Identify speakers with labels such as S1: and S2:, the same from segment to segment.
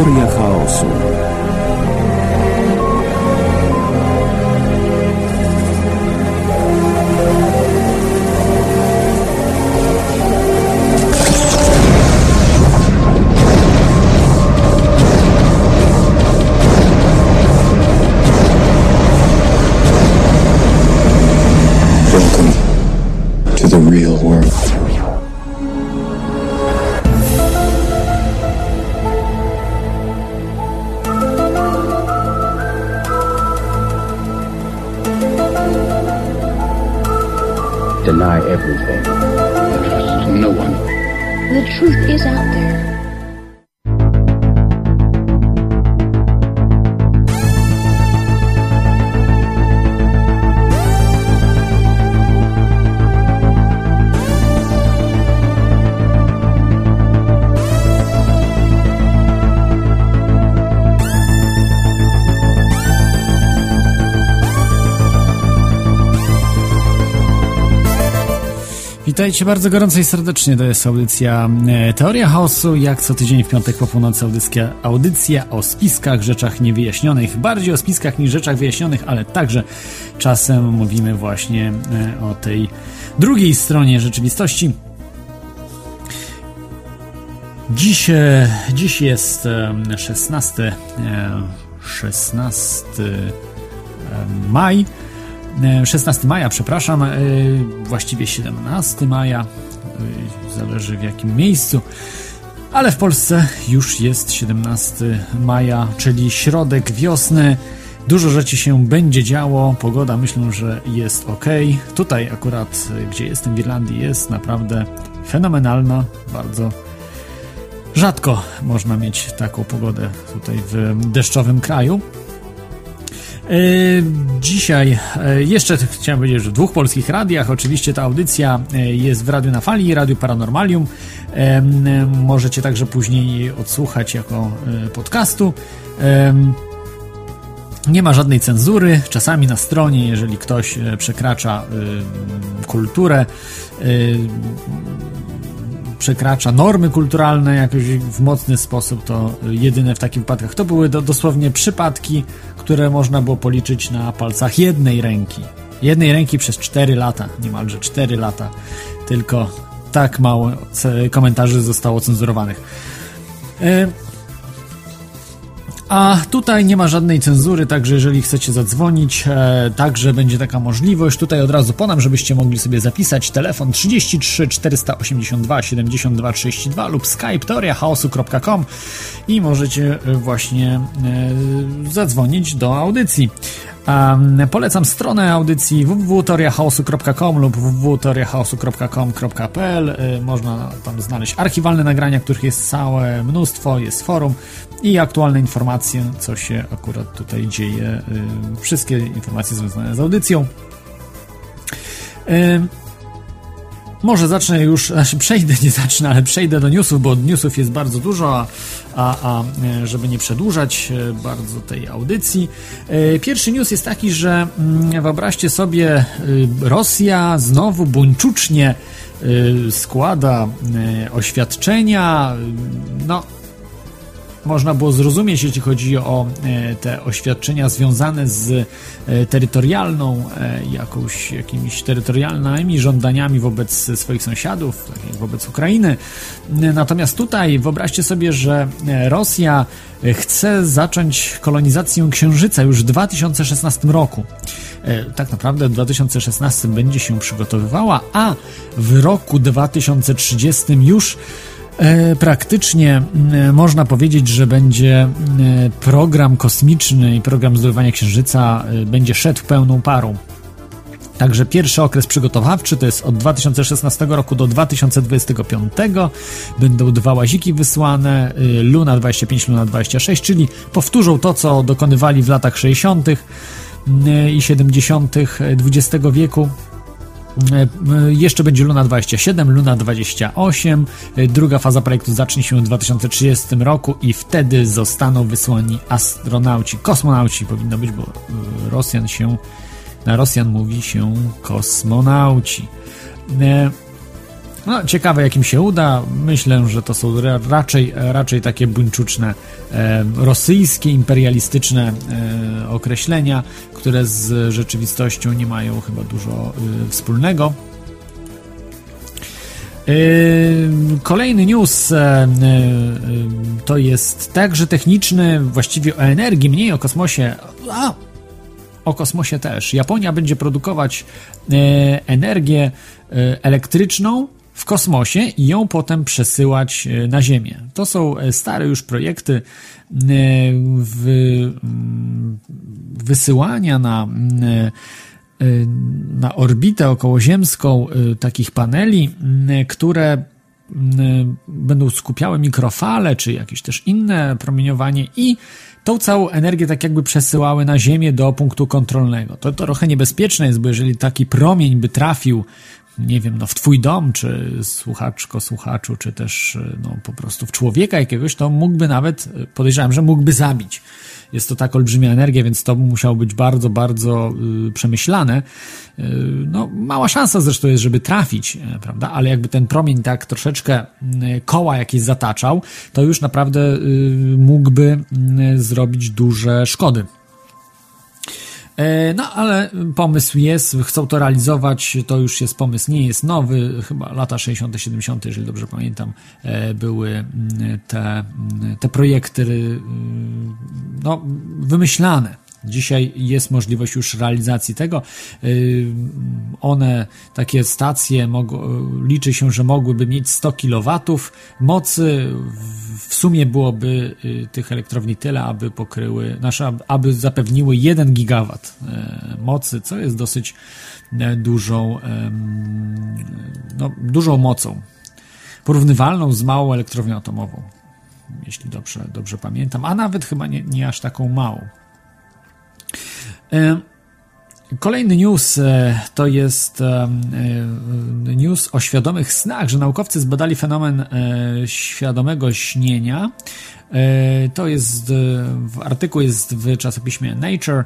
S1: Teoria chaosu.
S2: Witajcie bardzo gorąco i serdecznie. To jest audycja e, Teoria Chaosu. Jak co tydzień w piątek po północy audycja, audycja o spiskach, rzeczach niewyjaśnionych. Bardziej o spiskach niż rzeczach wyjaśnionych, ale także czasem mówimy właśnie e, o tej drugiej stronie rzeczywistości. Dziś, e, dziś jest 16, 16 maj. 16 maja, przepraszam, e, właściwie 17 maja, e, zależy w jakim miejscu, ale w Polsce już jest 17 maja, czyli środek wiosny. Dużo rzeczy się będzie działo, pogoda myślę, że jest ok. Tutaj akurat, gdzie jestem w Irlandii, jest naprawdę fenomenalna, bardzo rzadko można mieć taką pogodę tutaj w deszczowym kraju. E, dzisiaj e, jeszcze chciałem powiedzieć, że w dwóch polskich radiach. Oczywiście ta audycja e, jest w Radiu na Fali, Radiu Paranormalium. Możecie także później odsłuchać jako podcastu. Nie ma żadnej cenzury. Czasami na stronie, jeżeli ktoś przekracza kulturę, przekracza normy kulturalne jakoś w mocny sposób, to jedyne w takich wypadkach to były do, dosłownie przypadki, które można było policzyć na palcach jednej ręki. Jednej ręki przez 4 lata, niemalże 4 lata. Tylko tak mało komentarzy zostało cenzurowanych. E, a tutaj nie ma żadnej cenzury, także jeżeli chcecie zadzwonić, e, także będzie taka możliwość. Tutaj od razu ponam, żebyście mogli sobie zapisać telefon 33 482 72 32 lub skype teoriachaosu.com i możecie właśnie e, zadzwonić do audycji. Polecam stronę audycji www.toriachaosu.com lub www.toriachaosu.com.pl y, Można tam znaleźć archiwalne nagrania, których jest całe mnóstwo, jest forum i aktualne informacje, co się akurat tutaj dzieje. Y, wszystkie informacje związane z audycją. Może zacznę już, znaczy przejdę, nie zacznę, ale przejdę do newsów, bo newsów jest bardzo dużo, a, a, a e, żeby nie przedłużać e, bardzo tej audycji. E, pierwszy news jest taki, że mm, wyobraźcie sobie, Rosja znowu buńczucznie składa oświadczenia, no można było zrozumieć, jeśli chodzi o e, te oświadczenia związane z e, terytorialną, e, jakąś, jakimiś terytorialnymi żądaniami wobec swoich sąsiadów, wobec Ukrainy. Natomiast tutaj wyobraźcie sobie, że Rosja chce zacząć kolonizację Księżyca już w 2016 roku. Tak naprawdę w 2016 będzie się przygotowywała, a w roku 2030 już praktycznie e, można powiedzieć, że będzie e, program kosmiczny i program zdobywania Księżyca będzie szedł pełną parą. Także pierwszy okres przygotowawczy to jest od 2016 roku do 2025. Będą dwa łaziki wysłane, Luna 25, Luna 26, czyli powtórzą to, co dokonywali w latach 60. i 70. XX wieku. E, e, jeszcze będzie Luna 27, Luna 28. E, druga faza projektu zacznie się w 2030 roku i wtedy zostaną wysłani astronauci, kosmonauci powinno być, bo Rosjan się, na Rosjan mówi się kosmonauci. No, ciekawe, jakim się uda. Myślę, że to są raczej, raczej takie buńczuczne, e, rosyjskie, imperialistyczne e, określenia, które z rzeczywistością nie mają chyba dużo e, wspólnego. E, kolejny news e, e, to jest także techniczny, właściwie o energii, mniej o kosmosie. A, o kosmosie też. Japonia będzie produkować energię elektryczną w kosmosie i ją potem przesyłać e, na Ziemię. To są e, stare już projekty e, mm, wysyłania na, na orbitę okołoziemską takich paneli, które będą skupiały mikrofale, czy jakieś też inne promieniowanie i tą całą energię tak jakby przesyłały na Ziemię do punktu kontrolnego. To, to trochę niebezpieczne jest, bo jeżeli taki promień by trafił nie wiem, no w twój dom, czy słuchaczko, słuchaczu, czy też no, po prostu w człowieka jakiegoś, to mógłby nawet, podejrzewam, że mógłby zabić. Jest to tak olbrzymia energia, więc to musiało być bardzo, bardzo y, przemyślane. Y, no, mała szansa zresztą jest, żeby trafić, prawda? Ale jakby ten promień tak troszeczkę y, koła jakieś zataczał, to już naprawdę mógłby zrobić duże szkody. E, no, ale pomysł jest, chcą to realizować, to już jest pomysł, nie jest nowy, chyba lata 60., 70., jeżeli dobrze pamiętam, e, były te, te projekty y, no, wymyślane Dzisiaj jest możliwość już realizacji tego. Y, one, takie stacje, liczy się, że mogłyby mieć 100 kW mocy. W sumie byłoby y, tych elektrowni tyle, aby pokryły, nasze, aby zapewniły 1 gigawat e, mocy, co jest dosyć dużą, no, dużą mocą. Porównywalną z małą elektrownią atomową, jeśli dobrze, dobrze pamiętam, a nawet chyba nie, nie aż taką małą. E, kolejny news e, to jest e, news o świadomych snach, że naukowcy zbadali fenomen świadomego śnienia. To jest w artykuł jest w czasopiśmie Nature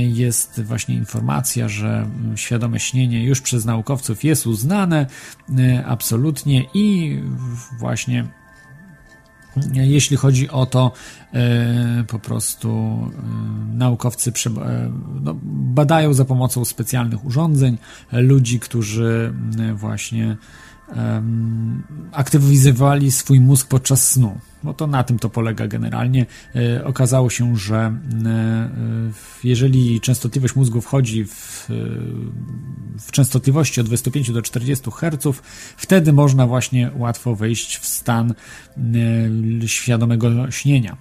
S2: jest właśnie informacja, że świadome śnienie już przez naukowców jest uznane absolutnie i właśnie jeśli chodzi o to, e, po prostu e, naukowcy e, no, badają za pomocą specjalnych urządzeń ludzi, którzy właśnie aktywizowali swój mózg podczas snu. No to na tym to polega generalnie. E, okazało się, że e, jeżeli częstotliwość mózgu wchodzi w, w częstotliwości od 25 do 40 Hz, wtedy można właśnie łatwo wejść w stan e, świadomego śnienia.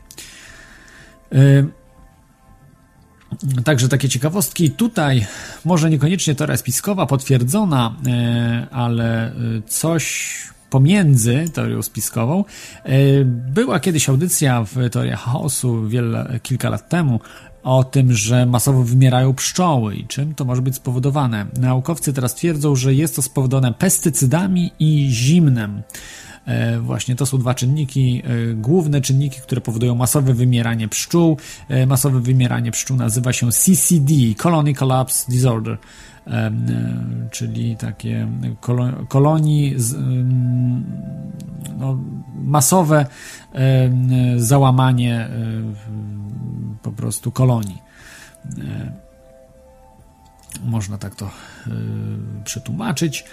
S2: Także takie ciekawostki. Tutaj może niekoniecznie teoria spiskowa potwierdzona, e, ale e, coś pomiędzy teorią spiskową. E, była kiedyś audycja w teorii chaosu wiele, kilka lat temu o tym, że masowo wymierają pszczoły i czym to może być spowodowane. Naukowcy teraz twierdzą, że jest to spowodowane pestycydami i zimnem. E, właśnie to są dwa czynniki, e, główne czynniki, które powodują masowe wymieranie pszczół. E, masowe wymieranie pszczół nazywa się CCD, Colony Collapse Disorder czyli takie kolonii, no, masowe załamanie po prostu kolonii. Można tak to przetłumaczyć.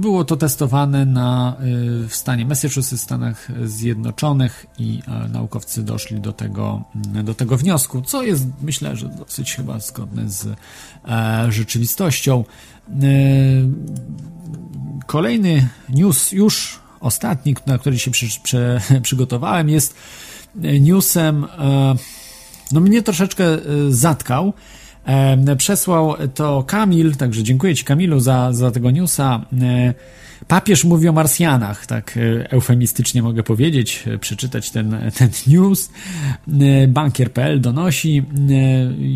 S2: Było to testowane na, y, w stanie Massachusetts, Stanach Zjednoczonych i e, naukowcy doszli do tego, mm, do tego wniosku, co jest myślę, że dosyć chyba zgodne z e, rzeczywistością. E, kolejny news, już ostatni, na który się przy, przy, przygotowałem, jest newsem, no mnie troszeczkę zatkał, Przesłał to Kamil, także dziękuję Ci Kamilu za, za tego newsa. E, papież mówi o Marsjanach, tak e, eufemistycznie mogę powiedzieć, e, przeczytać ten, ten news. Bankier.pl donosi,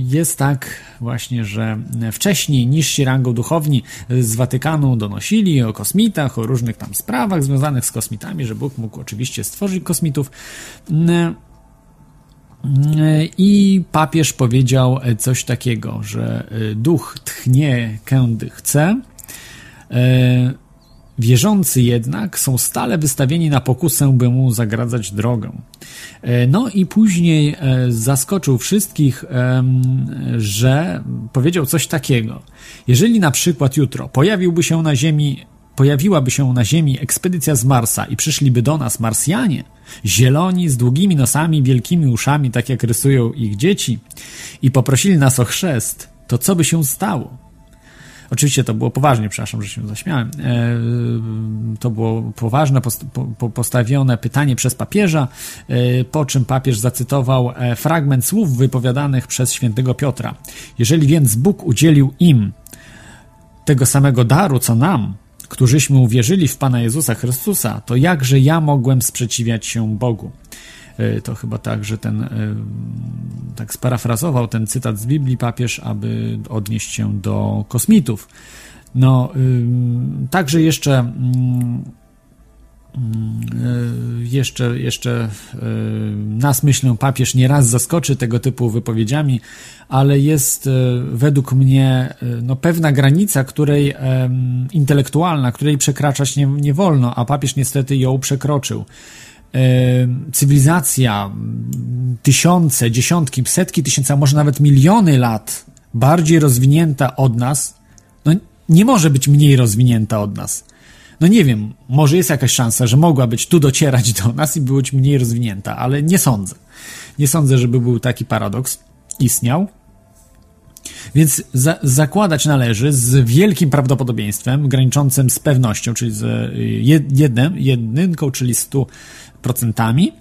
S2: jest tak właśnie, że wcześniej niżsi rangą duchowni z Watykanu donosili o kosmitach, o różnych tam sprawach związanych z kosmitami, że Bóg mógł oczywiście stworzyć kosmitów. I papież powiedział coś takiego, że duch tchnie, kędy chce. Wierzący jednak są stale wystawieni na pokusę, by mu zagradzać drogę. No i później zaskoczył wszystkich, że powiedział coś takiego. Jeżeli na przykład jutro pojawiłby się na Ziemi pojawiłaby się na Ziemi ekspedycja z Marsa i przyszliby do nas Marsjanie, zieloni, z długimi nosami, wielkimi uszami, tak jak rysują ich dzieci, i poprosili nas o chrzest, to co by się stało? Oczywiście to było poważnie, przepraszam, że się zaśmiałem. E, to było poważne, postawione pytanie przez papieża, e, po czym papież zacytował e, fragment słów wypowiadanych przez świętego Piotra. Jeżeli więc Bóg udzielił im tego samego daru, co nam, którzyśmy uwierzyli w Pana Jezusa Chrystusa, to jakże ja mogłem sprzeciwiać się Bogu? E, to chyba tak, że ten, e, tak sparafrazował ten cytat z Biblii papież, aby odnieść się do kosmitów. No, także jeszcze mm, jeszcze, jeszcze nas, myślę, papież nieraz zaskoczy tego typu wypowiedziami, ale jest e, według mnie no, pewna granica, której intelektualna, której przekraczać nie, nie wolno, a papież niestety ją przekroczył cywilizacja tysiące, dziesiątki, setki tysięcy, a może nawet miliony lat bardziej rozwinięta od nas, no nie może być mniej rozwinięta od nas. No nie wiem, może jest jakaś szansa, że mogła być tu docierać do nas i być mniej rozwinięta, ale nie sądzę. Nie sądzę, żeby był taki paradoks istniał. Więc za, zakładać należy z wielkim prawdopodobieństwem, graniczącym z pewnością, czyli z jednym, jedynką, czyli 100%,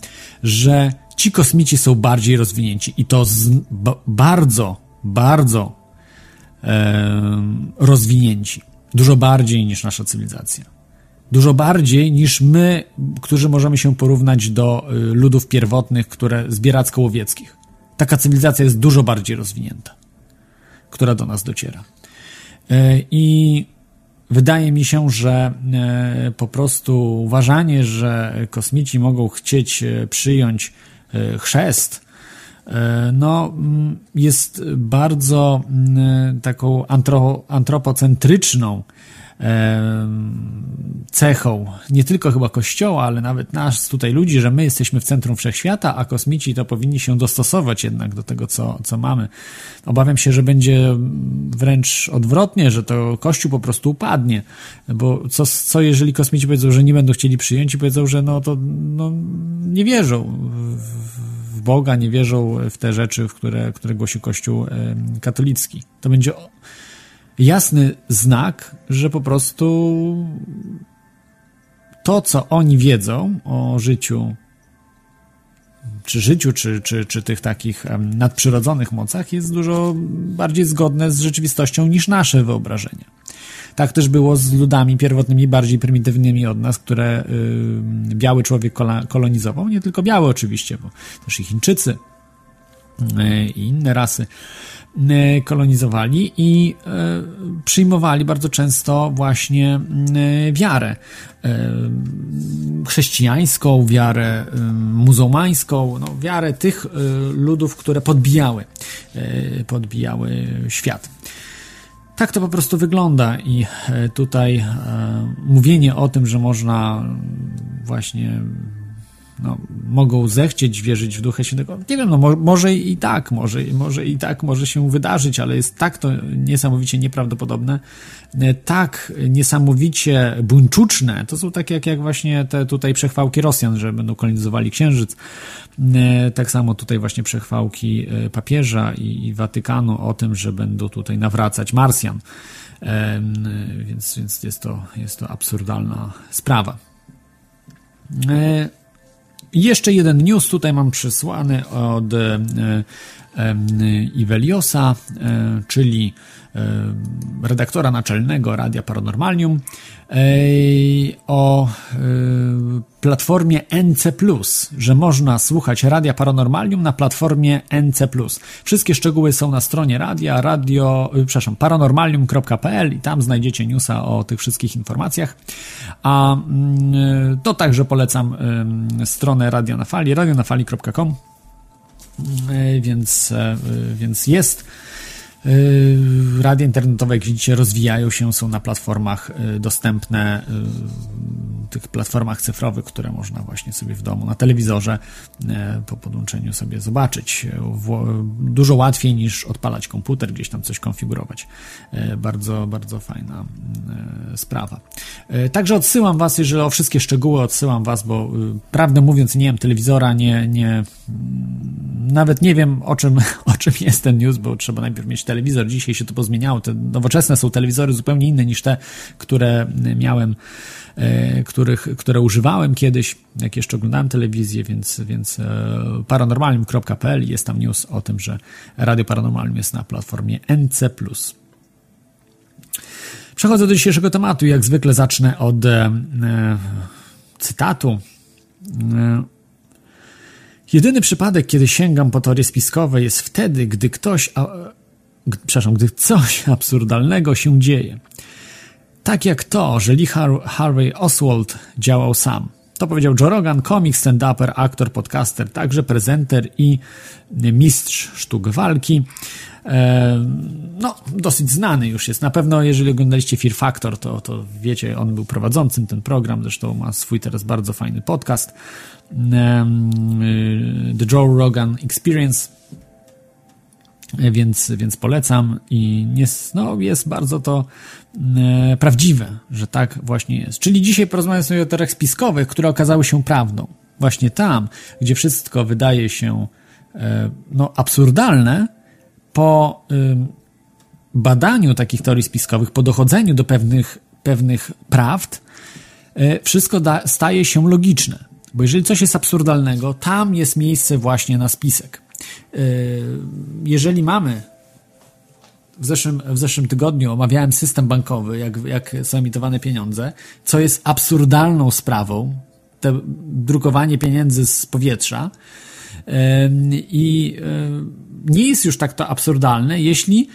S2: że ci kosmici są bardziej rozwinięci i to bardzo, bardzo e, rozwinięci. Dużo bardziej niż nasza cywilizacja. Dużo bardziej niż my, którzy możemy się porównać do y, ludów pierwotnych, które zbieracko-łowieckich. Taka cywilizacja jest dużo bardziej rozwinięta która do nas dociera. E, I wydaje mi się, że e, po prostu uważanie, że kosmici mogą chcieć e, przyjąć chrzest, no, mm, jest bardzo mm, taką antropocentryczną cechą nie tylko chyba Kościoła, ale nawet nas tutaj ludzi, że my jesteśmy w centrum wszechświata, a kosmici to powinni się dostosować jednak do tego, co, co mamy. Obawiam się, że będzie wręcz odwrotnie, że to Kościół po prostu upadnie, bo co, co jeżeli kosmici powiedzą, że nie będą chcieli przyjąć i powiedzą, że no to no, nie wierzą w Boga, nie wierzą w te rzeczy, w które, które głosi Kościół katolicki. To będzie jasny znak, że po prostu to, co oni wiedzą o życiu, czy życiu, czy, czy, czy tych takich nadprzyrodzonych mocach, jest dużo bardziej zgodne z rzeczywistością niż nasze wyobrażenia. Tak też było z ludami pierwotnymi, bardziej prymitywnymi od nas, które y, biały człowiek kolonizował. Nie tylko biały oczywiście, bo też i Chińczycy y, i inne rasy. E, kolonizowali i e, przyjmowali bardzo często właśnie e, wiarę chrześcijańską, wiarę muzułmańską, no, wiarę tych ludów, które podbijały, podbijały świat. Tak to po prostu wygląda i tutaj mówienie o tym, że można właśnie no, mogą zechcieć wierzyć w Ducha Świętego. Nie wiem, no mo może i tak, może, może i tak może się wydarzyć, ale jest tak to niesamowicie nieprawdopodobne, e, tak niesamowicie buńczuczne. To są takie jak, jak właśnie te tutaj przechwałki Rosjan, że będą kolonizowali Księżyc. E, tak samo tutaj właśnie przechwałki e, papieża i, i Watykanu o tym, że będą tutaj nawracać Marsjan. Więc, więc jest, to, jest to absurdalna sprawa. Jeszcze jeden news tutaj mam przysłany od e, e, Iweliosa, e, czyli redaktora naczelnego Radia Paranormalium o platformie NC+, że można słuchać Radia Paranormalium na platformie NC+. Wszystkie szczegóły są na stronie radia, radio, przepraszam, paranormalium.pl i tam znajdziecie newsa o tych wszystkich informacjach. A mm, to także polecam stronę Radio na Fali, radionafali.com, więc, więc jest radia internetowe, jak widzicie, rozwijają się, są na platformach yy, dostępne, yy, tych platformach cyfrowych, które można właśnie sobie w domu, na telewizorze po podłączeniu sobie zobaczyć. Dużo łatwiej niż odpalać komputer, gdzieś tam coś konfigurować. Bardzo, bardzo fajna sprawa. Także odsyłam Was, jeżeli o wszystkie szczegóły odsyłam Was, bo prawdę mówiąc, nie mam telewizora, nie, nie, nawet nie wiem o czym, o czym jest ten news, bo trzeba najpierw mieć telewizor. Dzisiaj się to pozmieniało. Te nowoczesne są telewizory zupełnie inne niż te, które miałem, e, których, które używałem kiedyś, jak jeszcze oglądałem telewizję, więc, więc e, paranormalium.pl jest tam news o tym, że Radio Paranormalium jest na platformie NC+. Przechodzę do dzisiejszego tematu. Jak zwykle zacznę od e, cytatu. E, Jedyny przypadek, kiedy sięgam po teorie spiskowe, jest wtedy, gdy ktoś, przepraszam, gdy coś absurdalnego się dzieje. Tak jak to, że Lee Harvey Oswald działał sam. To powiedział Joe Rogan, komik, stand-uper, aktor, podcaster, także prezenter i mistrz sztuk walki. No, dosyć znany już jest. Na pewno, jeżeli oglądaliście Fear Factor, to, to wiecie, on był prowadzącym ten program, zresztą ma swój teraz bardzo fajny podcast. The Joe Rogan Experience więc, więc polecam i jest, no, jest bardzo to e, prawdziwe, że tak właśnie jest. Czyli dzisiaj porozmawiamy sobie o teoriach spiskowych, które okazały się prawdą. Właśnie tam, gdzie wszystko wydaje się e, no, absurdalne, po e, badaniu takich teorii spiskowych, po dochodzeniu do pewnych, pewnych prawd, e, wszystko da, staje się logiczne. Bo jeżeli coś jest absurdalnego, tam jest miejsce właśnie na spisek. E, jeżeli mamy w zeszłym, w zeszłym tygodniu omawiałem system bankowy, jak, jak są emitowane pieniądze, co jest absurdalną sprawą, te drukowanie pieniędzy z powietrza. I nie jest już tak to absurdalne, jeśli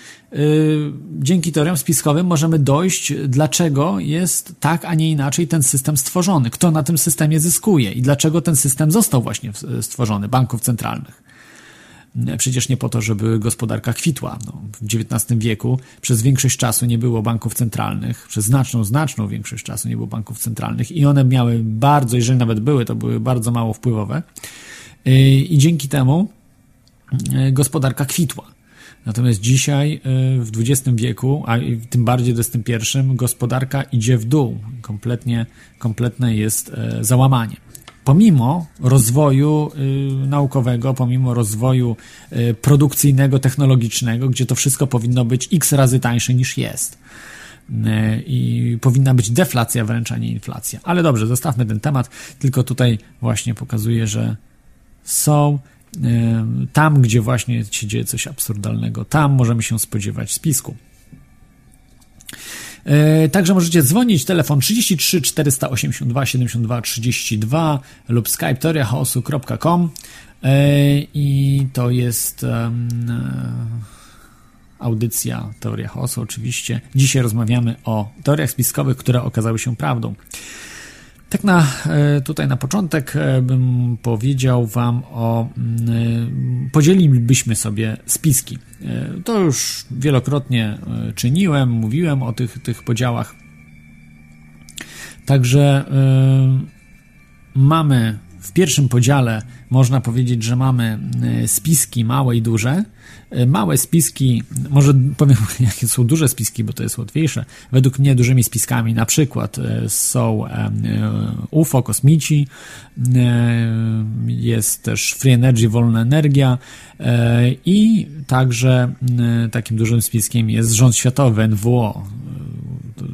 S2: dzięki teoriom spiskowym możemy dojść, dlaczego jest tak, a nie inaczej ten system stworzony, kto na tym systemie zyskuje i dlaczego ten system został właśnie stworzony, banków centralnych. Przecież nie po to, żeby gospodarka kwitła. No, w XIX wieku przez większość czasu nie było banków centralnych, przez znaczną, znaczną większość czasu nie było banków centralnych i one miały bardzo, jeżeli nawet były, to były bardzo mało wpływowe. Y, I dzięki temu y, gospodarka kwitła. Natomiast dzisiaj y, w XX wieku, a tym bardziej w XXI, gospodarka idzie w dół. Kompletnie, kompletne jest załamanie pomimo rozwoju y, naukowego, pomimo rozwoju y, produkcyjnego, technologicznego, gdzie to wszystko powinno być x razy tańsze niż jest. Y, I powinna być deflacja wręcz, a nie inflacja. Ale dobrze, zostawmy ten temat, tylko tutaj właśnie pokazuję, że są tam, gdzie właśnie się dzieje coś absurdalnego, tam możemy się spodziewać spisku. E, także możecie dzwonić, telefon 33 482 72 32 lub skype teoriachaosu.com e, i to jest um, audycja Teoria Chaosu oczywiście. Dzisiaj rozmawiamy o teoriach spiskowych, które okazały się prawdą. Tak na, e, tutaj na początek e, bym powiedział Wam o. Mm, e, podzielilibyśmy sobie spiski. To już wielokrotnie czyniłem, mówiłem o tych, tych podziałach. Także mamy w pierwszym podziale, można powiedzieć, że mamy spiski małe i duże E, małe spiski, może powiem jakie są duże spiski, bo to jest łatwiejsze. Według mnie dużymi spiskami na przykład e, są e, UFO, kosmici, jest też Free Energy, wolna energia i także takim dużym spiskiem jest rząd światowy, NWO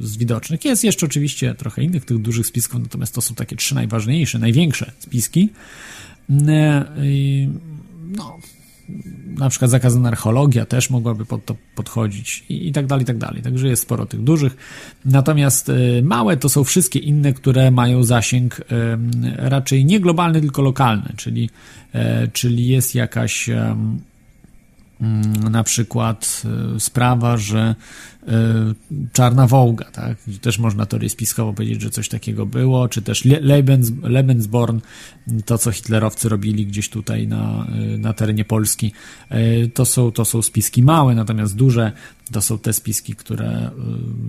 S2: z widocznych. Jest jeszcze oczywiście trochę innych tych dużych spisków, natomiast to są takie trzy najważniejsze, największe spiski. No, na przykład zakazana archeologia też mogłaby pod to podchodzić i, i tak dalej, i tak dalej. Także jest sporo tych dużych. Natomiast y, małe to są wszystkie inne, które mają zasięg y, raczej nie globalny, tylko lokalny, czyli, y, czyli jest jakaś na przykład e, sprawa, że e, Czarna Wołga, tak? Też można teorię spiskowo powiedzieć, że coś takiego było, czy też Lebens, Lebensborn, to co hitlerowcy robili gdzieś tutaj na, e, na terenie Polski, to są, to są spiski małe, natomiast duże to są te spiski, które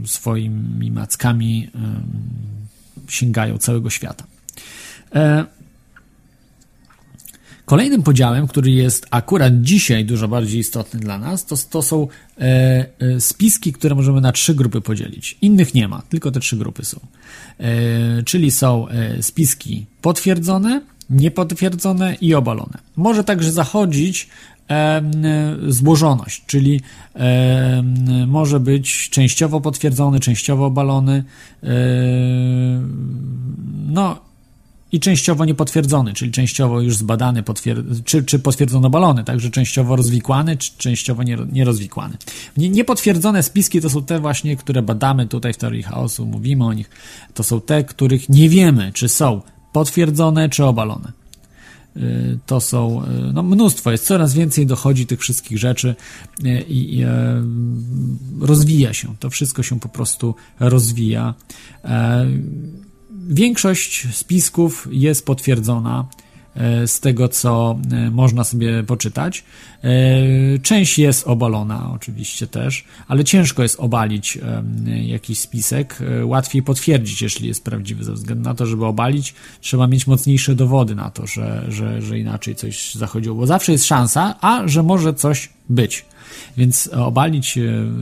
S2: swoimi mackami sięgają całego świata. Kolejnym podziałem, który jest akurat dzisiaj dużo bardziej istotny dla nas, to, to są e, e, spiski, które możemy na trzy grupy podzielić. Innych nie ma, tylko te trzy grupy są. E, czyli są e, spiski potwierdzone, niepotwierdzone i obalone. Może także zachodzić e, złożoność, czyli e, może być częściowo potwierdzony, częściowo obalony. No, i częściowo niepotwierdzony, czyli częściowo już zbadany, czy, czy potwierdzono balony, także częściowo rozwikłany, czy częściowo nierozwikłany. Nie, niepotwierdzone spiski to są te właśnie, które badamy tutaj w teorii chaosu, mówimy o nich. To są te, których nie wiemy, czy są potwierdzone, czy obalone. Y, to są, y, no mnóstwo jest, coraz więcej dochodzi tych wszystkich rzeczy y, i, i rozwija się. To wszystko się po prostu rozwija. Większość spisków jest potwierdzona e, z tego, co e, można sobie poczytać. E, część jest obalona, oczywiście też, ale ciężko jest obalić jakiś spisek. Łatwiej potwierdzić, jeśli jest prawdziwy, ze względu na to, żeby obalić, trzeba mieć mocniejsze dowody na to, że, że, że inaczej coś zachodziło, bo zawsze jest szansa, a że może coś być. Więc obalić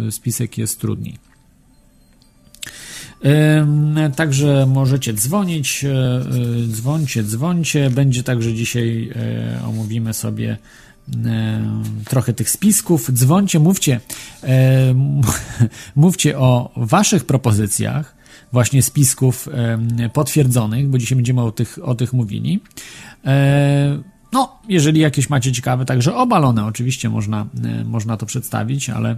S2: spisek jest trudniej. Także możecie dzwonić, e, e, dzwońcie, dzwońcie. Będzie także dzisiaj, e, omówimy sobie trochę tych spisków. Dzwońcie, mówcie, mówcie o waszych propozycjach, właśnie spisków potwierdzonych, bo dzisiaj będziemy o tych, o tych mówili. No, jeżeli jakieś macie ciekawe, także obalone oczywiście można, można to przedstawić, ale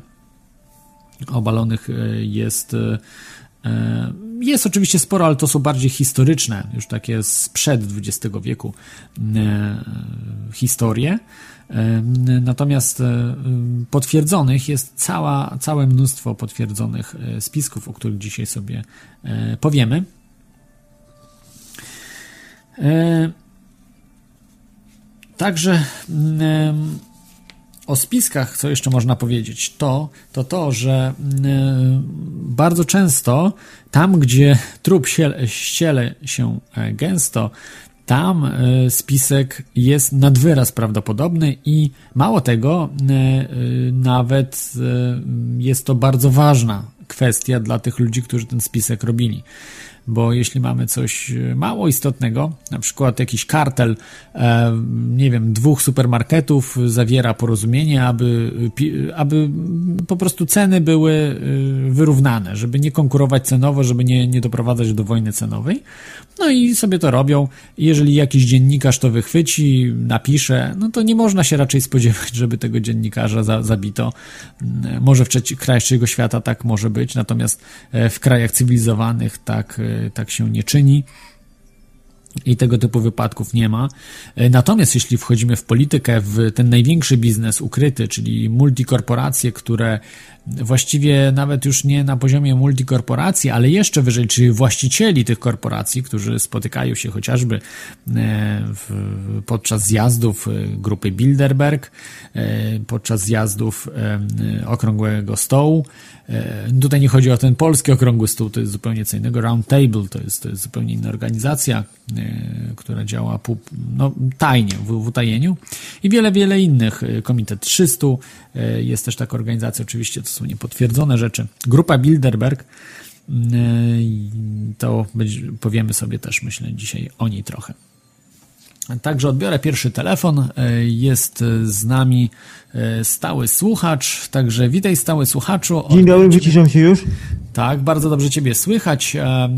S2: obalonych jest jest oczywiście sporo, ale to są bardziej historyczne, już takie sprzed XX wieku e, historie. E, natomiast potwierdzonych jest cała, całe mnóstwo potwierdzonych spisków, o których dzisiaj sobie powiemy. Także o spiskach, co jeszcze można powiedzieć, to to, to że mm, bardzo często tam, gdzie trup ściele się e, gęsto, tam e, spisek jest nad wyraz prawdopodobny i mało tego, e, nawet jest to bardzo ważna kwestia dla tych ludzi, którzy ten spisek robili bo jeśli mamy coś e, mało istotnego, na przykład jakiś kartel, e, nie wiem, dwóch supermarketów zawiera porozumienie, aby, aby po prostu ceny były e, wyrównane, żeby nie konkurować cenowo, żeby nie, nie doprowadzać do wojny cenowej. No i sobie to robią. Jeżeli jakiś dziennikarz to wychwyci, napisze, no to nie można się raczej spodziewać, żeby tego dziennikarza za, zabito. Może w krajach trzeciego świata tak może być, natomiast w krajach cywilizowanych tak tak się nie czyni i tego typu wypadków nie ma. E, natomiast jeśli wchodzimy w politykę, w ten największy biznes ukryty, czyli multikorporacje, które właściwie nawet już nie na poziomie multikorporacji, ale jeszcze wyżej, czyli właścicieli tych korporacji, którzy spotykają się chociażby e, podczas zjazdów e, grupy Bilderberg, podczas zjazdów Okrągłego Stołu, E, tutaj nie chodzi o ten polski okrągły stół, to jest zupełnie co innego. Round Table to jest, to jest zupełnie inna organizacja, e, która działa pół, no, tajnie, w, w utajeniu. I wiele, wiele innych. E, Komitet 300 jest też taka organizacja, oczywiście to są niepotwierdzone rzeczy. Grupa Bilderberg, to powiemy sobie też, myślę, dzisiaj o niej trochę. Także odbiorę pierwszy telefon. Jest z nami E, stały słuchacz, także witaj stały słuchaczu.
S1: Dzień dobry, wyciszam się już.
S2: Tak, bardzo dobrze Ciebie słychać. E, e,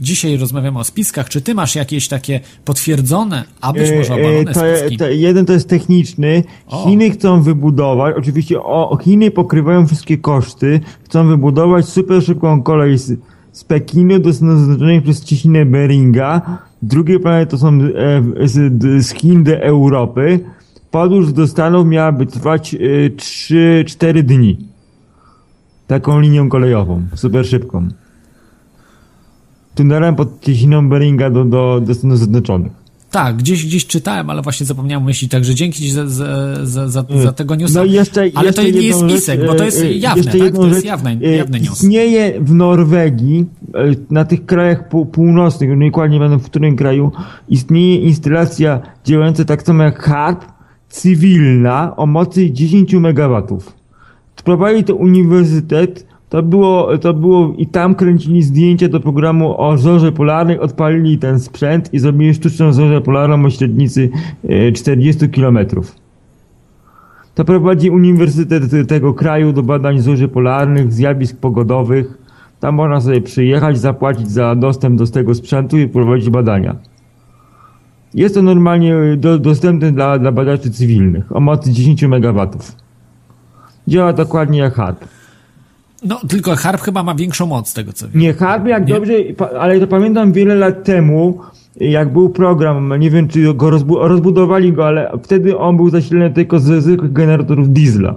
S2: dzisiaj rozmawiamy o spiskach. Czy Ty masz jakieś takie potwierdzone, a być może obalone to, spiski?
S1: To, jeden to jest techniczny. O. Chiny chcą wybudować, oczywiście o, Chiny pokrywają wszystkie koszty, chcą wybudować super szybką kolej z, z Pekinu do zaznaczonej przez ciśnienie Beringa. Drugie plany to są z, z Chin do Europy podróż do Stanów miałaby trwać y, 3-4 dni. Taką linią kolejową, super szybką. Tunelem pod cieśniną Beringa do, do, do Stanów Zjednoczonych.
S2: Tak, gdzieś, gdzieś czytałem, ale właśnie zapomniałem myśli, także dzięki Ci za, za, za, za, za tego newsa.
S1: No jeszcze,
S2: ale
S1: jeszcze
S2: to nie jest
S1: jedną rzecz,
S2: spisek, bo to jest
S1: e, e,
S2: jawne, tak? To jest jawny,
S1: e,
S2: news.
S1: Istnieje w Norwegii, na tych krajach pół- północnych, już dokładnie nie wiem w którym kraju, istnieje instalacja działająca tak samo jak HARP, cywilna o mocy 10 MW. Prowadził to uniwersytet, to było, to było i tam kręcili zdjęcia do programu o zorze polarnej, odpalili ten sprzęt i zrobili sztuczną zorzę polarną o średnicy e, 40 kilometrów. To prowadzi Uniwersytet tego kraju do badań zorzy polarnych, zjawisk pogodowych. Tam można sobie przyjechać, zapłacić za dostęp do tego sprzętu i prowadzić badania. Jest to normalnie do, dostępne dla, dla badaczy cywilnych o mocy 10 MW. Działa dokładnie jak HARP.
S2: No, tylko Harp chyba ma większą moc, z tego co wiem.
S1: Nie HARP jak
S2: Nie?
S1: dobrze, ale to pamiętam wiele lat temu, jak był program, nie wiem czy go rozbu- rozbudowali go, ale wtedy on był zasilany tylko ze zwykłych generatorów diesla.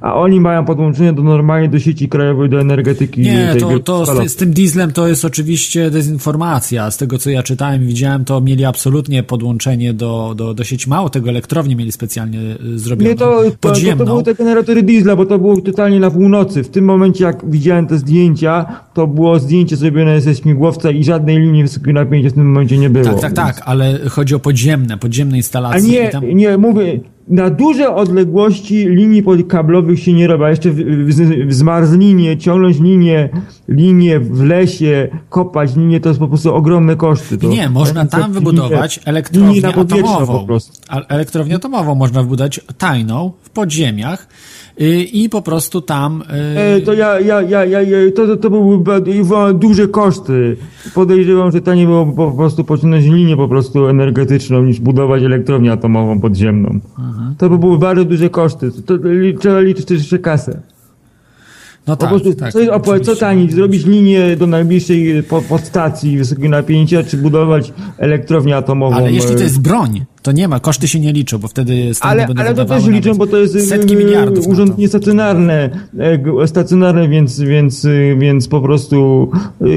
S1: A oni mają podłączenie do normalnie do sieci krajowej, do energetyki.
S2: Nie, to, to z, z tym dieslem to jest oczywiście dezinformacja. Z tego co ja czytałem i widziałem, to mieli absolutnie podłączenie do, do, do sieci. Mało tego, elektrownię mieli specjalnie y, zrobioną.
S1: Nie, to, to, to, to były te generatory diesla, bo to było totalnie na północy. W tym momencie, jak widziałem te zdjęcia, to było zdjęcie zrobione ze śmigłowca i żadnej linii wysokiego napięcia w tym momencie nie było.
S2: Tak, tak, tak, ale chodzi o podziemne, podziemne
S1: A
S2: instalacje.
S1: nie,
S2: i tam...
S1: nie, mówię, na duże odległości linii kablowych się nie robi, a jeszcze wzmarz linię, ciągnąć linię, linię w lesie, kopać linię, to jest po prostu ogromne koszty. To,
S2: Nie, można tam
S1: linie-
S2: wybudować elektrownię atomową.
S1: po prostu.
S2: Elektrownię atomową można wybudować tajną, w podziemiach i po prostu tam... y,
S1: E, to ja, ja, ja, ja, to, to, były duże koszty. Podejrzewam, że taniej było po prostu pociągnąć linię po prostu energetyczną niż budować elektrownię atomową podziemną. To by były bardzo duże koszty. Trzeba liczyć też jeszcze kasę.
S2: No
S1: Po
S2: tak,
S1: prostu,
S2: tak.
S1: co, jest, opła- co taniej, zrobić linię do najbliższej po, podstacji wysokiego napięcia, czy budować elektrownię atomową?
S2: Ale jeśli to
S1: e,
S2: jest broń, to nie ma, koszty się nie liczą, bo wtedy Stany
S1: ale,
S2: będą
S1: ale to też liczą, bo to jest
S2: setki
S1: e,
S2: miliardów
S1: urząd niestacjonarny, e, stacjonarny, więc, więc, e, więc po prostu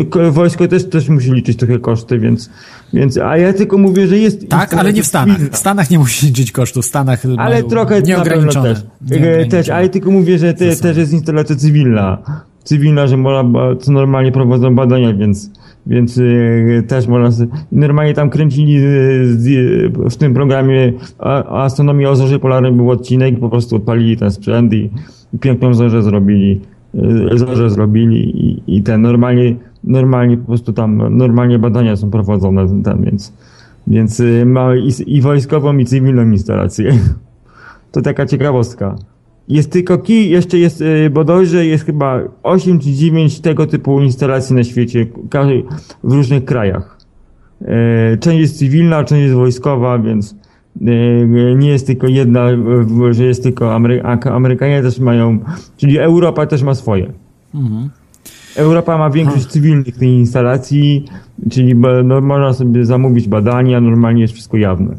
S1: ko- wojsko też, też musi liczyć trochę koszty, więc, więc, a ja tylko mówię, że jest...
S2: Tak, ale nie w Stanach. W Stanach nie musi liczyć kosztów, w Stanach
S1: Ale trochę
S2: nieograniczone.
S1: też. E,
S2: nieograniczone.
S1: też. Ale tylko mówię, że te, też jest instalacja cywilna. Cywilna, że można, co normalnie prowadzą badania, więc, więc e, też można. Normalnie tam kręcili e, z- w tym programie a- o astronomii o zorze polarnej był odcinek, po prostu odpalili ten sprzęt i, i piękną zorzę zrobili. e, Zorzę zrobili i, i ten normalnie, normalnie po prostu tam normalnie badania są prowadzone tam, więc, więc e, ma i, i wojskową i cywilną instalację. To taka ciekawostka. Jest tylko kij, jeszcze jest y, bodajże jest chyba 8 czy 9 tego typu instalacji na świecie, w różnych krajach. E, Część jest cywilna, część jest wojskowa, więc e, nie jest tylko jedna, że jest tylko Amery- Amerykanie też mają, czyli Europa też ma swoje. Europa ma większość cywilnych tych instalacji, czyli no, można sobie zamówić badania, normalnie jest wszystko jawne.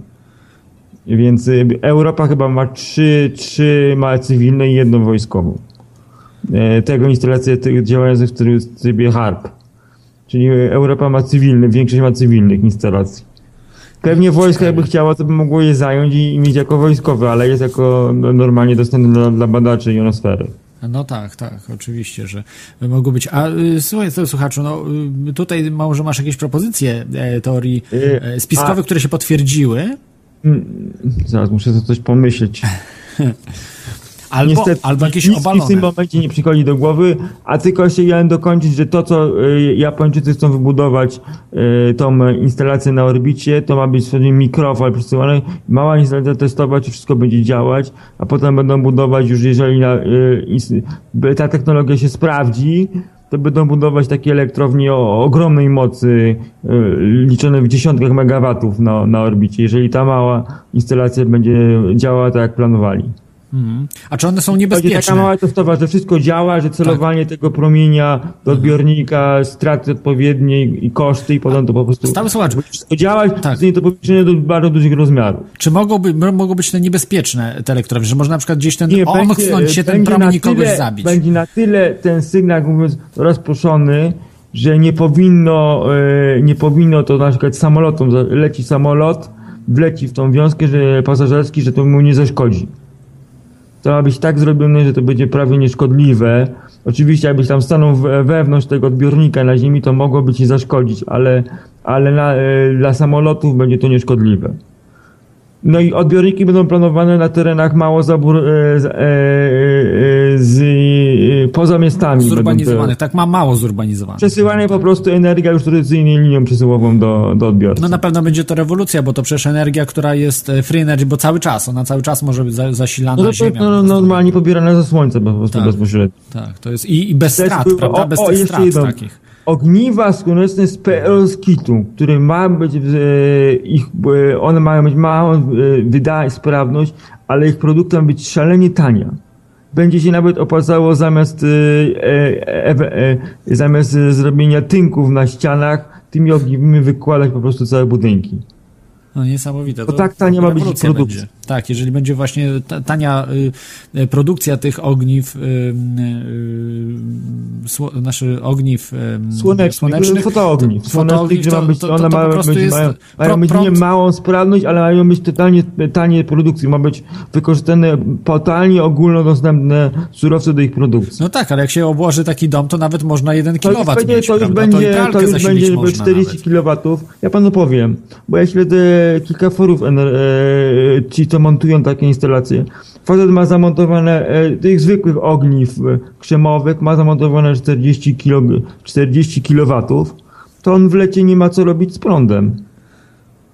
S1: Więc y, Europa chyba ma trzy, trzy małe cywilne i jedną wojskową. E, Tego instalacje tych działających w try- w trybie HARP. Czyli Europa ma cywilne, większość ma cywilnych instalacji. Pewnie wojsko jakby chciało, to by mogło je zająć i, i mieć jako wojskowe, ale jest jako no, normalnie dostępne dla, dla badaczy ionosfery.
S2: No tak, tak, oczywiście, że mogą być. A y, słuchaj, słuchaczu, no y, tutaj może masz jakieś propozycje e, teorii e, spiskowych,
S1: a-
S2: które się potwierdziły,
S1: Zaraz muszę sobie coś pomyśleć.
S2: albo,
S1: Niestety,
S2: albo jakieś
S1: nic mi w tym
S2: obalone.
S1: momencie nie przychodzi do głowy, a tylko jeszcze chciałem dokończyć, że to, co y, Japończycy chcą wybudować, y, tą instalację na orbicie, to ma być sobie mikrofal przesyłany, mała instalacja testowa, czy wszystko będzie działać, a potem będą budować już, jeżeli y, ta technologia się sprawdzi, to będą budować takie elektrownie o ogromnej mocy, y, liczone w dziesiątkach megawatów na, na orbicie, jeżeli ta mała instalacja będzie działała tak, jak planowali.
S2: Mhm. A czy one są
S1: Będzie taka
S2: niebezpieczne?
S1: mała testowa, że wszystko działa, że celowanie tego promienia do odbiornika, straty odpowiednie i koszty i potem to po prostu...
S2: Stały słuchacz,
S1: Wszystko działa,
S2: Tak.
S1: tak. to powiększenie do bardzo dużych rozmiarów.
S2: czy mogą, by, mogą być te niebezpieczne te elektrownie, że można na przykład gdzieś ten
S1: Nie,
S2: omknąć się ten promień kogoś zabić?
S1: Będzie na tyle ten sygnał, mówiąc, rozproszony, że nie powinno, e, nie powinno to na przykład samolotom, leci samolot, wleci w tą wiązkę że pasażerski, że to mu nie zaszkodzi. To ma być tak zrobione, że to będzie prawie nieszkodliwe. Oczywiście, jakbyś tam stanął we- wewnątrz tego odbiornika na ziemi, to mogłoby ci zaszkodzić, ale, ale na, e, dla samolotów będzie to nieszkodliwe. No i odbiorniki będą planowane na terenach mało zabór, e, z, e, e, z, e, poza miastami.
S2: Zurbanizowanych, tak ma mało zurbanizowanych.
S1: Przesyłanie po prostu energia już tradycyjnej linią przesyłową do, do odbiorcy.
S2: No na pewno będzie to rewolucja, bo to przecież energia, która jest e, free energy, bo cały czas, ona cały czas może być za- zasilana
S1: no
S2: ziemią.
S1: no, normalnie pobierane ze słońca po prostu
S2: Tak.
S1: bezpośrednio.
S2: Tak, to jest i, i bez strat, prawda? Bez
S1: o, o,
S2: tych strat
S1: jedno.
S2: takich.
S1: Ogniwa słoneczne z PL z kitu, które ma być, e, ich, e, one mają mieć małą e, wyda sprawność, ale ich produktem ma być szalenie tania. Będzie się nawet opłacało zamiast, zamiast zrobienia tynków na ścianach, tymi ogniwami wykładać po prostu całe budynki.
S2: No niesamowite.
S1: To tak tania ma być produkcja.
S2: będzie. Tak, jeżeli będzie właśnie ta, tania y, y, produkcja tych ogniw, y, sło, znaczy ogniw
S1: Słonecznych,
S2: słonecznych,
S1: fotoogniw.
S2: to-
S1: Słonecznych,
S2: fotoogniw,
S1: gdzie
S2: to-
S1: być,
S2: to- to-
S1: one
S2: to
S1: mają,
S2: prostu
S1: być,
S2: jest
S1: mają, mają mieć nie małą sprawność, ale mają być totalnie tanie produkcji. Ma być wykorzystane totalnie ogólnodostępne surowce do ich produkcji.
S2: No tak, ale jak się obłoży taki dom, to nawet można jeden
S1: To już
S2: kilowat
S1: będzie,
S2: mieć,
S1: to już będzie, to już będzie
S2: można
S1: 40
S2: nawet.
S1: kW. Ja panu powiem, bo ja śledzę kilka forów, e, ci co montują takie instalacje. Facet ma zamontowane e, tych zwykłych ogniw e, krzemowych, ma zamontowane 40 kilo, 40 kW. To on w lecie nie ma co robić z prądem.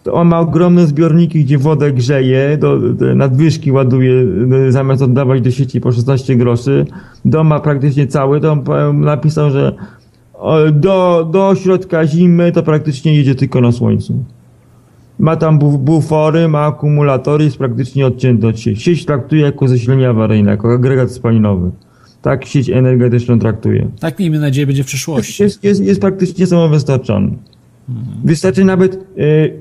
S1: To on ma ogromne zbiorniki, gdzie wodę grzeje, do, do nadwyżki ładuje, e, zamiast oddawać do sieci po 16 groszy. Dom ma praktycznie cały, to on po- napisał, że do, do środka zimy to praktycznie jedzie tylko na słońcu. Ma tam bu- bufory, ma akumulatory, jest praktycznie odcięty od sieci. Sieć traktuje jako zasilenie awaryjne, jako agregat spalinowy. Tak sieć energetyczną traktuje.
S2: Tak miejmy nadzieję będzie w przyszłości.
S1: Jest, jest, jest praktycznie samowystarczalny. Wystarczy nawet, e,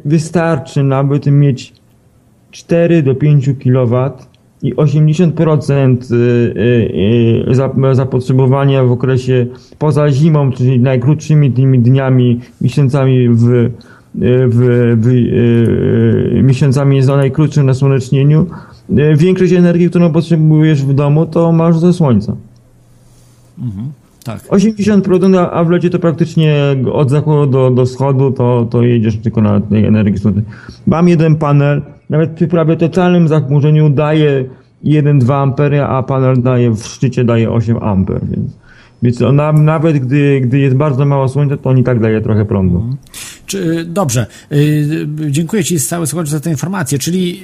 S1: wystarczy nawet mieć 4 do 5 kW i 80% y, y, y, zap- zapotrzebowania w okresie poza zimą, czyli najkrótszymi tymi dniami, miesiącami w, y, w, w y, y, miesiącami za najkrótszym nasłonecznieniu. Y, Większość energii, którą potrzebujesz w domu, to masz ze słońca.
S2: Tak.
S1: 80%, a- a w lecie to praktycznie od zachodu do, do wschodu to, to jedziesz tylko na tej energii słonecznej. Mam jeden panel, nawet przy prawie totalnym zachmurzeniu daje 1-2 ampery, a panel daje w szczycie daje 8 amper, więc, więc ona, nawet gdy, gdy jest bardzo mało słońca, to on i tak daje trochę prądu.
S2: Czy, dobrze. Y, dziękuję Ci z cały słuchacz za tę informację, czyli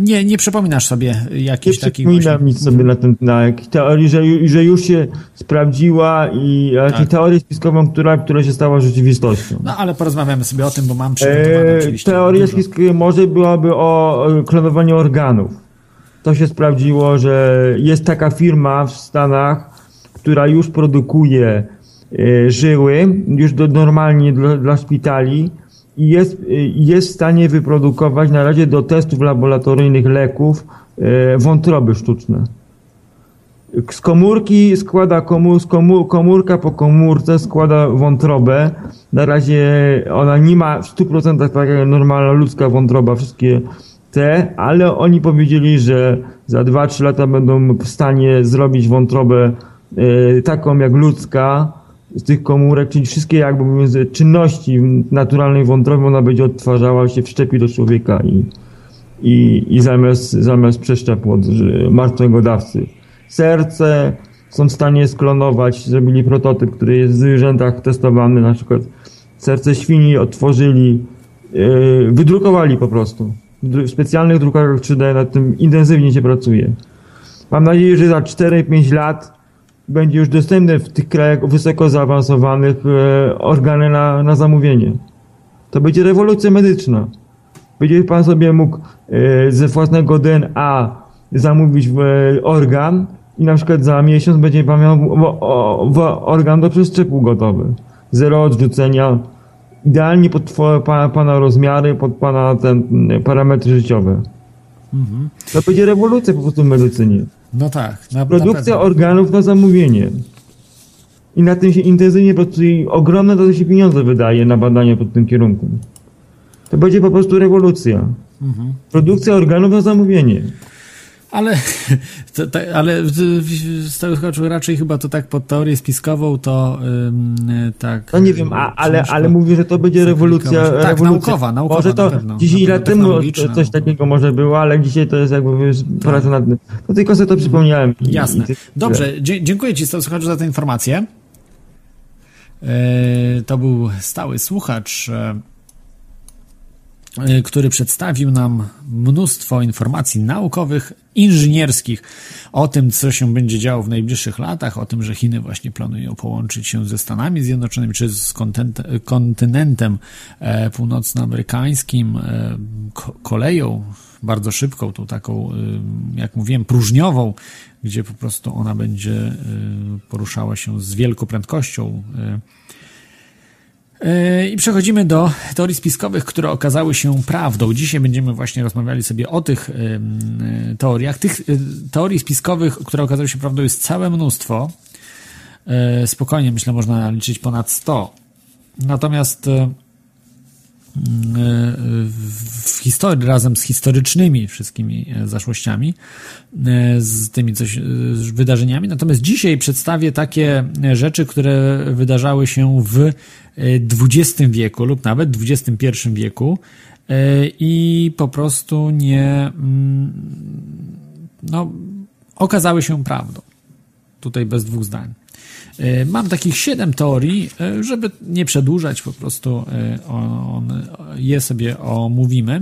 S2: nie, nie przypominasz sobie
S1: Nie
S2: jakichś takich
S1: przypominam
S2: właśnie...
S1: nic sobie na, ten, na jakiejś teorii, że, że już się sprawdziła i jakiejś
S2: Tak.
S1: teorię spiskową, która, która się stała rzeczywistością.
S2: No ale porozmawiamy sobie o tym, bo mam przygotowane
S1: Eee,
S2: oczywiście.
S1: Teoria spiskowa może byłaby o klonowaniu organów. To się sprawdziło, że jest taka firma w Stanach, która już produkuje żyły, już do, normalnie dla, dla szpitali i jest, e, jest w stanie wyprodukować na razie do testów laboratoryjnych leków e, wątroby sztuczne. Z komórki składa komór, z komór, komórka po komórce składa wątrobę. Na razie ona nie ma w 100% tak jak normalna ludzka wątroba, wszystkie te, ale oni powiedzieli, że za 2-3 lata będą w stanie zrobić wątrobę taką jak ludzka z tych komórek, czyli wszystkie jakby czynności naturalnej wątroby ona będzie odtwarzała się, wszczepi do człowieka i, i, i zamiast, zamiast przeszczepu od martwego dawcy. Serce są w stanie sklonować, zrobili prototyp, który jest w zwierzętach testowany, na przykład serce świni otworzyli, yy, wydrukowali po prostu. W specjalnych drukarkach 3D nad tym intensywnie się pracuje. Mam nadzieję, że za 4-5 lat będzie już dostępne w tych krajach wysoko zaawansowanych e, organy na, na zamówienie. To będzie rewolucja medyczna. Będzie pan sobie mógł e, ze własnego DNA zamówić e, organ i na przykład za miesiąc będzie pan miał organ do przeszczepu gotowy. Zero odrzucenia. Idealnie pod pana rozmiary, pod pana ten parametry życiowe. To będzie rewolucja po prostu w medycynie.
S2: No tak. Na, na
S1: Produkcja
S2: pewno.
S1: organów na zamówienie. I na tym się intensywnie pracuje ogromne to się pieniądze wydaje na badania pod tym kierunkiem. To będzie po prostu rewolucja.
S2: Mhm.
S1: Produkcja organów na zamówienie.
S2: Ale, to, to, ale słuchaczu raczej chyba to tak pod teorię spiskową to ym, tak.
S1: No nie wiem, a, ale, ale mówię, że to będzie rewolucja.
S2: Tak,
S1: rewolucja.
S2: naukowa, naukowa
S1: Może
S2: na
S1: to
S2: pewno.
S1: 10
S2: Na
S1: lat temu coś takiego może było, ale dzisiaj to jest jakby wiesz, praca nad. To tylko sobie to przypomniałem. I-
S2: Jasne.
S1: i
S2: Dobrze, dziękuję Ci, słuchaczu, za tę informację. E, To był stały słuchacz, e, który przedstawił nam mnóstwo informacji naukowych, inżynierskich o tym, co się będzie działo w najbliższych latach, o tym, że Chiny właśnie planują połączyć się ze Stanami Zjednoczonymi, czy z kontynentem e, północnoamerykańskim, e, ko- koleją bardzo szybką, tą taką, y, jak mówiłem, próżniową, gdzie po prostu ona będzie y, poruszała się z wielką prędkością. Y. Y, I przechodzimy do teorii spiskowych, które okazały się prawdą. Dzisiaj będziemy właśnie rozmawiali sobie o tych y, y, teoriach. Tych teorii spiskowych, które okazały się prawdą, jest całe mnóstwo. Spokojnie, myślę, można liczyć ponad 100. Natomiast w historii, razem z historycznymi wszystkimi e, zaszłościami, e, z tymi coś, e, z wydarzeniami. Natomiast dzisiaj przedstawię takie rzeczy, które wydarzały się w XX wieku lub nawet XXI wieku i po prostu nie, mm, no, okazały się prawdą. Tutaj bez dwóch zdań. E, Mam takich siedem teorii, e, żeby nie przedłużać, po prostu e, je sobie omówimy.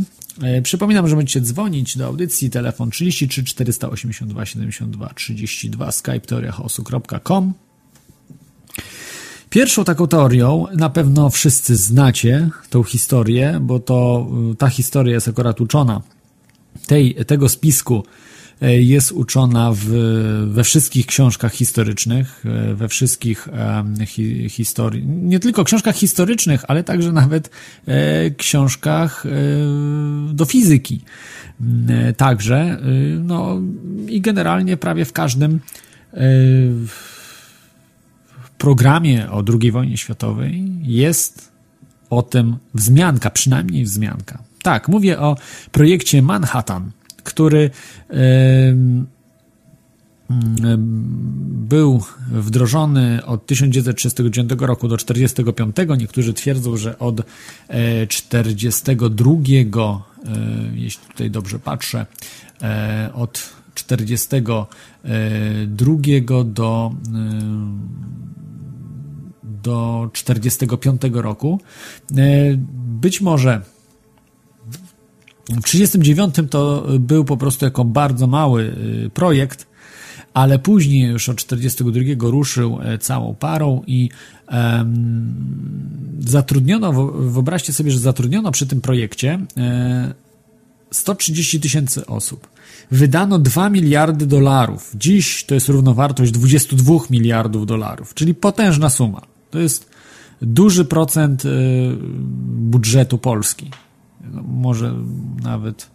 S2: Przypominam, że będziecie dzwonić do audycji, telefon 33 482 72 32, skype teoriachaosu.com. Pierwszą taką teorią, na pewno wszyscy znacie tą historię, bo to y, ta historia jest akurat uczona tej, tego spisku jest uczona w, we wszystkich książkach historycznych, e, we wszystkich hi, historii, nie tylko książkach historycznych, ale także nawet e, książkach e, do fizyki. Mm, e, Także, e, no i generalnie prawie w każdym e, programie o II wojnie światowej jest o tym wzmianka, przynajmniej wzmianka. Tak, mówię o projekcie Manhattan, który był wdrożony od 1939 roku do 1945. Niektórzy twierdzą, że od e, 42, e, jeśli tutaj dobrze patrzę, e, od 42 do e, do 45 roku. E, Być może w 39 to był po prostu jako bardzo mały y, projekt, ale później już od 42 ruszył e, całą parą i em, zatrudniono, wyobraźcie sobie, że zatrudniono przy tym projekcie e, 130 tysięcy osób. Wydano 2 miliardy dolarów. Dziś to jest równowartość 22 miliardów dolarów, czyli potężna suma. To jest duży procent y, budżetu Polski. No, może nawet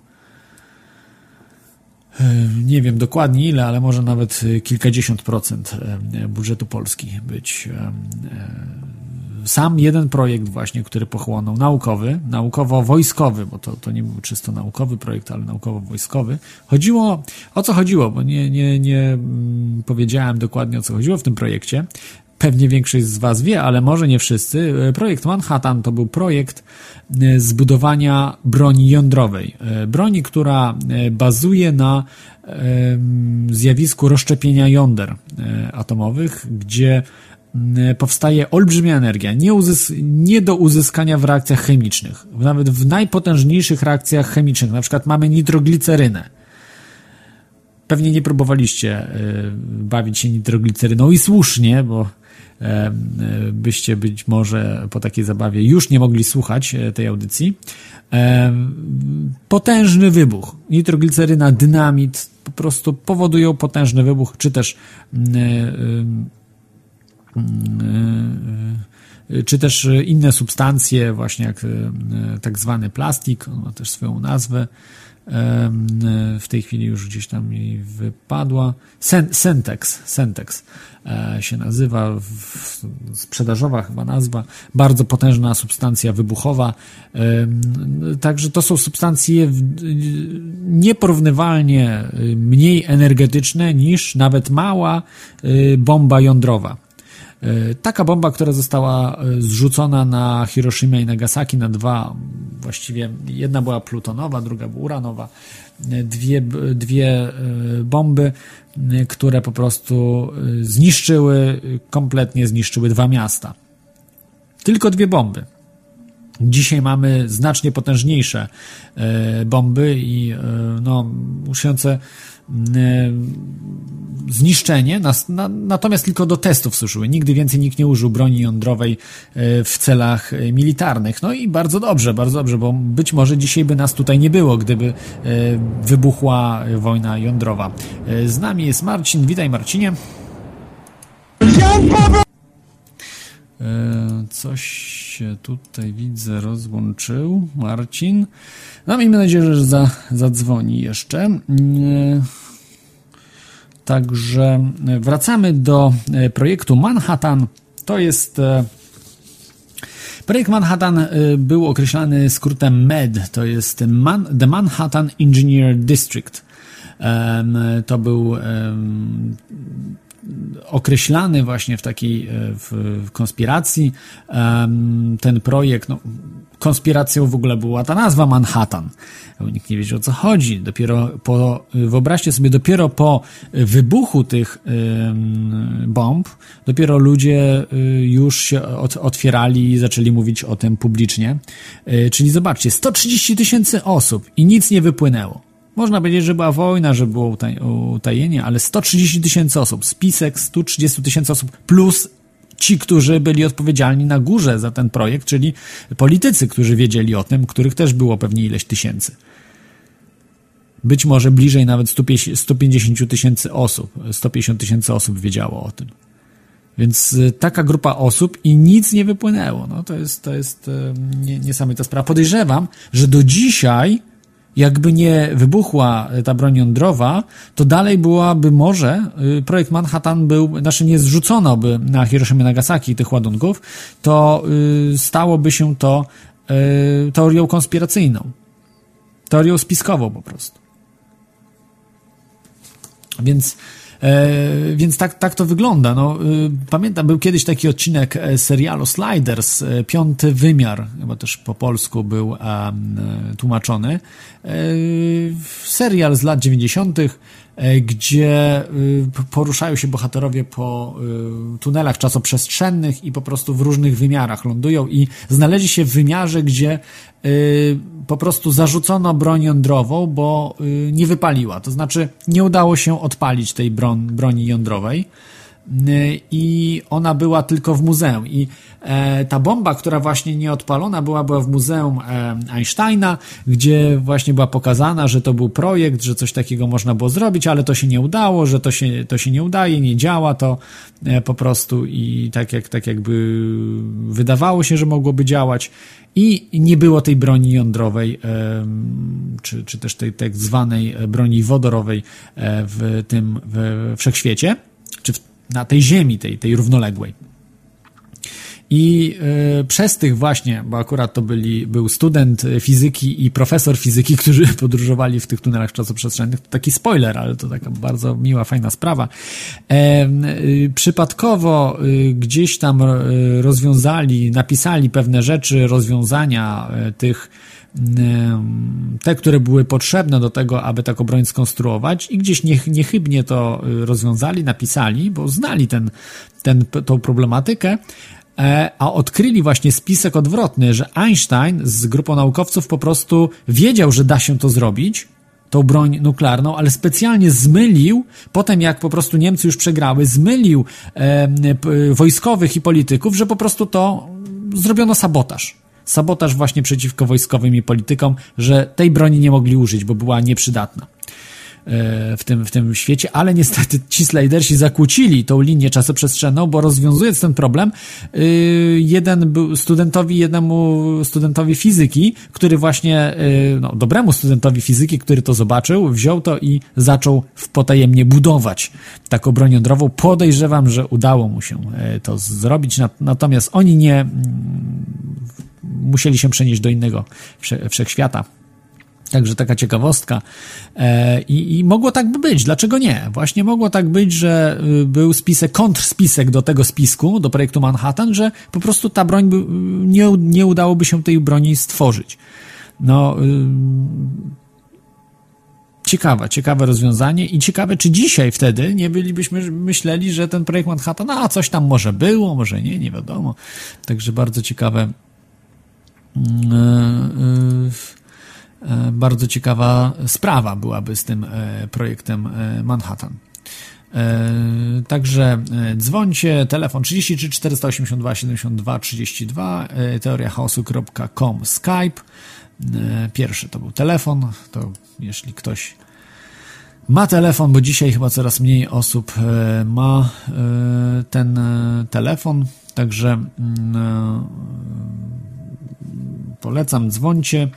S2: y, nie wiem dokładnie ile, ale może nawet y, kilkadziesiąt procent y, budżetu Polski być. Sam jeden projekt właśnie, który pochłonął, naukowy, naukowo-wojskowy, bo to, to nie był czysto naukowy projekt, ale naukowo-wojskowy. Chodziło, o co chodziło, bo nie, nie, nie mm, powiedziałem dokładnie o co chodziło w tym projekcie. Pewnie większość z Was wie, ale może nie wszyscy. Projekt Manhattan to był projekt e, zbudowania broni jądrowej. E, Broni, która e, bazuje na zjawisku rozszczepienia jąder e, atomowych, gdzie powstaje olbrzymia energia, nie, uzys- nie do uzyskania w reakcjach chemicznych. Nawet w najpotężniejszych reakcjach chemicznych, na przykład mamy nitroglicerynę. Pewnie nie próbowaliście bawić się nitrogliceryną i słusznie, bo e, byście być może po takiej zabawie już nie mogli słuchać e, tej audycji. E, potężny wybuch. Nitrogliceryna, dynamit, po prostu powodują potężny wybuch, czy też czy też inne substancje, właśnie jak tak zwany plastik, on ma też swoją nazwę, w tej chwili już gdzieś tam mi wypadła. Sentex, Sentex e, się nazywa, sprzedażowa chyba nazwa, bardzo potężna substancja wybuchowa. Także to są substancje nieporównywalnie mniej energetyczne niż nawet mała y, bomba jądrowa. E, taka bomba, która została e, zrzucona na Hiroshima i Nagasaki na dwa, właściwie jedna była plutonowa, druga była uranowa, e, dwie, dwie bomby, które po prostu zniszczyły, kompletnie zniszczyły dwa miasta. Tylko dwie bomby. Dzisiaj mamy znacznie potężniejsze bomby i no, muszące E, zniszczenie, natomiast tylko do testów służyły. Nigdy więcej nikt nie użył broni jądrowej e, w celach e, militarnych. No i bardzo dobrze, bardzo dobrze, bo być może dzisiaj by nas tutaj nie było, gdyby wybuchła wojna jądrowa. Z nami jest Marcin. Witaj Marcinie. Coś się tutaj widzę rozłączył. Marcin. No miejmy nadzieję, że za, zadzwoni jeszcze. Mm, także wracamy do e, projektu Manhattan. To jest e, Projekt Manhattan e, był określany skrótem MED, to jest Man, The Manhattan Engineer District. To był określany właśnie w takiej w konspiracji ten projekt, no, konspiracją w ogóle była ta nazwa Manhattan. Nikt nie wiedział o co chodzi. Dopiero po, wyobraźcie sobie, dopiero po wybuchu tych bomb, dopiero ludzie y, już się otwierali i zaczęli mówić o tym publicznie. Y, czyli zobaczcie, 130 tysięcy osób i nic nie wypłynęło. Można powiedzieć, że była wojna, że było utajenie, ale 130 tysięcy osób, spisek 130 tysięcy osób plus ci, którzy byli odpowiedzialni na górze za ten projekt, czyli politycy, którzy wiedzieli o tym, których też było pewnie ileś tysięcy. Być może bliżej nawet 150 tysięcy osób, 150 tysięcy osób wiedziało o tym. Więc y, taka grupa osób i nic nie wypłynęło. No to jest, to jest niesamowita sprawa. Podejrzewam, że do dzisiaj jakby nie wybuchła ta broń jądrowa, to dalej byłaby może, y, projekt Manhattan był, znaczy nie zrzucono by na Hiroshima Nagasaki tych ładunków, to y, stałoby się to y, teorią konspiracyjną. Teorią spiskową po prostu. Więc E, więc tak, tak to wygląda. No, y, pamiętam, był kiedyś taki odcinek e, serialu Sliders, e, piąty wymiar, chyba też po polsku był tłumaczony. Serial z lat 90., gdzie poruszają się bohaterowie po tunelach czasoprzestrzennych i po prostu w różnych wymiarach lądują i znaleźli się w wymiarze, gdzie po prostu zarzucono broń jądrową, bo y, nie wypaliła. To znaczy nie udało się odpalić tej broń, broni jądrowej y, i ona była tylko w muzeum. I e, ta bomba, która właśnie nie odpalona była, była w muzeum e, Einsteina, gdzie właśnie była pokazana, że to był projekt, że coś takiego można było zrobić, ale to się nie udało, że to się, to się nie udaje, nie działa to e, po prostu i tak jak tak jakby wydawało się, że mogłoby działać i nie było tej broni jądrowej, czy, czy też tej tak zwanej broni wodorowej w tym w wszechświecie, na tej ziemi, tej, tej równoległej. I y, przez tych właśnie, bo akurat to byli, był student fizyki i profesor fizyki, którzy podróżowali w tych tunelach czasoprzestrzennych, to taki spoiler, ale to taka bardzo miła, fajna sprawa. E, y, przypadkowo y, gdzieś tam rozwiązali, napisali pewne rzeczy, rozwiązania tych te, które były potrzebne do tego, aby taką broń skonstruować i gdzieś niechybnie to rozwiązali, napisali, bo znali ten, ten, tą problematykę, E, a odkryli właśnie spisek odwrotny, że Einstein z grupą naukowców po prostu wiedział, że da się to zrobić, tą broń nuklearną, ale specjalnie zmylił, potem jak po prostu Niemcy już przegrały, zmylił e, wojskowych i polityków, że po prostu to zrobiono sabotaż. Sabotaż właśnie przeciwko wojskowym i politykom, że tej broni nie mogli użyć, bo była nieprzydatna. w tym, w tym świecie, ale niestety ci slidersi zakłócili tą linię czasoprzestrzenną, bo rozwiązując ten problem, jeden był studentowi, jednemu studentowi fizyki, który właśnie, no, dobremu studentowi fizyki, który to zobaczył, wziął to i zaczął w potajemnie budować taką broń jądrową. Podejrzewam, że udało mu się to zrobić, natomiast oni nie mm, musieli się przenieść do innego wszechświata. Także taka ciekawostka. E, I, I, mogło tak by być. Dlaczego nie? Właśnie mogło tak być, że y, był spisek, kontrspisek do tego spisku, do projektu Manhattan, że po prostu ta broń, by, nie, nie udałoby się tej broni stworzyć. No, y, ciekawe, ciekawe rozwiązanie i ciekawe, czy dzisiaj wtedy nie bylibyśmy myśleli, że ten projekt Manhattan, a coś tam może było, może nie, nie wiadomo. Także bardzo ciekawe. Yy, yy, bardzo ciekawa sprawa byłaby z tym e, projektem e, Manhattan. E, także dzwońcie, telefon 33 482 72 32, teoriachaosu.com, Skype. Pierwszy to był telefon, to jeśli ktoś ma telefon, bo dzisiaj chyba coraz mniej osób e, ma e, ten e, telefon, także mm, polecam, dzwońcie.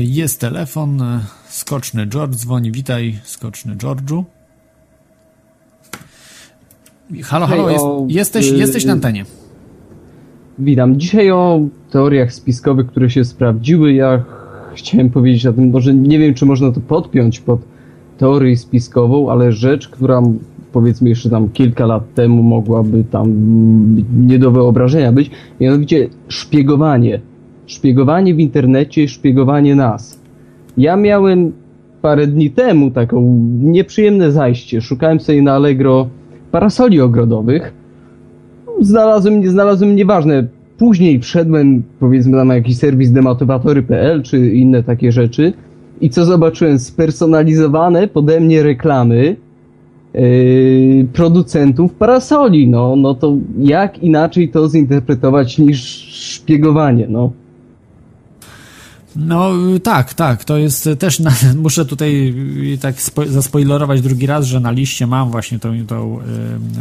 S2: Jest telefon, Skoczny George dzwoni, witaj Skoczny George'u. Halo, halo, jest, o, jesteś, y, jesteś na antenie.
S3: Witam. Dzisiaj o teoriach spiskowych, które się sprawdziły. Ja chciałem powiedzieć o tym, może nie wiem, czy można to podpiąć pod teorię spiskową, ale rzecz, która powiedzmy jeszcze tam kilka lat temu mogłaby tam nie do wyobrażenia być, mianowicie szpiegowanie. Szpiegowanie w internecie, szpiegowanie nas. Ja miałem parę dni temu taką nieprzyjemne zajście. Szukałem sobie na Allegro parasoli ogrodowych. Znalazłem, znalazłem, nieważne. Później wszedłem, powiedzmy, na jakiś serwis demotywatory.pl czy inne takie rzeczy i co zobaczyłem? Spersonalizowane pode mnie reklamy yy, producentów parasoli. No, no to jak inaczej to zinterpretować niż szpiegowanie, no.
S2: No tak, tak, to jest też, na, muszę tutaj tak spo, zaspoilerować drugi raz, że na liście mam właśnie tą, tą,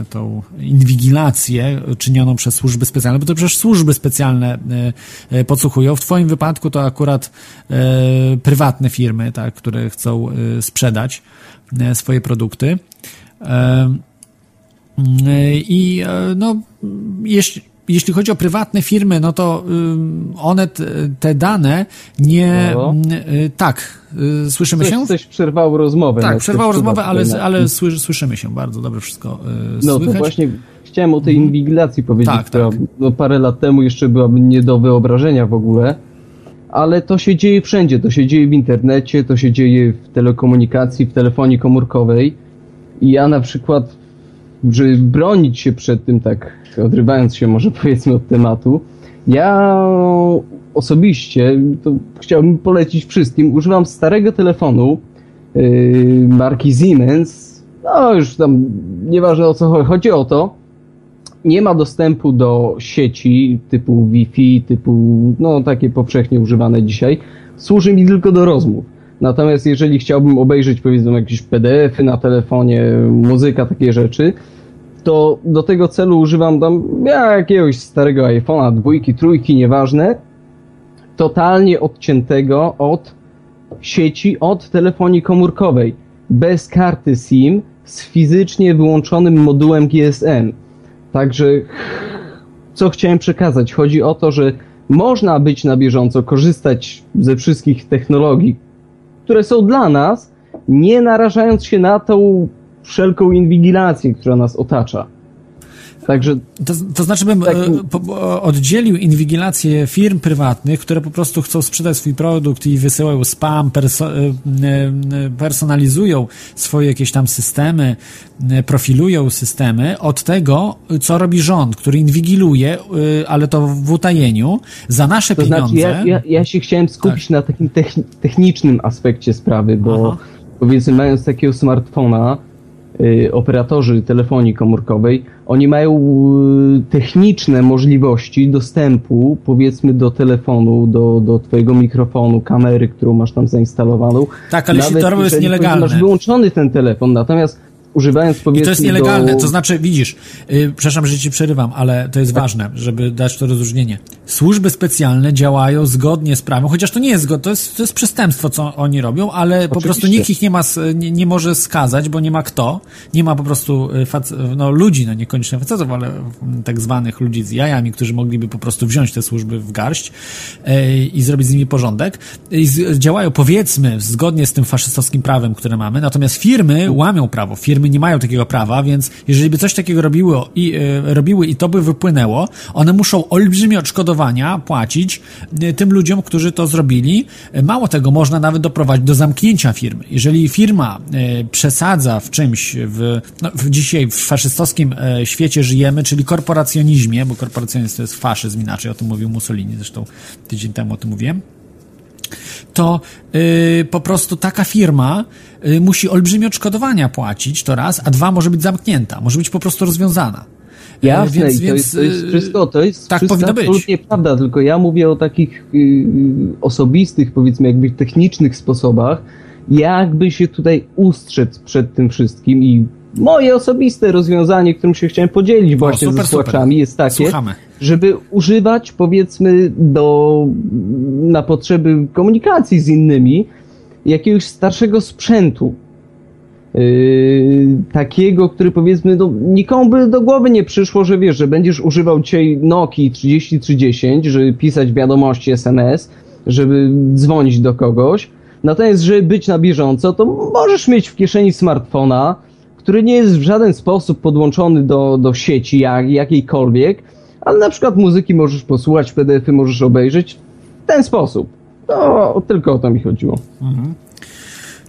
S2: tą inwigilację czynioną przez służby specjalne, bo to przecież służby specjalne e, podsłuchują. W twoim wypadku to akurat prywatne firmy, tak, które chcą sprzedać swoje produkty. I no, jeśli, jeśli chodzi o prywatne firmy, no to one te dane nie. No. Tak, y, słyszymy
S3: coś,
S2: się?
S3: Coś przerwało rozmowę.
S2: Tak, przerwało rozmowę, ale, ale słyszymy się bardzo dobrze wszystko.
S3: No
S2: słychać.
S3: to właśnie chciałem o tej mhm. inwigilacji powiedzieć, tak, która tak. No, parę lat temu jeszcze byłaby nie do wyobrażenia w ogóle. Ale to się dzieje wszędzie. To się dzieje w internecie, to się dzieje w telekomunikacji, w telefonii komórkowej. I ja na przykład, żeby bronić się przed tym tak odrywając się może powiedzmy od tematu, ja osobiście to chciałbym polecić wszystkim. Używam starego telefonu yy, marki Siemens. No już tam nieważne o co chodzi. Chodzi o to, nie ma dostępu do sieci typu Wi-Fi, typu no takie powszechnie używane dzisiaj. Służy mi tylko do rozmów. Natomiast jeżeli chciałbym obejrzeć powiedzmy jakieś PDF-y na telefonie, muzyka, takie rzeczy, to do tego celu używam tam jakiegoś starego iPhone'a, dwójki, trójki, nieważne, totalnie odciętego od sieci, od telefonii komórkowej, bez karty SIM, z fizycznie wyłączonym modułem GSM. Także co chciałem przekazać? Chodzi o to, że można być na bieżąco, korzystać ze wszystkich technologii, które są dla nas, nie narażając się na tą wszelką inwigilację, która nas otacza. Także,
S2: to, to znaczy bym tak, e, oddzielił inwigilację firm prywatnych, które po prostu chcą sprzedać swój produkt i wysyłają spam, perso, e, e, personalizują swoje jakieś tam systemy, profilują systemy, od tego, co robi rząd, który inwigiluje, ale to w utajeniu, za nasze to pieniądze.
S3: Znaczy ja, ja, ja się chciałem skupić tak. na takim technicznym aspekcie sprawy, bo Aha. powiedzmy mając takiego smartfona, operatorzy telefonii komórkowej, oni mają y, techniczne możliwości dostępu, powiedzmy, do telefonu, do, do twojego mikrofonu, kamery, którą masz tam zainstalowaną.
S2: Tak, ale jeśli to jest nielegalne.
S3: Masz wyłączony ten telefon, natomiast używając powiedzmy
S2: I to jest nielegalne, do... to znaczy, widzisz, yy, przepraszam, że ci przerywam, ale to jest tak. ważne, żeby dać to rozróżnienie. Służby specjalne działają zgodnie z prawem, chociaż to nie jest zgodne, to jest, to jest przestępstwo, co oni robią, ale Oczywiście. po prostu nikt ich nie ma, nie, nie, może skazać, bo nie ma kto, nie ma po prostu y, fac, no, ludzi, no niekoniecznie facetów, ale tak zwanych ludzi z jajami, którzy mogliby po prostu wziąć te służby w garść yy, i zrobić z nimi porządek. I z, działają, powiedzmy, zgodnie z tym faszystowskim prawem, które mamy, natomiast firmy łamią prawo, firmy nie mają takiego prawa, więc jeżeli by coś takiego robiło i, e, robiły i to by wypłynęło, one muszą olbrzymie odszkodowania płacić e, tym ludziom, którzy to zrobili. E, mało tego, można nawet doprowadzić do zamknięcia firmy. Jeżeli firma przesadza w czymś, w, no, w dzisiaj w faszystowskim świecie żyjemy, czyli korporacjonizmie, bo korporacjonizm to jest faszyzm, inaczej o tym mówił Mussolini, zresztą tydzień temu o tym mówiłem, to yy, po prostu taka firma yy, musi olbrzymie odszkodowania płacić, to raz, a dwa, może być zamknięta, może być po prostu rozwiązana.
S3: Y, Jasne, więc, to, jest, to jest y, wszystko, to jest
S2: tak
S3: wszystko absolutnie być. prawda, tylko ja mówię o takich yy, osobistych, powiedzmy jakby technicznych sposobach, jakby się tutaj ustrzec przed tym wszystkim i moje osobiste rozwiązanie, którym się chciałem podzielić właśnie super, ze słuchaczami jest takie, Słuchamy. żeby używać powiedzmy do, na potrzeby komunikacji z innymi jakiegoś starszego sprzętu. Yy, takiego, który powiedzmy, no, nikomu by do głowy nie przyszło, że wiesz, że będziesz używał dzisiaj Nokii 3310, żeby pisać wiadomości SMS, żeby dzwonić do kogoś. Natomiast, żeby być na bieżąco, to możesz mieć w kieszeni smartfona, który nie jest w żaden sposób podłączony do, do sieci jak, jakiejkolwiek, ale na przykład muzyki możesz posłuchać, PDF-y możesz obejrzeć w ten sposób. No, tylko o to mi chodziło. Mhm.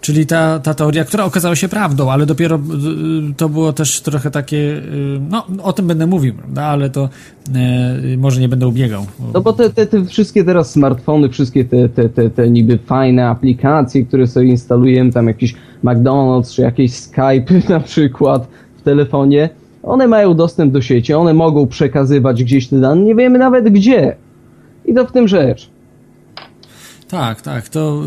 S2: Czyli ta, ta teoria, która okazała się prawdą, ale dopiero y, to było też trochę takie, y, no o tym będę mówił, prawda, ale to e, może nie będę ubiegał.
S3: No bo te, te, te wszystkie teraz smartfony, wszystkie te, te, te, te niby fajne aplikacje, które sobie instalujemy, tam jakiś McDonald's czy jakiś Skype na przykład w telefonie, one mają dostęp do sieci, one mogą przekazywać gdzieś te dane, nie wiemy nawet gdzie. I to w tym rzecz.
S2: Tak, tak. To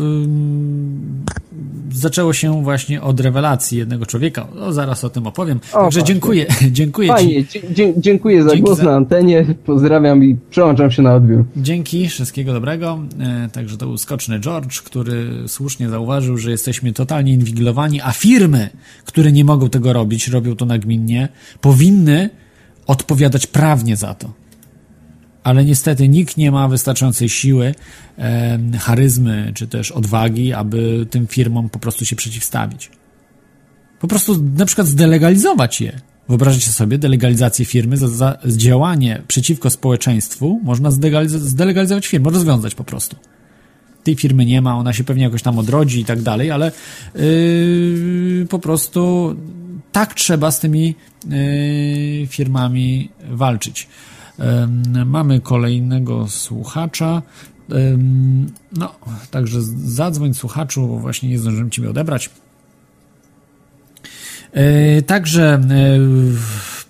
S2: zaczęło się właśnie od rewelacji jednego człowieka. O, zaraz o tym opowiem. O, Także właśnie. dziękuję, dziękuję
S3: Fajnie, Ci. dziękuję za Dzięki głos za... na antenie. Pozdrawiam i przełączam się na odbiór.
S2: Dzięki, wszystkiego dobrego. E, także to był skoczny George, który słusznie zauważył, że jesteśmy totalnie inwigilowani, a firmy, które nie mogą tego robić, robią to nagminnie, powinny odpowiadać prawnie za to ale niestety nikt nie ma wystarczającej siły, e, charyzmy czy też odwagi, aby tym firmom po prostu się przeciwstawić. Po prostu na przykład zdelegalizować je. Wyobraźcie sobie delegalizację firmy za, za działanie przeciwko społeczeństwu. Można zdelegalizować firmę, rozwiązać po prostu. Tej firmy nie ma, ona się pewnie jakoś tam odrodzi i tak dalej, ale yy, po prostu tak trzeba z tymi yy, firmami walczyć. Mamy kolejnego słuchacza. No, także zadzwoń słuchaczu, bo właśnie nie zdążyłem Ciebie odebrać. E, także e,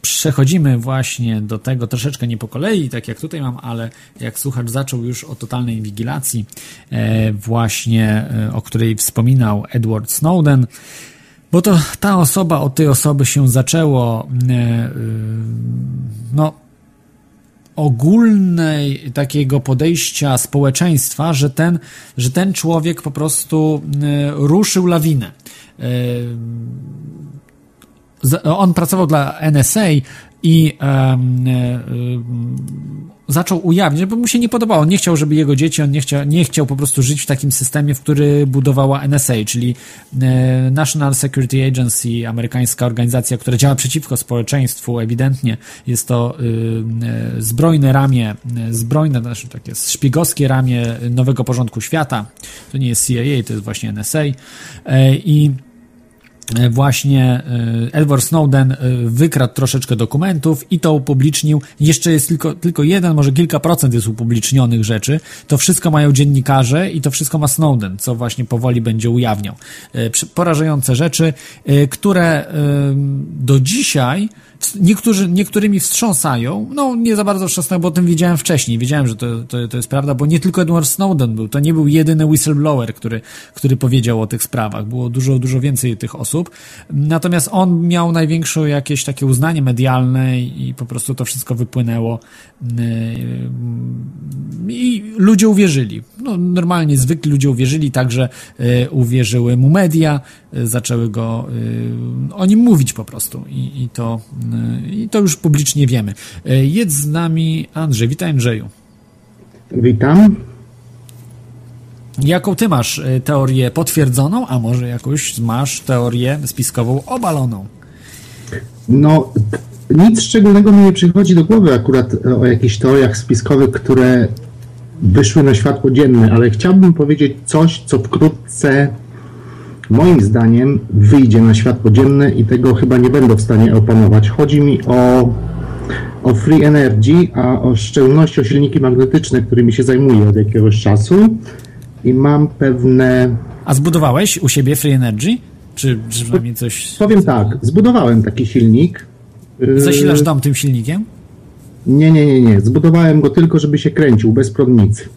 S2: przechodzimy właśnie do tego troszeczkę nie po kolei, tak jak tutaj mam, ale jak słuchacz zaczął już o totalnej inwigilacji, e, właśnie o której wspominał Edward Snowden, bo to ta osoba, od tej osoby się zaczęło no, ogólnej takiego podejścia społeczeństwa, że ten, że ten człowiek po prostu e, ruszył lawinę. E, on pracował dla NSA i um, zaczął ujawniać, bo mu się nie podobało. On nie chciał, żeby jego dzieci, on nie chciał, nie chciał po prostu żyć w takim systemie, w który budowała NSA, czyli e, National Security Agency, amerykańska organizacja, która działa przeciwko społeczeństwu, ewidentnie jest to e, zbrojne ramię, zbrojne, znaczy takie szpiegowskie ramię nowego porządku świata. To nie jest CIA, to jest właśnie NSA. E, I właśnie e, Edward Snowden e, wykradł troszeczkę dokumentów i to upublicznił. Jeszcze jest tylko, tylko jeden, może kilka procent jest upublicznionych rzeczy. To wszystko mają dziennikarze i to wszystko ma Snowden, co właśnie powoli będzie ujawniał. Porażające rzeczy, które do dzisiaj niektórzy, niektórymi wstrząsają. No, nie za bardzo wstrząsają, bo o tym wiedziałem wcześniej. Wiedziałem, że to, to, to jest prawda, bo nie tylko Edward Snowden był. To nie był jedyny whistleblower, który, który powiedział o tych sprawach. Było dużo, dużo więcej tych osób. Natomiast on miał największe jakieś takie uznanie medialne i po prostu to wszystko wypłynęło. I ludzie uwierzyli. No, normalnie, zwykli ludzie uwierzyli, także e, uwierzyły mu media, zaczęły go e, o nim mówić po prostu. I, i to i to już publicznie wiemy. E, jest z nami Andrzej. Witaj Andrzeju.
S4: Witam.
S2: Jaką ty masz e, teorię potwierdzoną, a może jakąś masz teorię spiskową obaloną?
S4: No, nic szczególnego mi nie przychodzi do głowy akurat o jakichś teoriach spiskowych, które wyszły na światło dzienne, ale chciałbym powiedzieć coś, co wkrótce moim zdaniem wyjdzie na światło dzienne i tego chyba nie będę w stanie opanować. Chodzi mi o, o free energy, a o szczególności o silniki magnetyczne, którymi się zajmuję od jakiegoś czasu i mam pewne...
S2: A zbudowałeś u siebie free energy? Czy, czy przynajmniej coś...
S4: Powiem tak, zbudowałem taki silnik.
S2: Zasilasz dom tym silnikiem?
S4: Nie, nie, nie, nie. Zbudowałem go tylko, żeby się kręcił, bez prądnicy.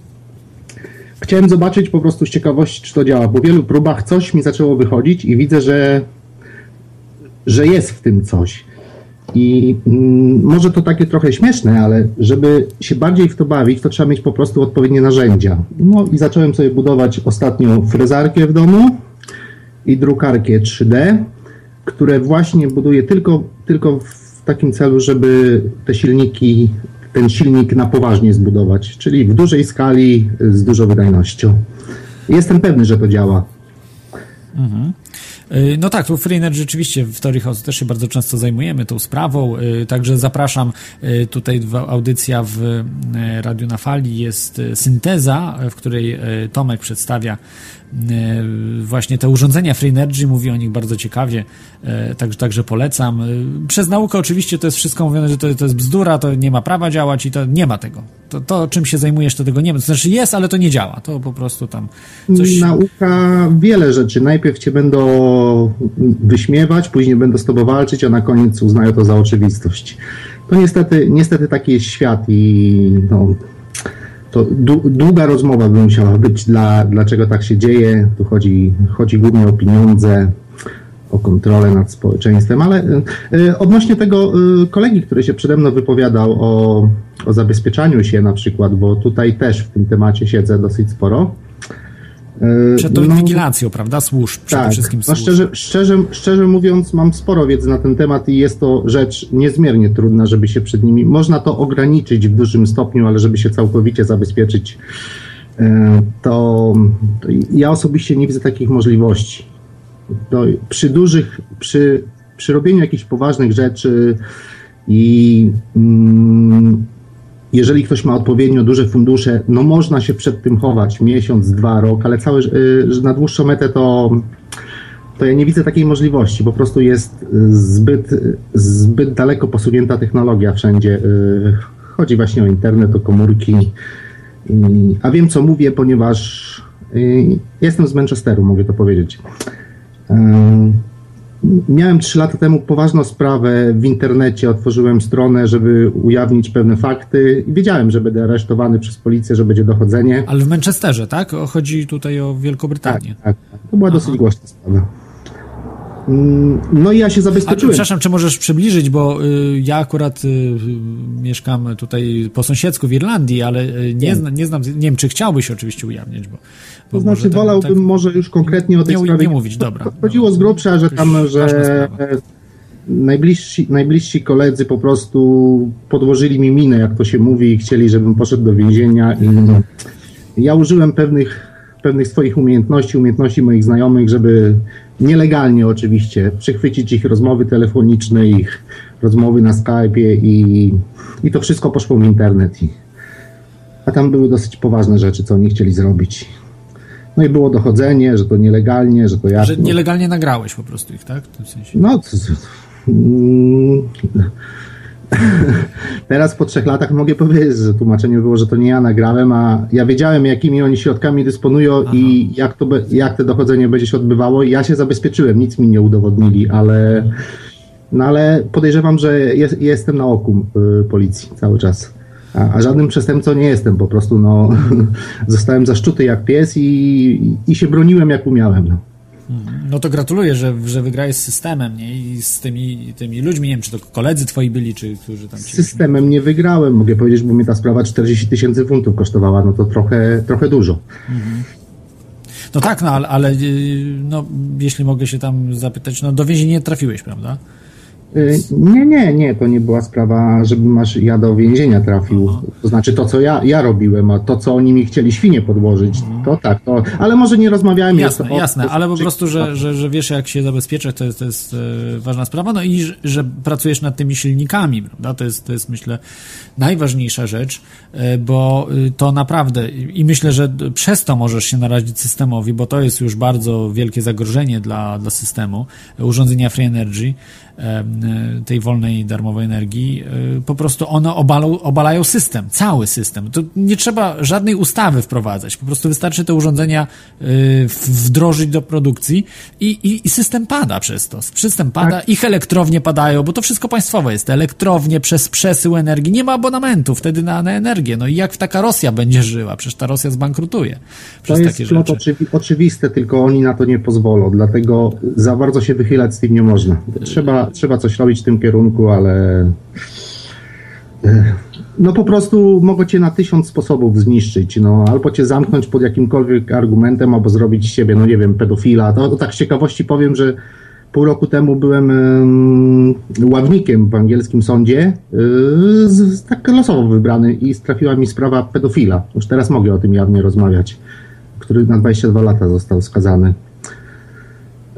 S4: Chciałem zobaczyć po prostu z ciekawości, czy to działa. Po wielu próbach coś mi zaczęło wychodzić i widzę, że, że jest w tym coś. I mm, może to takie trochę śmieszne, ale żeby się bardziej w to bawić, to trzeba mieć po prostu odpowiednie narzędzia. No i zacząłem sobie budować ostatnio frezarkę w domu i drukarkę 3D, które właśnie buduję tylko, tylko w takim celu, żeby te silniki ten silnik na poważnie zbudować, czyli w dużej skali, z dużą wydajnością. Jestem pewny, że to działa.
S2: Mhm. Y, no tak, tu Free Energy rzeczywiście w Teorii też się bardzo często zajmujemy tą sprawą, y, także zapraszam y, tutaj audycja w Radiu na Fali jest synteza, w której Tomek przedstawia właśnie te urządzenia Free Energy, mówi o nich bardzo ciekawie, także, także polecam. Przez naukę oczywiście to jest wszystko mówione, że to, to jest bzdura, to nie ma prawa działać i to nie ma tego. To, to czym się zajmujesz, to tego nie ma. To znaczy jest, ale to nie działa. To po prostu tam coś...
S4: Nauka wiele rzeczy. Najpierw cię będą wyśmiewać, później będą z tobą walczyć, a na koniec uznają to za oczywistość. To niestety, niestety taki jest świat i no, to długa rozmowa by musiała być, dla, dlaczego tak się dzieje. Tu chodzi, chodzi głównie o pieniądze, o kontrolę nad społeczeństwem, ale y, odnośnie tego y, kolegi, który się przede mną wypowiadał o, o zabezpieczaniu się na przykład, bo tutaj też w tym temacie siedzę dosyć sporo,
S2: przed tą no, inwigilacją, prawda? Służb, przede tak, wszystkim służb.
S4: No szczerze, szczerze, szczerze mówiąc, mam sporo wiedzy na ten temat i jest to rzecz niezmiernie trudna, żeby się przed nimi. Można to ograniczyć w dużym stopniu, ale żeby się całkowicie zabezpieczyć, e, to, to ja osobiście nie widzę takich możliwości. To przy dużych, przy, przy robieniu jakichś poważnych rzeczy i. Mm, jeżeli ktoś ma odpowiednio duże fundusze, no można się przed tym chować miesiąc, dwa, rok, ale cały, y, na dłuższą metę to, to ja nie widzę takiej możliwości. Po prostu jest zbyt, zbyt daleko posunięta technologia wszędzie. Y, chodzi właśnie o internet, o komórki. A wiem, co mówię, ponieważ y, jestem z Manchesteru, mogę to powiedzieć. Miałem trzy lata temu poważną sprawę w internecie, otworzyłem stronę, żeby ujawnić pewne fakty i wiedziałem, że będę aresztowany przez policję, że będzie dochodzenie.
S2: Ale w Manchesterze, tak? Chodzi tutaj o Wielkobrytanię.
S4: Tak, tak. tak. To była Aha. dosyć głośna sprawa. Mm, no i ja się zabezpieczyłem. A,
S2: przepraszam, czy możesz przybliżyć, bo y, ja akurat y, mieszkam tutaj po sąsiedzku w Irlandii, ale y, nie, zna, nie znam, nie wiem, czy chciałbyś oczywiście ujawniać, bo...
S4: to znaczy wolałbym tak, może już konkretnie o tej
S2: nie,
S4: sprawie...
S2: Nie mówić, dobra.
S4: Chodziło z grubsza, że tam, że najbliżsi, najbliżsi koledzy po prostu podłożyli mi minę, jak to się mówi, i chcieli, żebym poszedł do więzienia i ja użyłem pewnych pewnych swoich umiejętności, umiejętności moich znajomych, żeby nielegalnie oczywiście przechwycić ich rozmowy telefoniczne, ich rozmowy na Skype'ie i, i to wszystko poszło w internet. I, a tam były dosyć poważne rzeczy, co oni chcieli zrobić. No i było dochodzenie, że to nielegalnie, że to ja.
S2: Że nielegalnie nagrałeś po prostu ich, tak? W tym sensie.
S4: No, to, mm, Teraz po trzech latach mogę powiedzieć, że tłumaczenie było, że to nie ja nagrałem, a ja wiedziałem, jakimi oni środkami dysponują Aha. i jak, to be, jak te dochodzenie będzie się odbywało. Ja się zabezpieczyłem, nic mi nie udowodnili, ale, no ale podejrzewam, że jest, jestem na oku y, policji cały czas. A, a, żadnym przestępcą nie jestem, po prostu no, zostałem zaszczuty jak pies i, i się broniłem jak umiałem. No.
S2: No to gratuluję, że, że wygrałeś z systemem, nie? I z tymi, tymi ludźmi, nie wiem, czy to koledzy twoi byli, czy którzy tam...
S4: Z systemem nie wygrałem, mogę powiedzieć, bo mi ta sprawa 40 tysięcy funtów kosztowała, no to trochę, trochę dużo. Mhm.
S2: No tak, no ale, ale no, jeśli mogę się tam zapytać, no do więzienia nie trafiłeś, prawda?
S4: Y, nie, nie, nie, to nie była sprawa, żebym masz ja do więzienia trafił. To znaczy to, co ja, ja robiłem, a to, co oni mi chcieli świnie podłożyć, mhm. to tak, to, ale może nie rozmawiałem.
S2: Jasne, o, jasne, ale po prostu, że, że, że wiesz, jak się zabezpieczać, to jest, to jest e, ważna sprawa, no i że, że, pracujesz nad tymi silnikami, prawda, to jest, to jest myślę najważniejsza rzecz, e, bo y, to naprawdę i myślę, że przez to możesz się narazić systemowi, bo to jest już bardzo wielkie zagrożenie dla, dla systemu, urządzenia Free Energy, tej wolnej, darmowej energii, e, po prostu one obalą, obalają system, cały system. To nie trzeba żadnej ustawy wprowadzać, po prostu wystarczy te urządzenia e, wdrożyć do produkcji i, i, i system pada przez to. System pada, tak. ich elektrownie padają, bo to wszystko państwowe jest. Te elektrownie przez przesył energii, nie ma abonamentu wtedy na, na energię. No i jak taka Rosja będzie żyła? Przecież ta Rosja zbankrutuje przez
S4: to jest
S2: takie rzeczy.
S4: Oczywi oczywiste, tylko oni na to nie pozwolą, dlatego za bardzo się wychylać z tym nie można. Trzeba trzeba, coś robić w tym kierunku, ale e, no po prostu mogą cię na tysiąc sposobów zniszczyć, no albo cię zamknąć pod jakimkolwiek argumentem, albo zrobić z siebie, no nie wiem, pedofila. To, to tak z ciekawości powiem, że pół roku temu byłem um, ławnikiem w angielskim sądzie, yy, z, tak losowo wybrany i trafiła mi sprawa pedofila. Już teraz mogę o tym jawnie rozmawiać, który na 22 lata został skazany.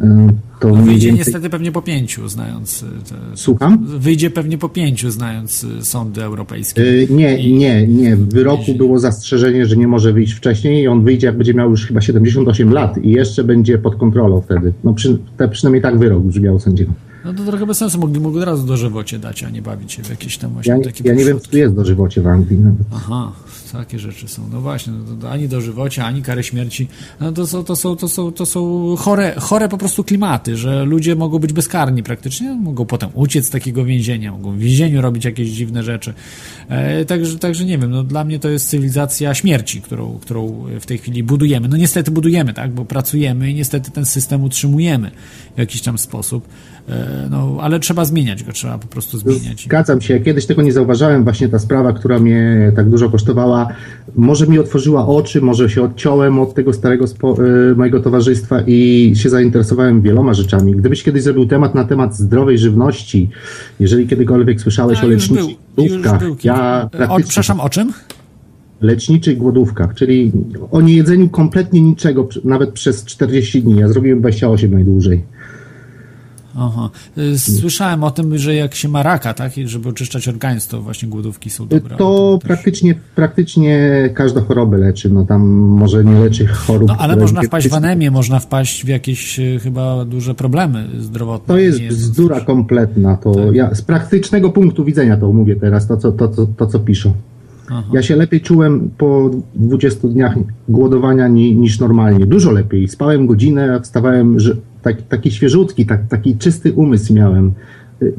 S2: Yy, to no wyjdzie więcej... niestety pewnie po pięciu, znając. Te...
S4: Słucham?
S2: Wyjdzie pewnie po pięciu, znając y, sądy europejskie.
S4: Yy, nie, I... nie, nie. W wyroku było zastrzeżenie, że nie może wyjść wcześniej i on wyjdzie, jak będzie miał już chyba 78 lat i jeszcze będzie pod kontrolą wtedy. No przy, te, przynajmniej tak wyrok brzmiał sędziego.
S2: No to trochę bez sensu, mogli mu od razu dożywocie dać, a nie bawić się w jakieś tam właśnie
S4: ja,
S2: takie
S4: Ja nie wiem, co tu jest dożywocie w Anglii nawet.
S2: Aha, takie rzeczy są. No właśnie, no ani dożywocie, ani kary śmierci. No to są, to są, to są, to są chore, chore po prostu klimaty, że ludzie mogą być bezkarni praktycznie, mogą potem uciec z takiego więzienia, mogą w więzieniu robić jakieś dziwne rzeczy. E, także, także nie wiem, no dla mnie to jest cywilizacja śmierci, którą, którą w tej chwili budujemy. No niestety budujemy, tak, bo pracujemy i niestety ten system utrzymujemy w jakiś tam sposób. E, no, ale trzeba zmieniać go, trzeba po prostu zmieniać.
S4: Zgadzam się. Kiedyś tego nie zauważałem. Właśnie ta sprawa, która mnie tak dużo kosztowała, może mi otworzyła oczy, może się odciąłem od tego starego e, mojego towarzystwa i się zainteresowałem wieloma rzeczami. Gdybyś kiedyś zrobił temat na temat zdrowej żywności, jeżeli kiedykolwiek słyszałeś A, o leczniczych głodówkach.
S2: Ja o, przepraszam, o czym?
S4: leczniczych głodówkach, czyli o niejedzeniu kompletnie niczego, nawet przez 40 dni. Ja zrobiłem 28 najdłużej.
S2: Aha. Y, słyszałem o tym, że jak się ma raka, tak, żeby oczyszczać organizm, to właśnie głodówki są dobre.
S4: To praktycznie, praktycznie każda choroba leczy. No tam może nie leczy chorób.
S2: No ale można wpaść w anemię, można wpaść w jakieś y, chyba duże problemy zdrowotne.
S4: To jest bzdura kompletna. To tak. ja z praktycznego punktu widzenia to mówię teraz, to co, to, to, to, co piszą. Aha. Ja się lepiej czułem po 20 dniach głodowania niż normalnie. Dużo lepiej. Spałem godzinę, wstawałem że, tak, taki świeżutki, tak, taki czysty umysł miałem.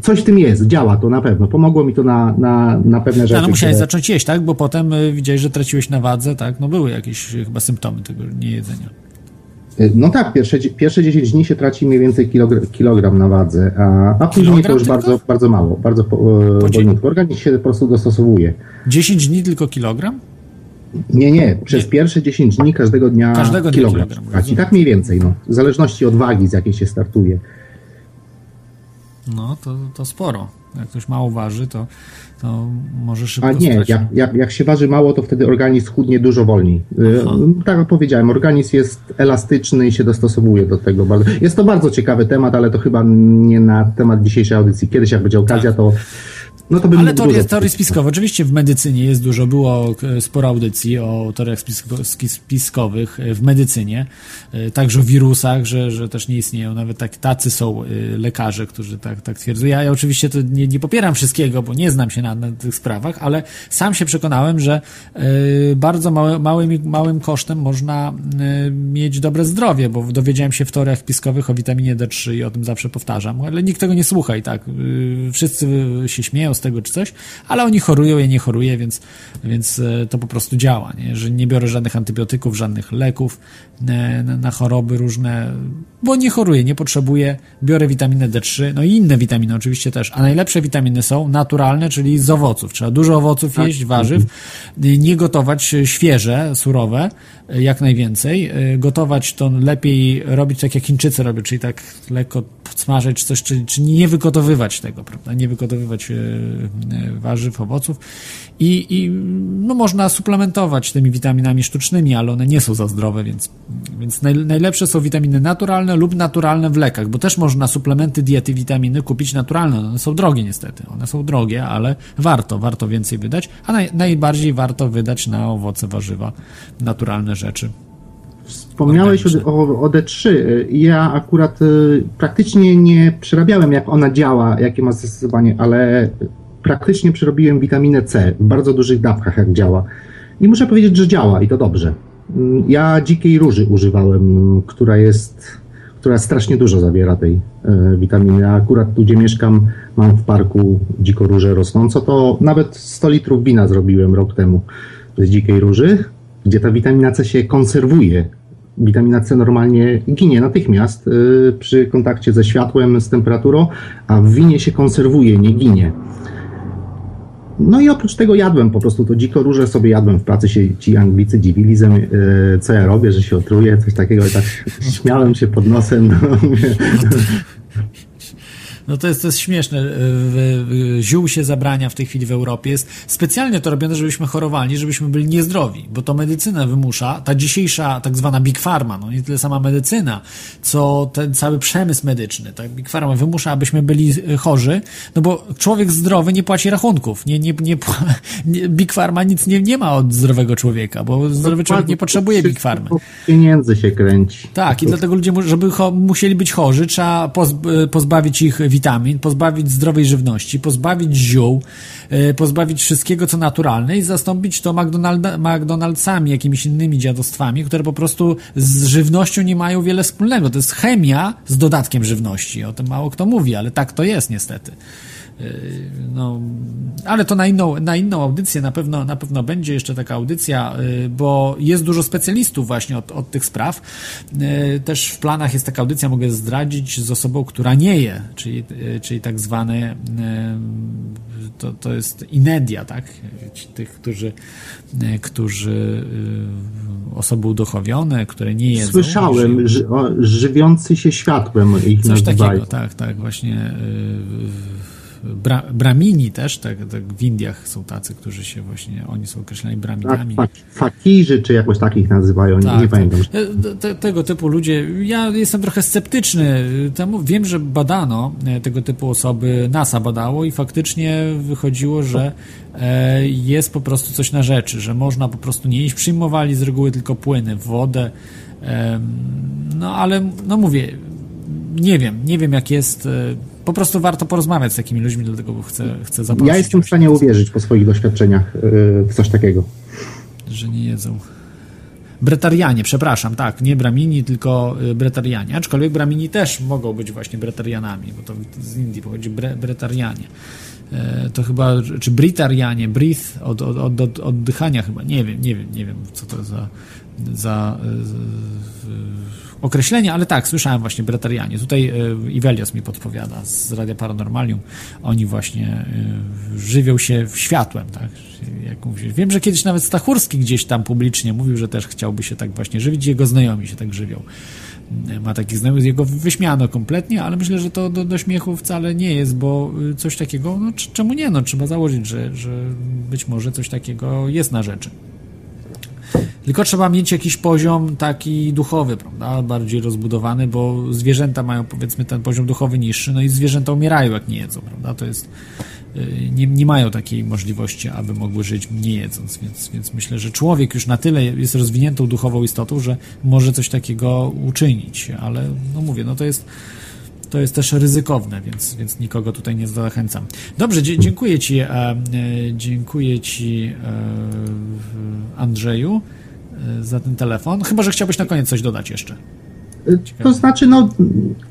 S4: Coś w tym jest, działa to na pewno. Pomogło mi to na, na, na pewne rzeczy.
S2: No, ale musiałeś które... zacząć jeść, tak? Bo potem y, widziałeś, że traciłeś na wadze, tak? No były jakieś chyba symptomy tego niejedzenia.
S4: Y, no tak, pierwsze, pierwsze 10 dni się traci mniej więcej kilogram, kilogram na wadze, a, a później to już bardzo, bardzo mało, bardzo po, wolniutko. Organizm się po prostu dostosowuje.
S2: 10 dni tylko kilogram?
S4: Nie, nie. Przez nie. pierwsze 10 dni każdego dnia każdego kilogram. Dnia kilogram I tak mniej więcej, no. W zależności od wagi, z jakiej się startuje.
S2: No, to, to sporo. Jak ktoś mało waży, to, to może szybko A
S4: nie, jak, jak, jak, się waży mało, to wtedy organizm chudnie dużo wolniej. Y, Aha. Tak jak powiedziałem, organizm jest elastyczny i się dostosowuje do tego. Jest to bardzo ciekawy temat, ale to chyba nie na temat dzisiejszej audycji. Kiedyś, jak będzie okazja, tak. to No to bym
S2: Ale teorie, teorie spiskowe, oczywiście w medycynie jest dużo, było e, sporo audycji o teoriach spiskowych e, w medycynie, e, także o wirusach, że, że też nie istnieją, nawet tak, tacy są lekarze, którzy tak, tak twierdzą. Ja, ja oczywiście to nie, nie popieram wszystkiego, bo nie znam się na, na tych sprawach, ale sam się przekonałem, że bardzo małe, małym, małym kosztem można mieć dobre zdrowie, bo dowiedziałem się w teoriach spiskowych o witaminie D3 i o tym zawsze powtarzam, ale nikt tego nie słucha i tak. Wszyscy się śmieją z tego czy coś, ale oni chorują, ja nie choruję, więc, więc e, to po prostu działa, nie? że nie biorę żadnych antybiotyków, żadnych leków e, na, choroby różne, bo nie choruję, nie potrzebuję, biorę witaminę D3, no i inne witaminy oczywiście też, a najlepsze witaminy są naturalne, czyli z owoców. Trzeba dużo owoców tak. jeść, warzyw, nie gotować świeże, surowe, e, jak najwięcej. Gotować to lepiej robić tak jak Chińczycy robią, czyli tak lekko podsmażyć czy coś, czy, czy nie wygotowywać tego, prawda? Nie wygotowywać E, warzyw, owoców i, i no, można suplementować tymi witaminami sztucznymi, ale one nie są za zdrowe, więc, więc naj, najlepsze są witaminy naturalne lub naturalne w lekach, bo też można suplementy diety witaminy kupić naturalne. One są drogie niestety, one są drogie, ale warto, warto więcej wydać, a naj, najbardziej warto wydać na owoce, warzywa, naturalne rzeczy.
S4: Wspomniałeś o, o, D3. Ja akurat y, praktycznie nie przerabiałem, jak ona działa, jakie ma zastosowanie, ale praktycznie przerobiłem witaminę C w bardzo dużych dawkach, jak działa. I muszę powiedzieć, że działa i to dobrze. Mm, ja dzikiej róży używałem, która jest, która strasznie dużo zawiera tej e, witaminy. A akurat tu, gdzie mieszkam, mam w parku dziko róże rosnąco, to nawet 100 litrów wina zrobiłem rok temu z dzikiej róży, gdzie ta witamina C się konserwuje. Witamina C normalnie ginie natychmiast e, przy kontakcie ze światłem, z temperaturą, a w winie się konserwuje, nie ginie. No i oprócz tego jadłem po prostu to dziko róże sobie jadłem w pracy, się ci Anglicy dziwili, ze mnie, e, co ja robię, że się otruję, coś takiego i tak śmiałem się pod nosem. No,
S2: no to jest, to jest śmieszne. Ziół się zabrania w tej chwili w Europie. Jest specjalnie to robione, żebyśmy chorowali, żebyśmy byli niezdrowi, bo to medycyna wymusza, ta dzisiejsza tak zwana Big Pharma, no nie tyle sama medycyna, co ten cały przemysł medyczny, tak? Big Pharma wymusza, abyśmy byli e, chorzy, no bo człowiek zdrowy nie płaci rachunków. Nie, nie, nie, nie Big Pharma nic nie, nie ma od zdrowego człowieka, bo zdrowy człowiek nie potrzebuje Big Pharmy.
S4: Pieniędzy się kręci.
S2: Tak, i dlatego ludzie, żeby musieli być chorzy, trzeba e, pozbawić ich witamin, pozbawić zdrowej żywności, pozbawić ziół, e, pozbawić wszystkiego, co naturalne i zastąpić to McDonald'sami, jakimiś innymi dziadostwami, które po prostu z żywnością nie mają wiele wspólnego. To jest chemia z dodatkiem żywności. O tym mało kto mówi, ale tak to jest niestety. Yy, no, ale to na inną, na inną audycję na pewno, na pewno będzie jeszcze taka audycja, yy, bo jest dużo specjalistów właśnie od, od tych spraw. Yy, też w planach jest taka audycja, mogę zdradzić, z osobą, która nie je, czyli, czyli tak zwane to, to jest inedia, tak? Tych, którzy, którzy osoby udochowione, które nie jedzą.
S4: Słyszałem, ży, o, żywiący się światłem ich
S2: Coś nazywają. takiego, tak, tak, właśnie bra, bramini też, tak, tak w Indiach są tacy, którzy się właśnie, oni są określani braminami.
S4: Tak, fakirzy, czy jakoś takich nazywają, tak, nie, nie tak. pamiętam.
S2: E, te, tego typu ludzie, ja jestem trochę sceptyczny temu, wiem, że badano e, tego typu osoby, NASA badało i faktycznie wychodziło, że e, jest po prostu coś na rzeczy, że można po prostu nie iść, przyjmowali z reguły tylko płyny, wodę, no ale, no mówię, nie wiem, nie wiem jak jest po prostu warto porozmawiać z takimi ludźmi, dlatego chcę, chcę zaprosić.
S4: Ja jestem w stanie uwierzyć po swoich doświadczeniach y, w coś takiego.
S2: Że nie jedzą. Bretarianie, przepraszam, tak, nie Bramini, tylko y, Bretarianie. Aczkolwiek Bramini też mogą być właśnie Bretarianami, bo to z Indii pochodzi bre, Bretarianie. E, to chyba, czy Britarianie, breath, od, od, od, od oddychania chyba, nie wiem, nie wiem, nie wiem, co to za, za, za określenia, ale tak, słyszałem właśnie Bretarianie. Tutaj e, Ivelios mi podpowiada z Radia Paranormalium. Oni właśnie e, żywią się światłem, tak? Jak mówię. Wiem, że kiedyś nawet Stachurski gdzieś tam publicznie mówił, że też chciałby się tak właśnie żywić. Jego znajomi się tak żywią. E, ma takich znajomych, jego wyśmiano kompletnie, ale myślę, że to do, do śmiechu wcale nie jest, bo coś takiego, no czemu nie? No trzeba założyć, że, że być może coś takiego jest na rzeczy. Tylko trzeba mieć jakiś poziom taki duchowy, prawda? Bardziej rozbudowany, bo zwierzęta mają powiedzmy ten poziom duchowy niższy, no i zwierzęta umierają jak nie jedzą, prawda? To jest y, nie, nie mają takiej możliwości, aby mogły żyć nie jedząc, więc, więc myślę, że człowiek już na tyle jest rozwiniętą duchową istotą, że może coś takiego uczynić, ale no mówię, no to jest to jest też ryzykowne, więc, więc nikogo tutaj nie zachęcam. Dobrze, dziękuję Ci, e, e, dziękuję Ci e, Andrzeju za ten telefon. Chyba, że chciałbyś na koniec coś dodać jeszcze.
S4: Ciekawe. To znaczy, no,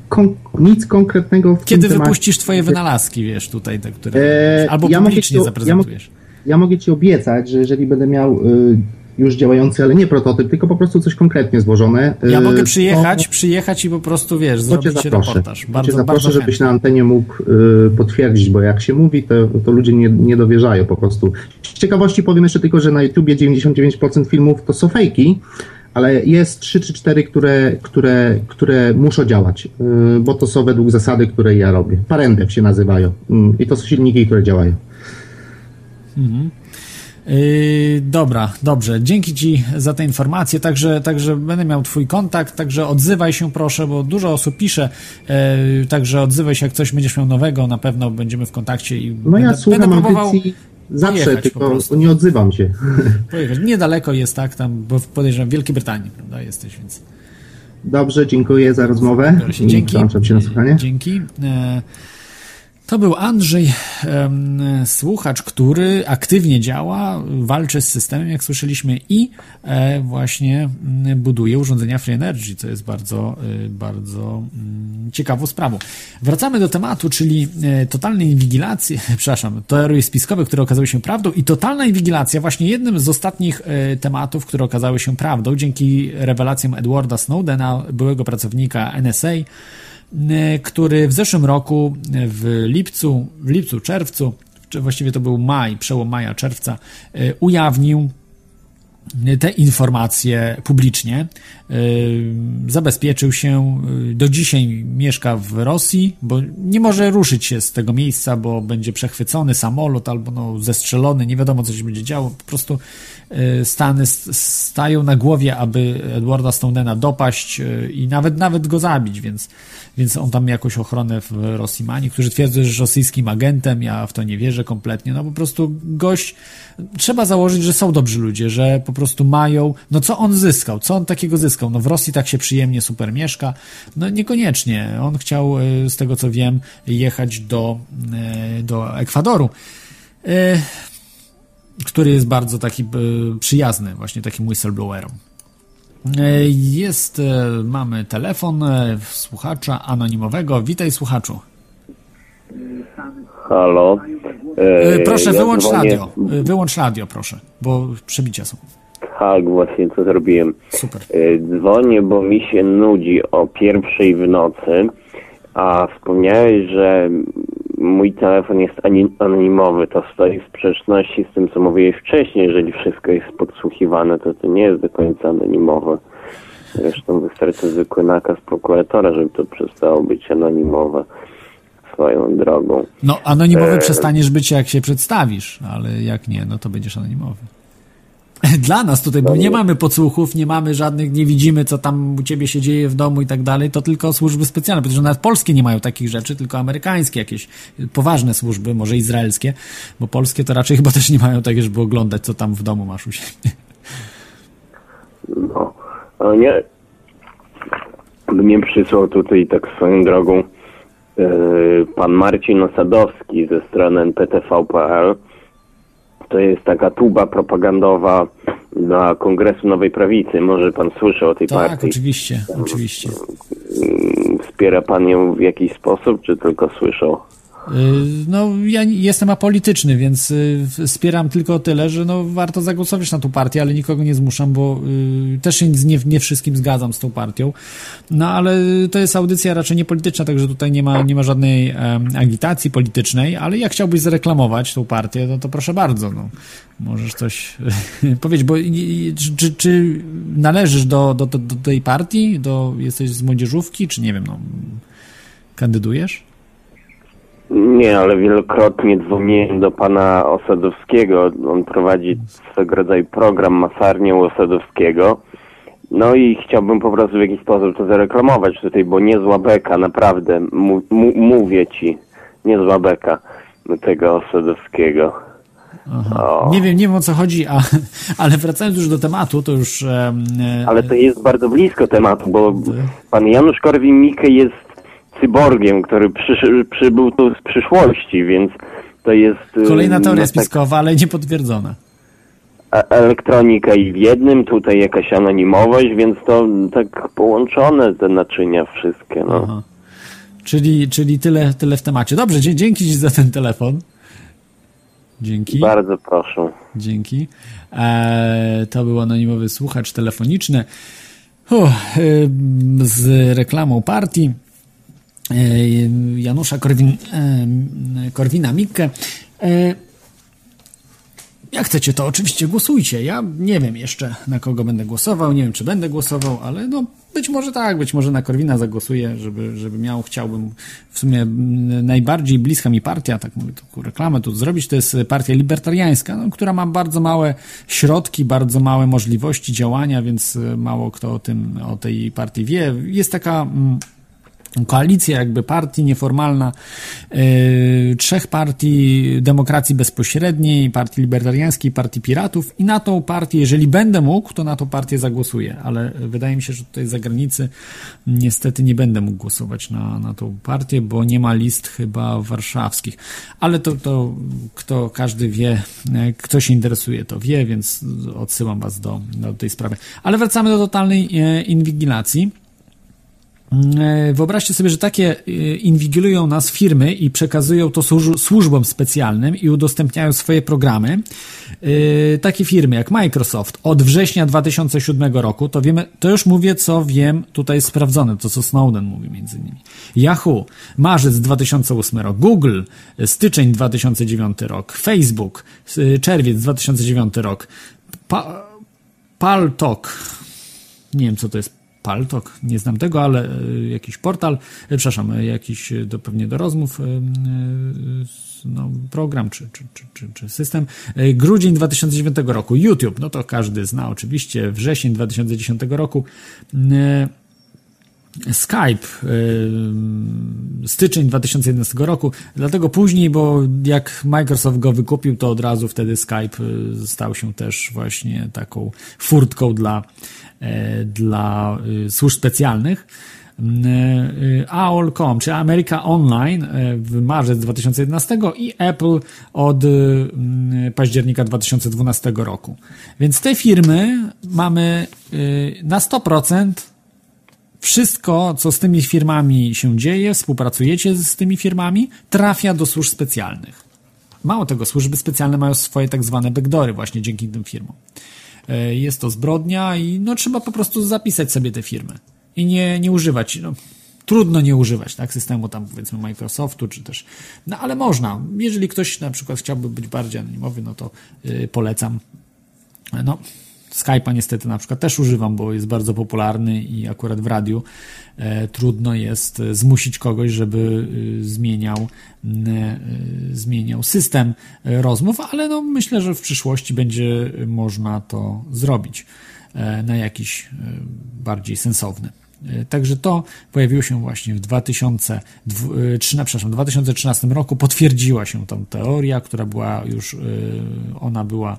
S4: kon nic konkretnego w
S2: Kiedy wypuścisz Twoje wynalazki, wiesz, tutaj, te, które e, albo ja publicznie mogę, zaprezentujesz?
S4: Ja, ja, mogę Ci obiecać, że jeżeli będę miał y, już działający, ale nie prototyp, tylko po prostu coś konkretnie złożone.
S2: Ja y, mogę przyjechać, to, przyjechać i po prostu, wiesz, zrobić reportaż.
S4: Bardzo, cię zaproszę, bardzo żebyś na antenie mógł y, potwierdzić, bo jak się mówi, to, to ludzie nie, nie dowierzają po prostu. Z ciekawości powiem jeszcze tylko, że na YouTubie 99% filmów to są fejki, ale jest 3 czy 4, które, które, które muszą działać, y, bo to są według zasady, które ja robię. Parendev się nazywają y, i to są silniki, które działają. Mhm.
S2: Yy, dobra, dobrze. Dzięki Ci za te informacje. Także, także będę miał Twój kontakt, także odzywaj się proszę, bo dużo osób pisze. Yy, także odzywaj się, jak coś będziesz miał nowego, na pewno będziemy w kontakcie i
S4: no będę, ja słucham będę próbował zawsze, tylko nie odzywam się.
S2: Pojechać. Niedaleko jest, tak, tam, bo podejrzewam w Wielkiej Brytanii, prawda, jesteś, więc...
S4: Dobrze, dziękuję za rozmowę.
S2: Dzięki.
S4: się na słuchanie.
S2: Dzięki. E, to był Andrzej, słuchacz, który aktywnie działa, walczy z systemem, jak słyszeliśmy, i e, właśnie mm, buduje urządzenia Free Energy, co jest bardzo, e, bardzo mm, ciekawą sprawą. Wracamy do tematu, czyli e, totalnej inwigilacji, przepraszam, teorie spiskowe, które okazały się prawdą i totalna inwigilacja, właśnie jednym z ostatnich tematów, które okazały się prawdą, dzięki rewelacjom Edwarda Snowdena, byłego pracownika NSA, E, który w zeszłym roku w lipcu, w lipcu, czerwcu, właściwie to był maj, przełom maja, czerwca, e, ujawnił te informacje publicznie. Yy, zabezpieczył się, yy, do dzisiaj mieszka w Rosji, bo nie może ruszyć się z tego miejsca, bo będzie przechwycony samolot albo no, zestrzelony, nie wiadomo co się będzie działo. Po prostu Stany stają na głowie, aby Edwarda Snowdena dopaść i nawet nawet go zabić, więc, więc on tam jakąś ochronę w Rosji ma. Niektórzy twierdzą, że jest rosyjskim agentem, ja w to nie wierzę kompletnie. No po prostu gość, trzeba założyć, że są dobrzy ludzie, że po prostu mają, no co on zyskał, co on takiego zyskał? No w Rosji tak się przyjemnie super mieszka, no niekoniecznie. On chciał, e, z tego co wiem, jechać do, do Ekwadoru, który jest bardzo taki przyjazny właśnie takim whistleblowerom. Jest, mamy telefon słuchacza anonimowego. Witaj słuchaczu.
S5: Halo.
S2: Proszę, ja wyłącz dzwonię... radio. Wyłącz radio, proszę, bo przebicia są.
S5: Tak, właśnie co zrobiłem.
S2: Super.
S5: E, dzwonię, bo mi się nudzi o pierwszej w nocy, a wspomniałeś, że mój telefon jest anonimowy. To stoi w sprzeczności z tym, co mówiłeś wcześniej. Jeżeli wszystko jest podsłuchiwane, to to nie jest do końca anonimowe. Zresztą wystarczy zwykły nakaz prokuratora, żeby to przestało być anonimowe swoją drogą.
S2: No, anonimowy e... przestaniesz być, jak się przedstawisz, ale jak nie, no to będziesz anonimowy. Dla nas tutaj, bo nie mamy podsłuchów, nie mamy żadnych, nie widzimy, co tam u ciebie się dzieje w domu i tak dalej, to tylko służby specjalne, protože nawet polskie nie mają takich rzeczy, tylko amerykańskie jakieś poważne służby, może izraelskie, bo polskie to raczej chyba też nie mają takie, żeby oglądać, co tam w domu masz u siebie.
S5: No, ale nie, mnie przysłał tutaj tak swoją drogą yy, pan Marcin Osadowski ze strony nptv.pl, to jest taka tuba propagandowa dla Kongresu Nowej Prawicy. Może pan słyszał o tej
S2: tak,
S5: partii?
S2: Tak, oczywiście, oczywiście.
S5: Wspiera pan ją w jakiś sposób, czy tylko słyszał?
S2: Y, no, ja jestem apolityczny, więc y, wspieram tylko tyle, że no, warto zagłosować na tą partię, ale nikogo nie zmuszam, bo y, też się nie, nie wszystkim zgadzam z tą partią. No, ale to jest audycja raczej niepolityczna, także tutaj nie ma, nie ma żadnej agitacji politycznej, ale jak chciałbyś zareklamować tą partię, no to proszę bardzo, no. Możesz coś powiedzieć, bo czy, czy należysz do, do, do, do tej partii? Do, jesteś z młodzieżówki, czy nie wiem, no, kandydujesz?
S5: Nie, ale wielokrotnie dzwoniłem do pana Osadowskiego. On prowadzi swego rodzaju program Masarnię Osadowskiego. No i chciałbym po prostu w jakiś sposób to zareklamować tutaj, bo niezła beka, naprawdę, mówię ci, niezła beka tego Osadowskiego.
S2: Nie wiem, nie wiem o co chodzi, a, ale wracając już do tematu, to już... E,
S5: ale to jest bardzo blisko tematu, bo pan Janusz Korwin-Mikke jest cyborgiem, który przybył tu z przyszłości, więc to jest...
S2: E, Kolejna teoria no, tak, spiskowa, ale niepotwierdzona.
S5: Elektronika i w jednym, tutaj jakaś anonimowość, więc to tak połączone te naczynia wszystkie, no. Aha.
S2: Czyli, czyli tyle, tyle w temacie. Dobrze, dzięki Ci za ten telefon. Dzięki.
S5: Bardzo proszę.
S2: Dzięki. E, to był anonimowy słuchacz telefoniczny uh, z reklamą partii e, Janusza Korwin, e, Korwina-Mikke. Jak chcecie, to oczywiście głosujcie. Ja nie wiem jeszcze, na kogo będę głosował, nie wiem, czy będę głosował, ale no być może tak, być może na Korwina zagłosuję, żeby, żeby miał, chciałbym w sumie najbardziej bliska mi partia, tak mówię, taką reklamę tu zrobić, to jest partia libertariańska, no, która ma bardzo małe środki, bardzo małe możliwości działania, więc mało kto o tym, o tej partii wie. Jest taka... Mm, koalicja jakby partii nieformalna yy, trzech partii demokracji bezpośredniej, partii libertariańskiej, partii piratów i na tą partię, jeżeli będę mógł, to na tą partię zagłosuję, ale wydaje mi się, że tutaj za granicy niestety nie będę mógł głosować na, na tą partię, bo nie ma list chyba warszawskich, ale to, to kto, każdy wie, kto się interesuje, to wie, więc odsyłam was do, do tej sprawy. Ale wracamy do totalnej e, inwigilacji. E, wyobraźcie sobie, że takie e, inwigilują nas firmy i przekazują to służbom specjalnym i udostępniają swoje programy. E, takie firmy jak Microsoft od września 2007 roku, to wiemy, to już mówię, co wiem, tutaj sprawdzone, to co Snowden mówi między innymi. Yahoo, marzec 2008 rok, Google, styczeń 2009 rok, Facebook, czerwiec 2009 rok, pa Paltalk, nie wiem co to jest Paltok, nie znam tego, ale e, jakiś portal, e, przepraszam, e, jakiś do, pewnie do rozmów no, program czy, czy, czy, czy, system. Grudzień 2009 roku, YouTube, no to każdy zna oczywiście, wrzesień 2010 roku. Skype, styczeń 2011 roku, dlatego później, bo jak Microsoft go wykupił, to od razu wtedy Skype stał się też właśnie taką furtką dla E, dla e, służb specjalnych. E, AOL.com, czy America Online w marzec 2011 i Apple od października 2012 roku. Więc te firmy mamy na 100% wszystko, co z tymi firmami się dzieje, współpracujecie z tymi firmami, trafia do służb specjalnych. Mało tego, służby specjalne mają swoje tak zwane backdory właśnie dzięki tym firmom. E, jest to zbrodnia i no trzeba po prostu zapisać sobie te firmy i nie, nie używać, no, trudno nie używać, tak, systemu tam powiedzmy Microsoftu, czy też, no ale można, jeżeli ktoś na przykład chciałby być bardziej anonimowy, no to yy, polecam, no, Skype'a niestety na przykład też używam, bo jest bardzo popularny i akurat w radiu e, trudno jest zmusić kogoś, żeby e, zmieniał, e, zmieniał system e, rozmów, ale no myślę, że w przyszłości będzie można to zrobić e, na jakiś e, bardziej sensowny. E, także to pojawiło się właśnie w 2013, e, przepraszam, 2013 roku. Potwierdziła się tą teoria, która była już, e, ona była,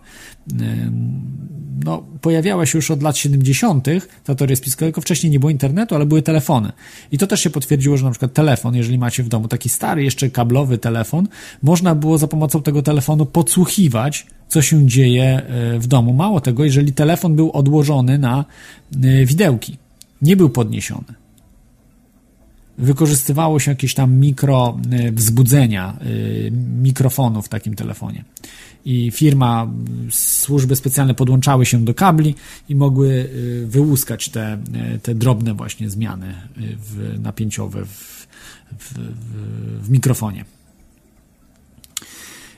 S2: no, pojawiała się już od lat 70. ta teoria spiskowa, tylko wcześniej nie było internetu, ale były telefony. I to też się potwierdziło, że na przykład telefon, jeżeli macie w domu taki stary, jeszcze kablowy telefon, można było za pomocą tego telefonu podsłuchiwać co się dzieje w domu. Mało tego, jeżeli telefon był odłożony na widełki, nie był podniesiony. Wykorzystywało się jakieś tam mikro y, wzbudzenia y, mikrofonu w takim telefonie. I firma, służby specjalne podłączały się do kabli i mogły y, wyłuskać te, te drobne właśnie zmiany w, napięciowe w, w, w mikrofonie.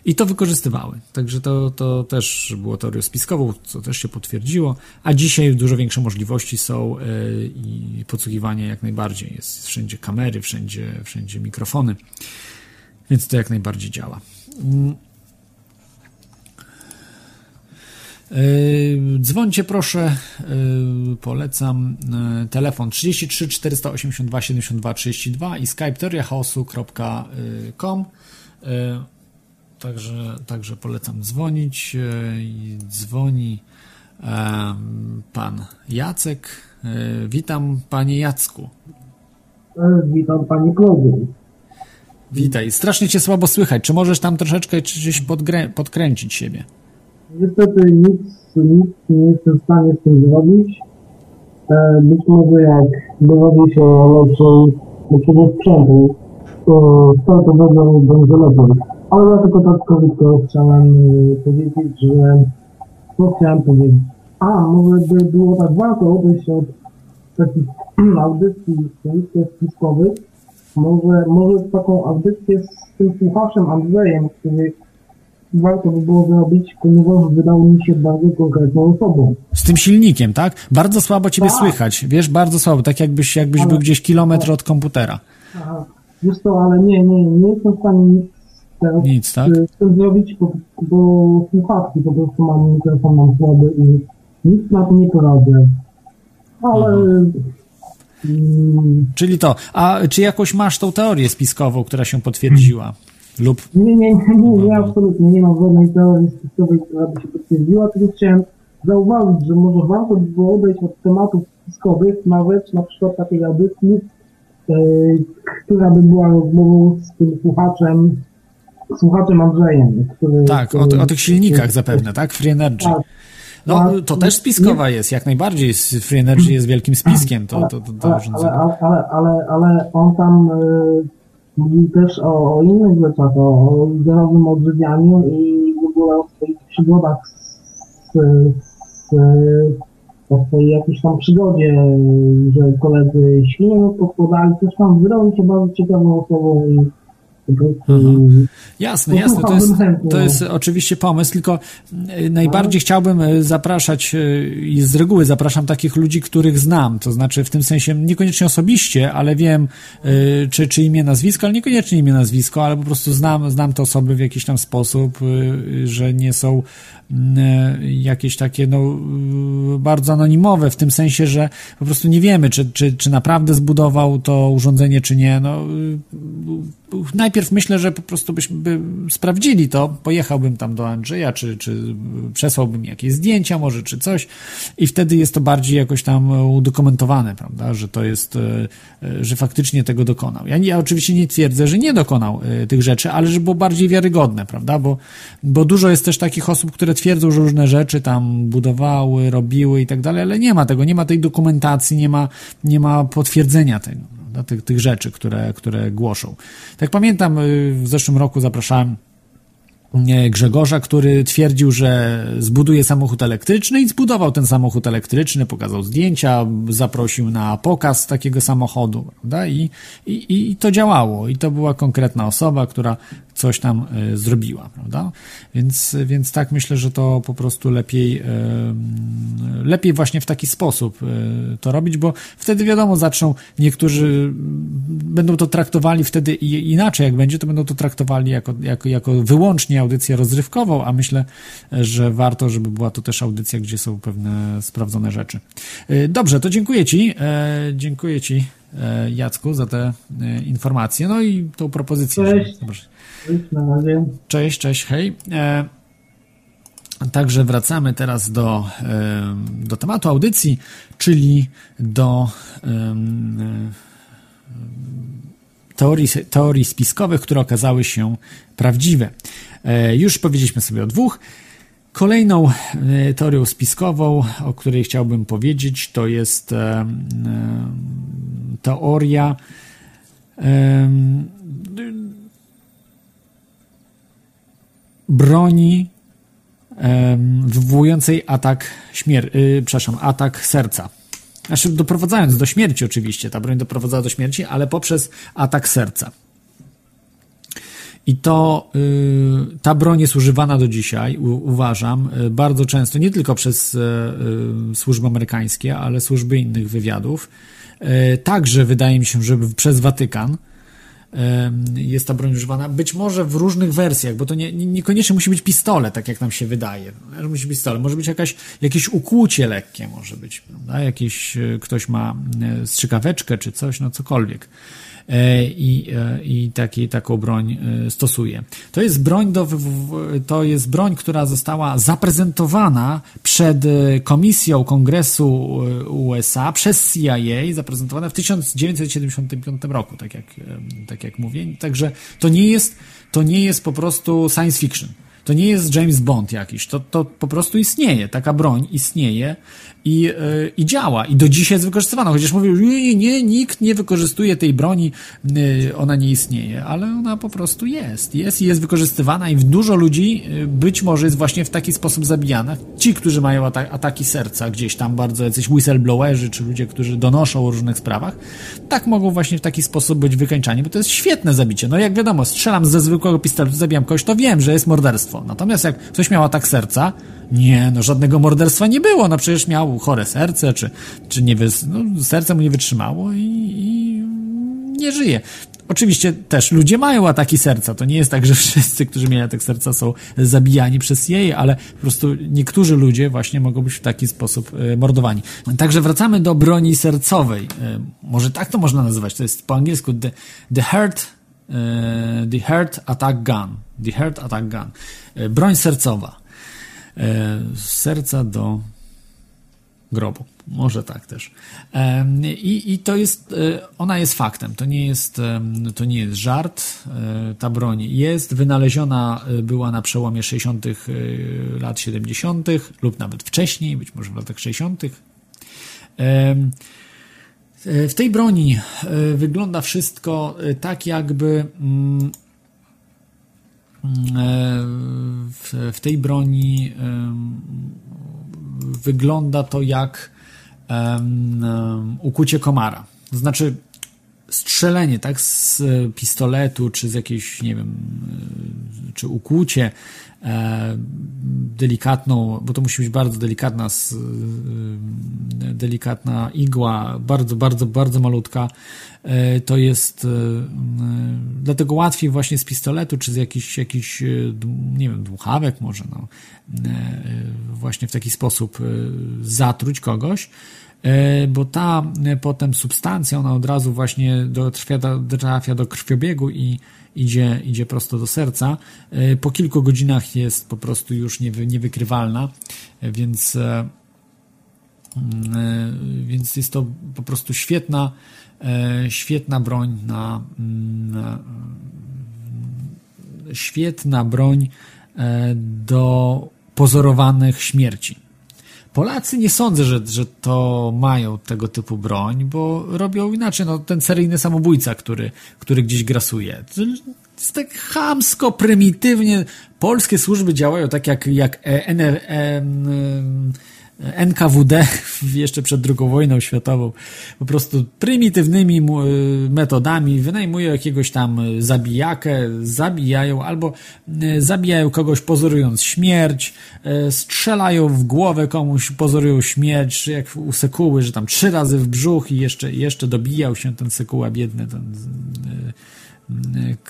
S2: I to wykorzystywały. Także to, to też było teorią spiskową, co też się potwierdziło. A dzisiaj dużo większe możliwości są yy, i podsłuchiwanie jak najbardziej. Jest wszędzie kamery, wszędzie, wszędzie mikrofony. Więc to jak najbardziej działa. Mm. Yy, dzwońcie proszę, yy, polecam telefon 33 482 72 32 i skype teoriachaosu.com także, także polecam dzwonić dzwoni pan Jacek witam panie Jacku
S6: witam panie Klaudiu
S2: witaj, strasznie cię słabo słychać, czy możesz tam troszeczkę czyś podkręcić siebie
S6: Niestety nic, nic nie jestem w stanie z tym zrobić. E, być może jak dowodzi się o lepszego sprzętu, to będzie, będzie lepiej. Ale ja tylko tak krótko chciałem e, powiedzieć, że co chciałem powiedzieć. A, może by było tak warto odejść od takich audycji spiskowych. Może, może taką audycję z tym słuchaczem Andrzejem, który warto by było zrobić, ponieważ wydał mi się bardzo konkretną osobą.
S2: Z tym silnikiem, tak? Bardzo słabo ciebie tak. słychać, wiesz, bardzo słabo, tak jakbyś, jakbyś ale, był gdzieś kilometr od komputera.
S6: Aha. Wiesz to, ale nie, nie, nie jestem w stanie nic teraz
S2: nic, tak?
S6: z tym zrobić, bo, bo słuchawki po prostu mam mikrofon mam słaby i nic na to nie poradzę. Ale...
S2: Mm, Czyli to. A czy jakoś masz tą teorię spiskową, która się potwierdziła? Lub...
S6: Nie, nie, nie, nie, nie, absolutnie nie mam żadnej teorii spiskowej, która by się potwierdziła, tylko chciałem zauważyć, że może warto by było odejść od tematów spiskowych na rzecz na przykład takiej audycji, e, która by była rozmową z tym słuchaczem, słuchaczem Andrzejem. Który,
S2: tak, który, o, o, tych silnikach zapewne, tak? Free Energy. Tak. No, to też spiskowa jest, jak najbardziej. Free Energy jest wielkim spiskiem, to, to, to, to
S6: ale, ale, ale, ale, ale on tam... Yy, Mówi też o, o innych rzeczach, o, o zdrowym odżywianiu i w ogóle o swoich przygodach z, z, o swojej jakiejś tam przygodzie, że koledzy świnie podkładali, coś tam wydawał się bardzo ciekawą osobą i.
S2: Jasne, jasne. To jest, to jest oczywiście pomysł, tylko e, najbardziej chciałbym e, zapraszać e, i z reguły zapraszam takich ludzi, których znam. To znaczy w tym sensie niekoniecznie osobiście, ale wiem, czy, czy imię, nazwisko, ale niekoniecznie imię, nazwisko, ale po prostu znam, znam te osoby w jakiś tam sposób, że nie są jakieś takie no, bardzo anonimowe, w tym sensie, że po prostu nie wiemy, czy, czy, czy naprawdę zbudował to urządzenie, czy nie. No, najpierw myślę, że po prostu byśmy sprawdzili to, pojechałbym tam do Andrzeja, czy, czy przesłałbym jakieś zdjęcia może, czy coś. I wtedy jest to bardziej jakoś tam udokumentowane, prawda, że to jest, e, e, że faktycznie tego dokonał. Ja, ja oczywiście nie twierdzę, że nie dokonał e, tych rzeczy, ale że było bardziej wiarygodne, prawda, bo, bo dużo jest też takich osób, które twierdzą, że różne rzeczy tam budowały, robiły i tak dalej, ale nie ma tego, nie ma tej dokumentacji, nie ma, nie ma potwierdzenia tego prawda, tych, tych rzeczy, które, które głoszą. Tak pamiętam, y, w zeszłym roku zapraszałem Grzegorza, który twierdził, że zbuduje samochód elektryczny i zbudował ten samochód elektryczny, pokazał zdjęcia, zaprosił na pokaz takiego samochodu, prawda? I, i, i to działało. I to była konkretna osoba, która coś tam y, zrobiła, prawda? Więc, więc tak myślę, że to po prostu lepiej, lepiej właśnie w taki sposób y, to robić, bo wtedy wiadomo, zaczną niektórzy będą to traktowali wtedy inaczej, jak będzie, to będą to traktowali jako, jako, jako wyłącznie audycję rozrywkową, a myślę, że warto, żeby była to też audycja, gdzie są pewne sprawdzone rzeczy. Dobrze, to dziękuję Ci, dziękuję Ci Jacku za te informacje, no i tą propozycję.
S6: Cześć.
S2: Cześć, cześć, hej. E, także wracamy teraz do, e, do tematu audycji, czyli do e, teorii, teorii spiskowych, które okazały się prawdziwe. E, już powiedzieliśmy sobie o dwóch. Kolejną e, teorią spiskową, o której chciałbym powiedzieć, to jest teoria broni wywołującej atak śmier- yy, przepraszam, atak serca. Znaczy doprowadzając do śmierci oczywiście, ta broń doprowadzała do śmierci, ale poprzez atak serca. I to yy, ta broń jest używana do dzisiaj, u, uważam, yy, bardzo często, nie tylko przez yy, służby amerykańskie, ale służby innych wywiadów. Y, także wydaje mi się, że przez Watykan jest ta broń używana. Być może w różnych wersjach, bo to nie, niekoniecznie musi być pistolet, tak jak nam się wydaje. Musi być pistolet. Może być jakaś, jakieś ukłucie lekkie, może być, prawda? Jakiś, e, ktoś ma e, strzykaweczkę czy coś, no cokolwiek. E, i, e, i taki, taką broń e, stosuje. To jest broń, do, to jest broń, która została zaprezentowana przed Komisją Kongresu USA przez CIA, zaprezentowana w 1975 roku, tak jak, tak jak mówię. Także to nie jest, to nie jest po prostu science fiction. To nie jest James Bond jakiś, to, to po prostu istnieje, taka broń istnieje i, yy, i działa. I do dzisiaj jest wykorzystywana. Chociaż mówił, nie, nie, nikt nie wykorzystuje tej broni, yy, ona nie istnieje, ale ona po prostu jest. Jest i jest wykorzystywana i dużo ludzi yy, być może jest właśnie w taki sposób zabijana. Ci, którzy mają atak ataki serca gdzieś tam, bardzo jacyś whistleblowerzy, czy ludzie, którzy donoszą o różnych sprawach, tak mogą właśnie w taki sposób być wykańczani, bo to jest świetne zabicie. No jak wiadomo, strzelam ze zwykłego pistoletu, zabijam kogoś, to wiem, że jest morderstwo. Natomiast jak ktoś miał atak serca, nie, no żadnego morderstwa nie było, no przecież miał chore serce, czy, czy nie no, serce mu nie wytrzymało i, i nie żyje. Oczywiście też ludzie mają ataki serca. To nie jest tak, że wszyscy, którzy mieli atak serca są zabijani przez jej, ale po prostu niektórzy ludzie właśnie mogą być w taki sposób e, mordowani. Także wracamy do broni sercowej. E, może tak to można nazywać. To jest po angielsku the, the heart e, the heart attack gun. The heart attack gun. Broń sercowa. Z serca do grobu. Może tak też. I, I to jest, e, ona jest faktem, to nie jest, to nie jest żart. E, ta broń jest wyznaleziona, e, była na przełomie 60. lat 70. lub nawet wcześniej, być może w latach 60. W tej broni wygląda wszystko tak, jakby mm, w, w tej broni wygląda to jak ukucie komara. Znaczy strzelenie, tak, z pistoletu, czy z jakiejś, nie wiem, czy ukłucie e, delikatną, bo to musi być bardzo delikatna, e, delikatna igła, bardzo, bardzo, bardzo malutka, e, to jest, e, dlatego łatwiej właśnie z pistoletu, czy z jakichś, jakichś e, nie wiem, dmuchawek może, no, e, właśnie w taki sposób zatruć kogoś, E, bo ta e, potem substancja, ona od razu właśnie do, trafia, trafia do krwiobiegu i idzie, idzie prosto do serca. E, po kilku godzinach jest po prostu już niewy, niewykrywalna, więc, więc jest to po prostu świetna, świetna broń na, na świetna broń do pozorowanych śmierci. Polacy nie sądzę, że, że to mają tego typu broń, bo robią inaczej. No, ten seryjny samobójca, który, który gdzieś grasuje. To jest tak chamsko, prymitywnie. Polskie służby działają tak jak, jak NR, NKWD jeszcze przed II wojną światową. Po prostu prymitywnymi metodami wynajmują jakiegoś tam zabijakę, zabijają albo e, zabijają kogoś pozorując śmierć, e, strzelają w głowę komuś, pozorują śmierć, jak u Sekuły, że tam trzy razy w brzuch i jeszcze, jeszcze dobijał się ten Sekuła biedny, ten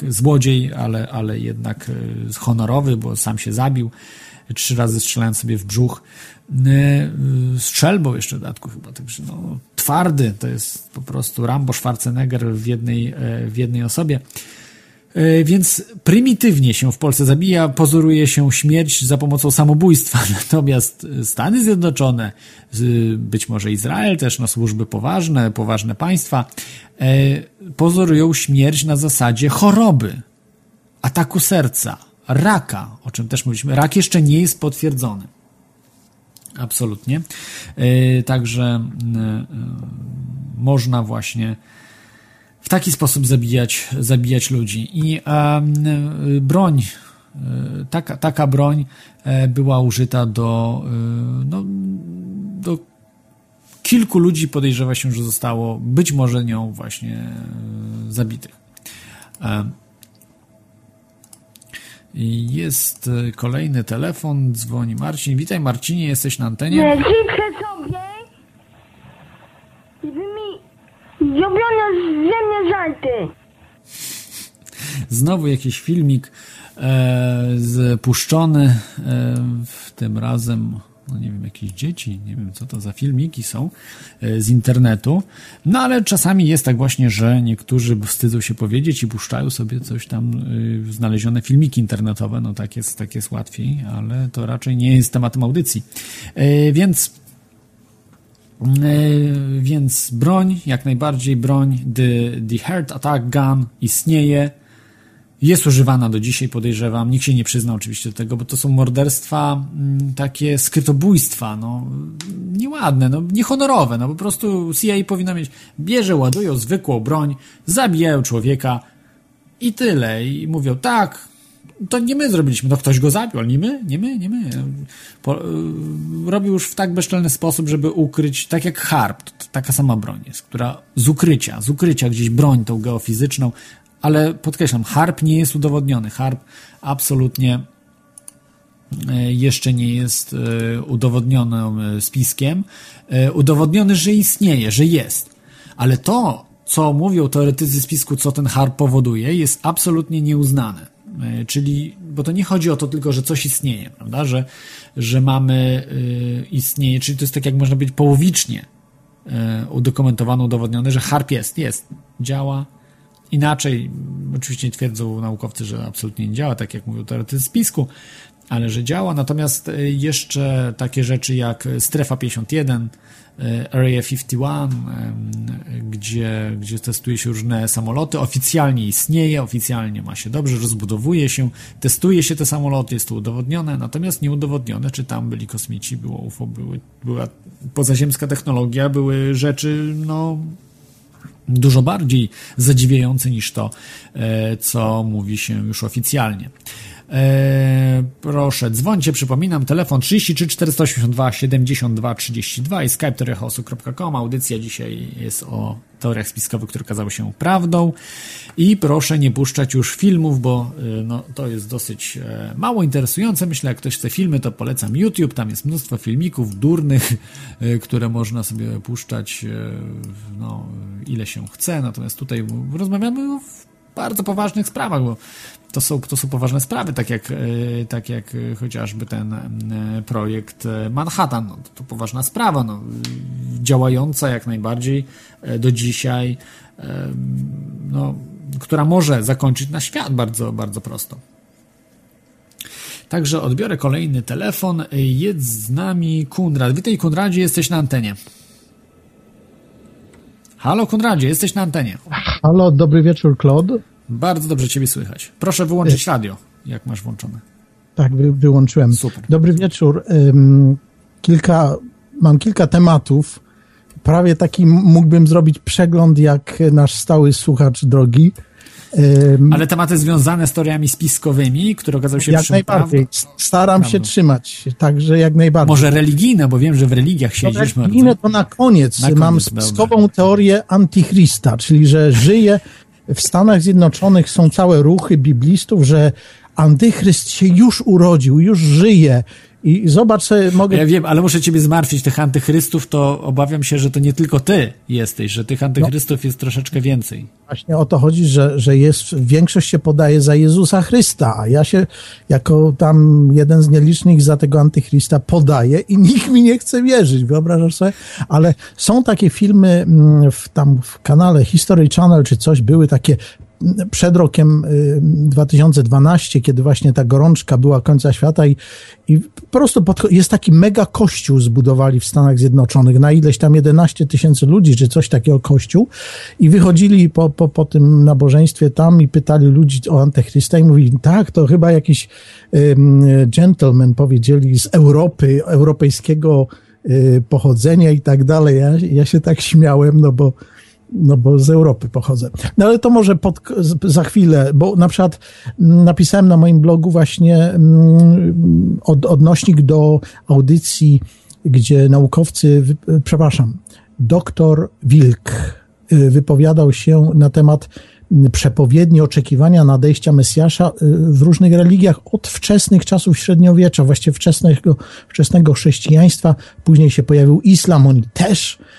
S2: złodziej, ale, ale jednak honorowy, bo sam się zabił trzy razy strzelając sobie w brzuch strzelbą jeszcze w dodatku chyba, także no, twardy, to jest po prostu Rambo Schwarzenegger w jednej, e, w jednej osobie. E, więc prymitywnie się w Polsce zabija, pozoruje się śmierć za pomocą samobójstwa. Natomiast Stany Zjednoczone, być może Izrael też, no służby poważne, poważne państwa, e, pozorują śmierć na zasadzie choroby, ataku serca, raka, o czym też mówiliśmy. Rak jeszcze nie jest potwierdzony. Absolutnie. E, także e, e, można właśnie w taki sposób zabijać, zabijać ludzi. I broń, taka, taka broń była użyta do, no, do kilku ludzi podejrzewa się, że zostało być może nią właśnie zabitych. Jest e, kolejny telefon, dzwoni Marcin. Witaj Marcinie, jesteś na antenie.
S7: Nie, życzę sobie, żeby mi zrobiono ze mnie żarty.
S2: Znowu jakiś filmik e, zpuszczony, e, tym razem no nie wiem, jakieś dzieci, nie wiem co to za filmiki są e, z internetu. No ale czasami jest tak właśnie, że niektórzy wstydzą się powiedzieć i puszczają sobie coś tam y, znalezione filmiki internetowe. No tak jest, tak jest łatwiej, ale to raczej nie jest tematem audycji. E, więc więc broń, jak najbardziej broń, the, the Heart Attack Gun istnieje jest używana do dzisiaj, podejrzewam. Nikt się nie przyzna oczywiście do tego, bo to są morderstwa, mm, takie skrytobójstwa, no, nieładne, no, niehonorowe, no, po prostu CIA powinna mieć, bierze, ładują zwykłą broń, zabijają człowieka i tyle. I mówią, tak, to nie my zrobiliśmy, to ktoś go zabił, ale nie my, nie my, nie my. Po, y, robił już w tak bezczelny sposób, żeby ukryć, tak jak harp, taka sama broń jest, która z ukrycia, z ukrycia gdzieś broń tą geofizyczną ale podkreślam, harp nie jest udowodniony. Harp absolutnie e, jeszcze nie jest e, udowodnionym e, spiskiem. Udowodniony, że istnieje, że jest. Ale to, co mówią teoretycy spisku, co ten harp powoduje, jest absolutnie nieuznane. Czyli, bo to nie chodzi o to tylko, że coś istnieje, prawda? Że, że mamy, istnieje, czyli to jest tak jak można powiedzieć połowicznie udokumentowane, udowodnione, że harp jest, jest, działa, Inaczej, oczywiście twierdzą naukowcy, że absolutnie nie działa, tak jak mówią teoretycy spisku, ale że działa. Natomiast e, jeszcze takie rzeczy jak Strefa 51, e, Area 51, gdzie, gdzie testuje się różne samoloty, oficjalnie istnieje, oficjalnie ma się dobrze, rozbudowuje się, testuje się te samoloty, jest to udowodnione, natomiast nieudowodnione, czy tam byli kosmici, było UFO, były, była pozaziemska technologia, były rzeczy, no, dużo bardziej zadziwiający niż to, e, co mówi się już oficjalnie. E, proszę, dzwońcie, przypominam, telefon 33 482 72 32 i skype teoriachaosu.com. Audycja dzisiaj jest o teoriach spiskowych, które okazały się prawdą. I proszę nie puszczać już filmów, bo e, no, to jest dosyć e, mało interesujące. Myślę, jak ktoś chce filmy, to polecam YouTube. Tam jest mnóstwo filmików durnych, które można sobie puszczać no, ile się chce. Natomiast tutaj rozmawiamy o bardzo poważnych sprawach, bo to są, to są poważne sprawy, tak jak, e, tak jak chociażby ten e, projekt Manhattan. No, to poważna sprawa, no, działająca jak najbardziej e, do dzisiaj, no, która może zakończyć na świat bardzo, bardzo prosto. Także odbiorę kolejny telefon. Jest z nami Kunrad. Witaj Kunradzie, jesteś na antenie. Halo Kunradzie, jesteś na antenie.
S7: Halo, dobry wieczór Claude.
S2: Bardzo dobrze Ciebie słychać. Proszę wyłączyć radio, jak masz włączone.
S7: Tak, wy, wyłączyłem.
S2: Super.
S7: Dobry wieczór. Kilka, mam kilka tematów. Prawie taki mógłbym zrobić przegląd jak nasz stały słuchacz drogi.
S2: Ale tematy związane z teoriami spiskowymi, które okazały się
S7: Jak najbardziej. Staram prawdą. się trzymać, także jak najbardziej.
S2: Może religijne, bo wiem, że w religiach siedzisz.
S7: No, religijne to na koniec. Na koniec Mam spiskową dobra. teorię antychrista, czyli że żyje w Stanach Zjednoczonych są całe ruchy biblistów, że antychryst się już urodził, już żyje. I zobacz sobie, mogę...
S2: Ja wiem, ale muszę ciebie zmartwić. Tych antychrystów to obawiam się, że to nie tylko ty jesteś, że tych antychrystów no, jest troszeczkę więcej.
S7: Właśnie o to chodzi, że, że jest, większość się podaje za Jezusa Chrysta, a ja się jako tam jeden z nielicznych za tego antychrysta podaję i nikt mi nie chce wierzyć, wyobrażasz sobie? Ale są takie filmy mm, w, tam w kanale History Channel czy coś, były takie przed rokiem 2012, y, kiedy właśnie ta gorączka była końca świata i, i po prostu pod, jest taki mega kościół zbudowali w Stanach Zjednoczonych, na ileś tam 11 tysięcy ludzi, czy coś takiego kościół i wychodzili po, po, po tym nabożeństwie tam i pytali ludzi o Antychrysta i mówili, tak, to chyba jakiś um, gentleman powiedzieli z Europy, europejskiego y, pochodzenia i tak dalej. Ja, ja się tak śmiałem, no bo no bo z Europy pochodzę. No ale to może pod, za chwilę, bo na przykład napisałem na moim blogu właśnie mm, od, odnośnik do audycji, gdzie naukowcy, przepraszam, doktor Wilk y, wypowiadał się na temat przepowiedni oczekiwania nadejścia Mesjasza y, w różnych religiach od wczesnych czasów średniowiecza, właściwie wczesnego, wczesnego chrześcijaństwa. Później się pojawił islam, oni też mm,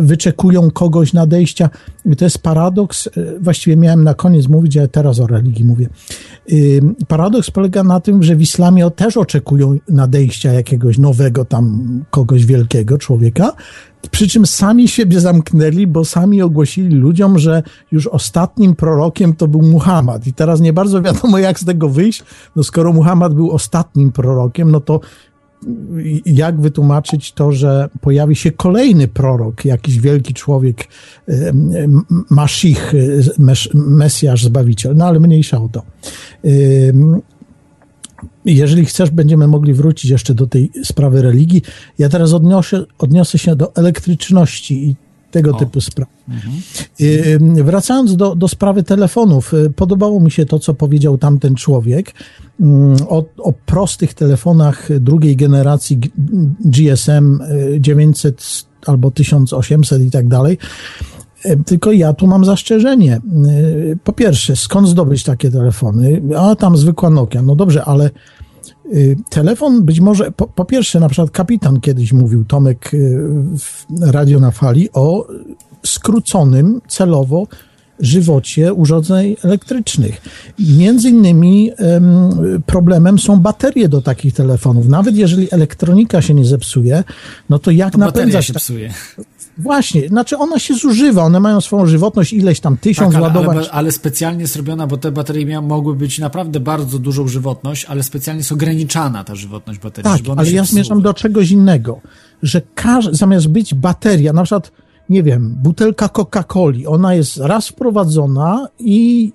S7: wyczekują kogoś nadejścia. To jest paradoks, właściwie miałem na koniec mówić, ale teraz o religii mówię. Paradoks polega na tym, że w islamie też oczekują nadejścia jakiegoś nowego tam kogoś wielkiego człowieka, przy czym sami siebie zamknęli, bo sami ogłosili ludziom, że już ostatnim prorokiem to był Muhammad. I teraz nie bardzo wiadomo, jak z tego wyjść. No skoro Muhammad był ostatnim prorokiem, no to jak wytłumaczyć to, że pojawi się kolejny prorok, jakiś wielki człowiek, Maszich, Mesjasz, Zbawiciel, no ale mniejsza o to. Jeżeli chcesz, będziemy mogli wrócić jeszcze do tej sprawy religii. Ja teraz odniosę, odniosę się do elektryczności i tego o. typu spraw. Mhm. Wracając do, do sprawy telefonów, y, podobało mi się to, co powiedział tamten człowiek o, o prostych telefonach drugiej generacji GSM 900 y, albo 1800 i tak dalej. Tylko ja tu mam zastrzeżenie. Po pierwsze, skąd zdobyć takie telefony? A tam zwykła Nokia. No dobrze, ale telefon być może, po, po pierwsze, na przykład kapitan kiedyś mówił, Tomek w Radio na Fali, o skróconym celowo żywocie urządzeń elektrycznych. Między innymi problemem są baterie do takich telefonów. Nawet jeżeli elektronika się nie zepsuje, no to jak to napędzać...
S2: się psuje.
S7: Właśnie, znaczy ona się zużywa, one mają swoją żywotność ileś tam tysiąc tak, ale, ładowań.
S2: Ale, ale, specjalnie zrobiona, bo te baterie miały, mogły być naprawdę bardzo dużą żywotność, ale specjalnie jest ograniczana ta żywotność baterii.
S7: Tak, ale ja zmierzam do czegoś innego, że każ, zamiast być bateria, na przykład nie wiem, butelka Coca-Coli, ona jest raz wprowadzona i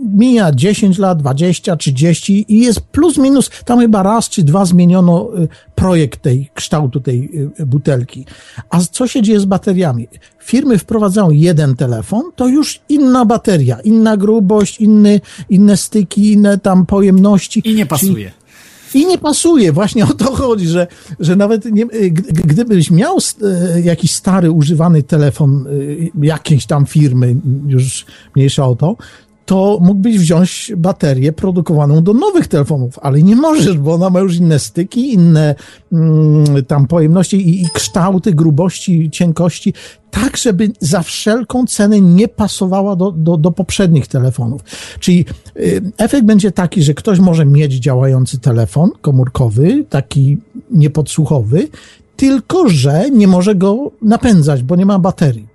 S7: mija 10 lat, 20, 30 i jest plus minus, tam chyba raz czy dwa zmieniono y, projekt tej, kształtu tej y, butelki. A co się dzieje z bateriami? Firmy wprowadzają jeden telefon, to już inna bateria, inna grubość, inny, inne styki, inne tam pojemności.
S2: I nie pasuje.
S7: I nie pasuje. Właśnie o to chodzi, że, że nawet nie, gdybyś miał jakiś stary, używany telefon jakiejś tam firmy, już mniejsza o to, to mógłbyś wziąć baterię produkowaną do nowych telefonów, ale nie możesz, bo ona ma już inne styki, inne mm, tam pojemności i, i, kształty, grubości, cienkości, tak, żeby za wszelką cenę nie pasowała do, do, do poprzednich telefonów. Czyli y, efekt będzie taki, że ktoś może mieć działający telefon komórkowy, taki niepodsłuchowy, tylko że nie może go napędzać, bo nie ma baterii.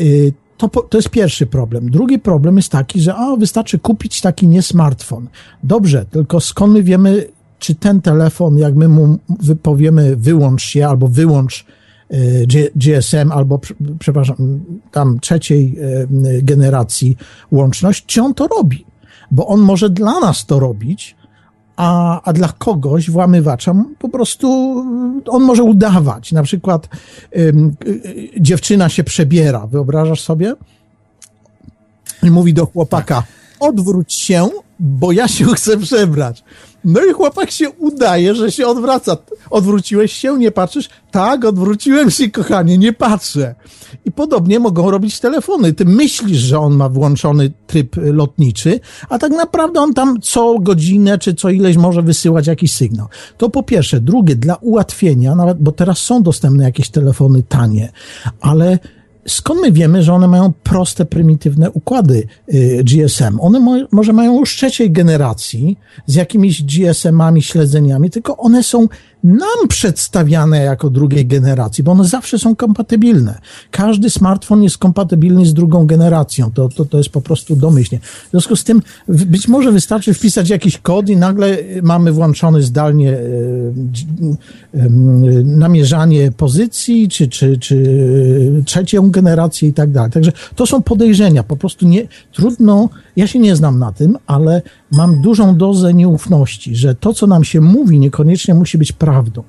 S7: Y, to, to jest pierwszy problem. Drugi problem jest taki, że a, wystarczy kupić taki nie smartfon. Dobrze, tylko skąd my wiemy, czy ten telefon, jak my mu wypowiemy wyłącz się albo wyłącz y, GSM albo, przepraszam, tam trzeciej y, generacji łączność, czy on to robi? Bo on może dla nas to robić, a, a dla kogoś, włamywacza, po prostu on może udawać. Na przykład ym, y, dziewczyna się przebiera, wyobrażasz sobie? I mówi do chłopaka, odwróć się, bo ja się chcę przebrać. No i chłopak się udaje, że się odwraca. Odwróciłeś się, nie patrzysz? Tak, odwróciłem się, kochanie, nie patrzę. I podobnie mogą robić telefony. Ty myślisz, że on ma włączony tryb lotniczy, a tak naprawdę on tam co godzinę czy co ileś może wysyłać jakiś sygnał. To po pierwsze. Drugie, dla ułatwienia, nawet, bo teraz są dostępne jakieś telefony tanie, ale skąd my wiemy, że one mają proste, prymitywne układy y, GSM? One mo może mają już trzeciej generacji z jakimiś GSM-ami, śledzeniami, tylko one są nam przedstawiane jako drugiej generacji, bo one zawsze są kompatybilne. Każdy smartfon jest kompatybilny z drugą generacją. To, to, to jest po prostu domyślnie. W związku z tym być może wystarczy wpisać jakiś kod i nagle mamy włączony zdalnie e, e, namierzanie pozycji, czy, czy, czy trzecią generację i tak dalej. Także to są podejrzenia. Po prostu nie, trudno, ja się nie znam na tym, ale mam dużą dozę nieufności, że to, co nam się mówi, niekoniecznie musi być prawdą.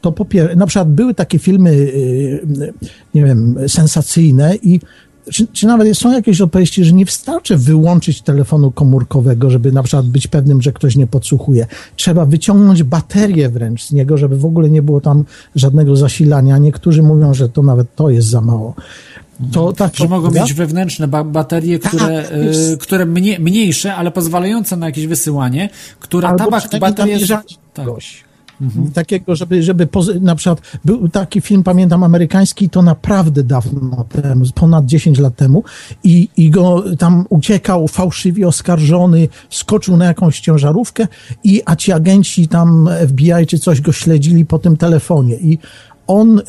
S7: To po pierwsze, na przykład były takie filmy, y, nie wiem, sensacyjne i czy, czy, nawet są jakieś opowieści, że nie wystarczy wyłączyć telefonu komórkowego, żeby na przykład być pewnym, że ktoś nie podsłuchuje. Trzeba wyciągnąć baterię wręcz z niego, żeby w ogóle nie było tam żadnego zasilania. Niektórzy mówią, że to nawet to jest za mało.
S2: To, tak, że mogą mieć wewnętrzne ba baterie, tak, które, tak, y, które mniejsze, ale pozwalające na jakieś wysyłanie, która
S7: Albo
S2: tabak bateria.
S7: Tak. Mhm. Takiego, żeby, żeby na przykład był taki film, pamiętam, amerykański, to naprawdę dawno temu, ponad 10 lat temu i, i go tam uciekał fałszywie oskarżony, skoczył na jakąś ciężarówkę i a ci agenci tam FBI czy coś go śledzili po tym telefonie i on y,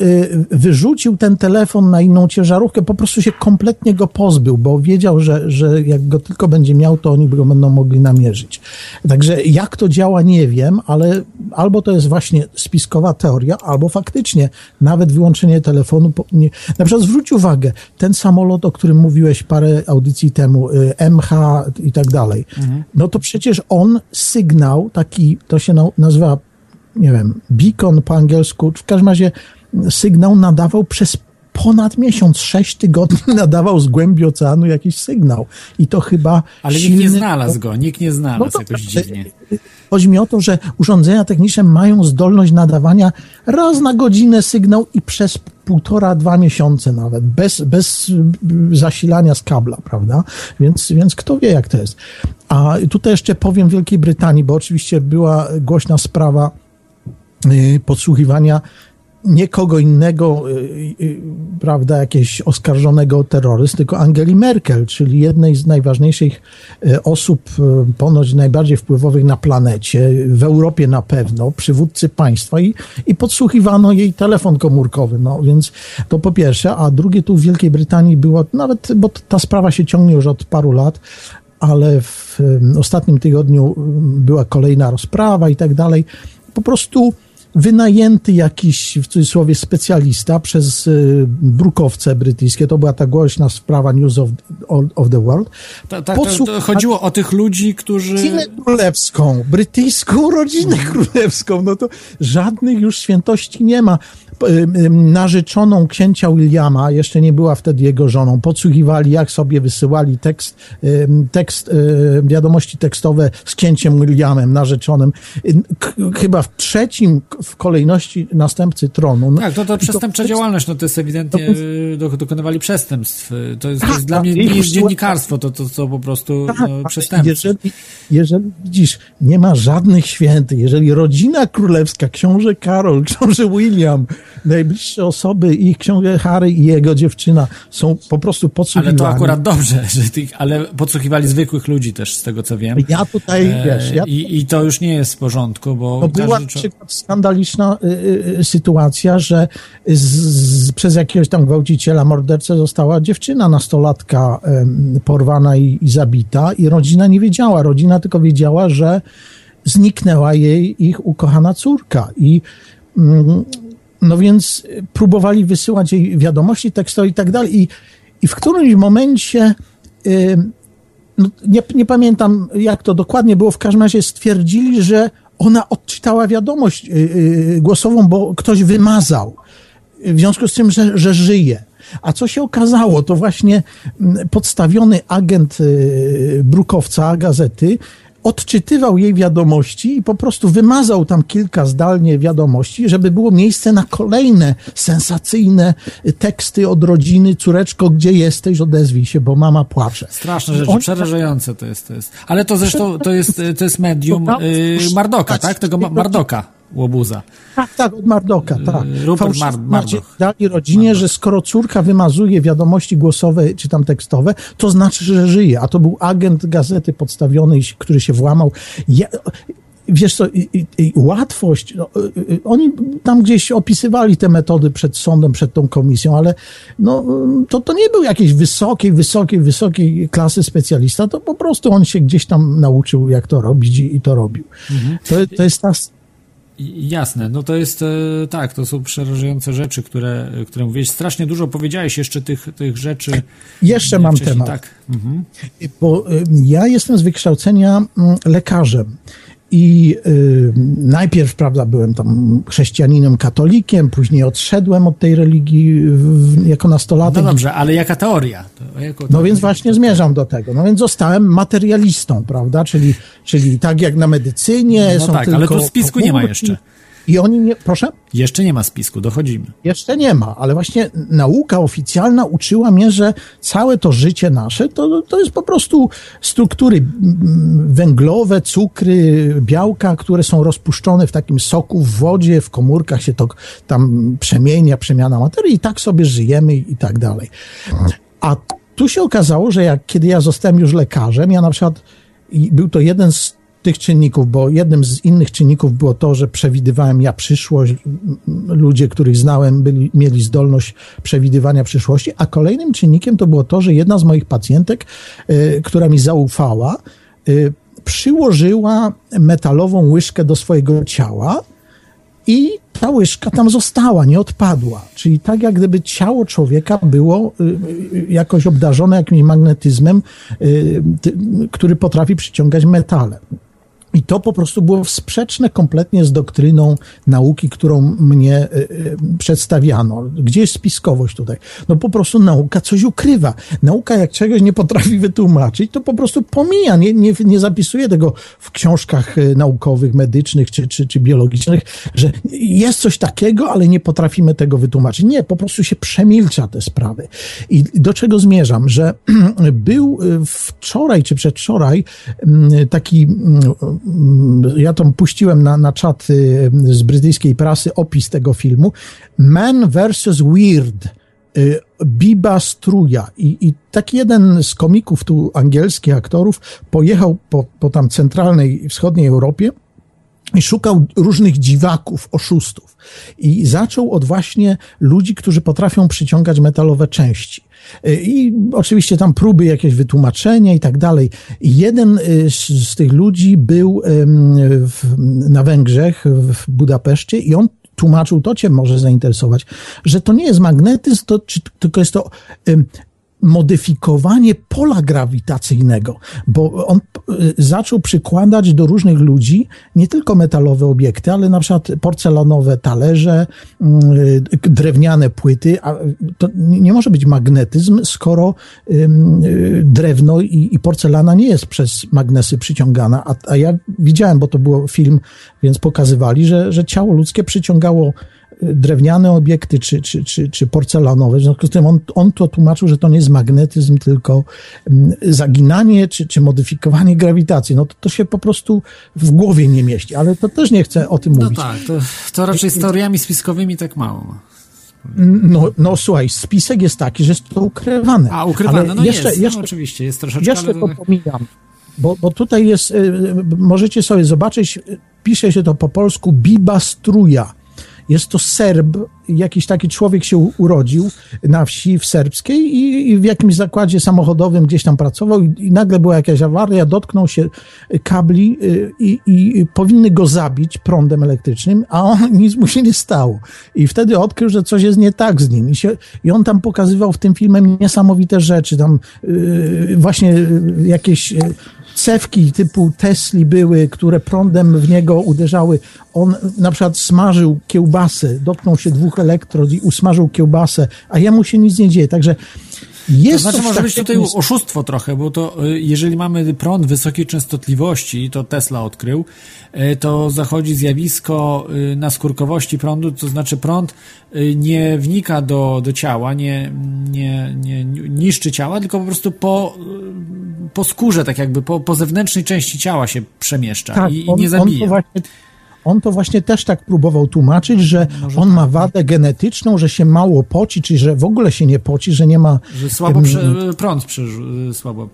S7: wyrzucił ten telefon na inną ciężarówkę, po prostu się kompletnie go pozbył, bo wiedział, że, że jak go tylko będzie miał, to oni go będą mogli namierzyć. Także jak to działa, nie wiem, ale albo to jest właśnie spiskowa teoria, albo faktycznie nawet wyłączenie telefonu. Nie, na przykład zwróć uwagę, ten samolot, o którym mówiłeś parę audycji temu, y, MH i tak dalej, mhm. no to przecież on sygnał taki, to się nazywa nie wiem, beacon po angielsku, w każdym razie sygnał nadawał przez ponad miesiąc, sześć tygodni nadawał z głębi oceanu jakiś sygnał. I to chyba.
S2: Ale silny... nikt nie znalazł go, nikt nie znalazł no to, jakoś dziwnie.
S7: Chodzi mi o to, że urządzenia techniczne mają zdolność nadawania raz na godzinę sygnał i przez półtora, dwa miesiące nawet, bez, bez zasilania z kabla, prawda? Więc, więc kto wie, jak to jest. A tutaj jeszcze powiem Wielkiej Brytanii, bo oczywiście była głośna sprawa podsłuchiwania nie kogo innego, y, y, prawda, jakiegoś oskarżonego o terroryzm, tylko Angeli Merkel, czyli jednej z najważniejszych osób, ponoć najbardziej wpływowych na planecie, w Europie na pewno, przywódcy państwa i, i podsłuchiwano jej telefon komórkowy. No więc to po pierwsze, a drugie tu w Wielkiej Brytanii było, nawet, bo ta sprawa się ciągnie już od paru lat, ale w ostatnim tygodniu była kolejna rozprawa i tak dalej. Po prostu wynajęty jakiś, w cudzysłowie, specjalista przez y, brukowce brytyjskie, to była ta głośna sprawa News of, of the World.
S2: Ta, ta, to, to chodziło o tych ludzi, którzy...
S7: Rodzinę królewską, brytyjską rodzinę królewską, no to żadnych już świętości nie ma. Y, narzeczoną księcia Williama, jeszcze nie była wtedy jego żoną, podsłuchiwali, jak sobie wysyłali tekst, tekst wiadomości tekstowe z księciem Williamem, narzeczonym. Chyba w trzecim w kolejności następcy tronu.
S2: No, tak, to, to przestępcza to, działalność, no to jest ewidentnie, to, y, dokonywali przestępstw. To jest, to jest tak, dla mnie nie jest dziennikarstwo, to, to, to po prostu tak, no, przestępstwo.
S7: Jeżeli, jeżeli widzisz, nie ma żadnych świętych, jeżeli rodzina królewska, książę Karol, książę William, najbliższe osoby, ich książę Harry i jego dziewczyna są po prostu podsłuchiwani.
S2: Ale to akurat dobrze, że tych, ale podsłuchiwali zwykłych ludzi też, z tego co wiem.
S7: Ja tutaj, e, wiesz... Ja...
S2: I, I to już nie jest w porządku, bo...
S7: No była na przykład skandaliczna y, y, y, sytuacja, że z, z, przez jakiegoś tam gwałciciela, mordercę została dziewczyna, nastolatka y, porwana i, i zabita i rodzina nie wiedziała. Rodzina tylko wiedziała, że zniknęła jej ich ukochana córka i mm, no więc próbowali wysyłać jej wiadomości tekstowe i tak dalej. I, i w którymś momencie, yy, no nie, nie pamiętam jak to dokładnie było, w każdym razie stwierdzili, że ona odczytała wiadomość yy, głosową, bo ktoś wymazał. W związku z tym, że, że żyje. A co się okazało, to właśnie mm, podstawiony agent y, brukowca gazety odczytywał jej wiadomości i po prostu wymazał tam kilka zdalnie wiadomości, żeby było miejsce na kolejne sensacyjne teksty od rodziny, córeczko, gdzie jesteś, odezwij się, bo mama płacze.
S2: Straszne rzeczy, On... przerażające to jest, to jest. Ale to zresztą, to jest, to jest medium yy, Mardoka, tak? Tego Mardoka łobuza.
S7: Tak, tak, od Mardoka, tak.
S2: Yy, Rupert Mar.
S7: Dali rodzinie, że skoro córka wymazuje wiadomości głosowe czy tam tekstowe, to znaczy, że żyje. A to był agent gazety podstawiony, który się włamał. Ja, wiesz co, i, i, łatwość, no, y, y, oni tam gdzieś opisywali te metody przed sądem, przed tą komisją, ale no, to, to nie był jakiejś wysokiej, wysokiej, wysokiej klasy specjalista, to po prostu on się gdzieś tam nauczył, jak to robić i, i to robił. Mhm. To, to jest ta
S2: Jasne, no to jest e, tak, to są przerażające rzeczy, które, które mówiłeś. Strasznie dużo powiedziałeś jeszcze tych, tych rzeczy.
S7: Jeszcze mam temat. Tak. Mhm. Bo e, ja jestem z wykształcenia mm, lekarzem i y, najpierw, prawda, byłem tam chrześcijaninem, katolikiem, później odszedłem od tej religii w, jako nastolatek.
S2: No dobrze, ale jaka teoria?
S7: Jako no więc właśnie zmierzam do tego. No więc zostałem materialistą, prawda, czyli, czyli tak jak na medycynie.
S2: No
S7: są
S2: tak,
S7: tylko
S2: ale tu w spisku nie ma jeszcze.
S7: I oni nie, proszę?
S2: Jeszcze nie ma spisku, dochodzimy.
S7: Jeszcze nie ma, ale właśnie nauka oficjalna uczyła mnie, że całe to życie nasze to, to jest po prostu struktury mm, węglowe, cukry, białka, które są rozpuszczone w takim soku, w wodzie, w komórkach się to tam przemienia, przemiana materii i tak sobie żyjemy i tak dalej. A tu się okazało, że jak, kiedy ja zostałem już lekarzem, ja na przykład, był to jeden z tych czynników, bo jednym z innych czynników było to, że przewidywałem ja przyszłość, ludzie, których znałem, byli, mieli zdolność przewidywania przyszłości, a kolejnym czynnikiem to było to, że jedna z moich pacjentek, y, która mi zaufała, y, przyłożyła metalową łyżkę do swojego ciała i ta łyżka tam została, nie odpadła. Czyli tak jak gdyby ciało człowieka było y, jakoś obdarzone jakimś magnetyzmem, który potrafi przyciągać metale. I to po prostu było sprzeczne kompletnie z doktryną nauki, którą mnie y, y, przedstawiano. Gdzie jest spiskowość tutaj? No po prostu nauka coś ukrywa. Nauka jak czegoś nie potrafi wytłumaczyć, to po prostu pomija, nie, nie, nie zapisuje tego w książkach y, naukowych, medycznych czy, czy, czy biologicznych, że jest coś takiego, ale nie potrafimy tego wytłumaczyć. Nie, po prostu się przemilcza te sprawy. I do czego zmierzam? Że był wczoraj czy przedwczoraj taki Mm, ja tam puściłem na, na czat z brytyjskiej prasy opis tego filmu. Man vs. Weird. Y, Biba Struja. I, I taki jeden z komików tu angielskich aktorów pojechał po, po tam centralnej wschodniej Europie i szukał różnych dziwaków, oszustów. I zaczął od właśnie ludzi, którzy potrafią przyciągać metalowe części. Y, I oczywiście tam próby jakieś wytłumaczenia i tak dalej. Jeden y, z, tych ludzi był w, na Węgrzech, w Budapeszcie i on tłumaczył, to cię może zainteresować, że to nie jest magnetyzm, to, czy, tylko jest to modyfikowanie pola grawitacyjnego, bo on y, zaczął przykładać do różnych ludzi nie tylko metalowe obiekty, ale na przykład porcelanowe talerze, y, drewniane płyty, a to nie może być magnetyzm, skoro y, drewno i, porcelana nie jest przez magnesy przyciągana, a, ja widziałem, bo to był film, więc pokazywali, że, że ciało ludzkie przyciągało drewniane obiekty czy, czy, czy, czy porcelanowe. W związku z tym on, on to tłumaczył, że to nie jest magnetyzm, tylko mm, zaginanie czy, czy modyfikowanie grawitacji. No to, to się po prostu w głowie nie mieści, ale to też nie chcę o tym
S2: no
S7: mówić.
S2: No tak, to, to raczej z teoriami spiskowymi tak mało.
S7: No, no słuchaj, spisek jest taki, że jest to ukrywane.
S2: A, ukrywane, ale no jeszcze, jest, jeszcze, no oczywiście, jest troszeczkę.
S7: Jeszcze ale... to pomijam, bo, bo tutaj jest, y, y, możecie sobie zobaczyć, pisze się to po polsku Biba Struja jest to Serb, jakiś taki człowiek się urodził na wsi w serbskiej i, i w jakimś zakładzie samochodowym gdzieś tam pracował i, i, nagle była jakaś awaria, dotknął się kabli y, i, i powinny go zabić prądem elektrycznym, a on nic mu się nie stało. I wtedy odkrył, że coś jest nie tak z nim. I, się, i on tam pokazywał w tym filmie niesamowite rzeczy, tam yy, właśnie y, jakieś y, cewki typu Tesli były, które prądem w niego uderzały. On na przykład smażył kiełbasę, dotknął się dwóch elektrod i usmażył kiełbasę, a jemu się nic nie dzieje. Także jest
S2: to znaczy może być tutaj oszustwo trochę, bo to y, jeżeli mamy prąd wysokiej częstotliwości, to Tesla odkrył, y, to zachodzi zjawisko y, naskórkowości prądu, to znaczy prąd nie wnika do, do ciała, nie, nie, nie niszczy ciała, tylko po prostu po, po skórze, tak jakby po, po zewnętrznej części ciała się przemieszcza tak, i, on, nie zabija.
S7: On to, właśnie, on to właśnie też tak próbował tłumaczyć, że Może on tak. ma wadę genetyczną, że się mało poci, czyli że w ogóle się nie poci, że nie ma...
S2: Że słabo prze, prąd prze, słabo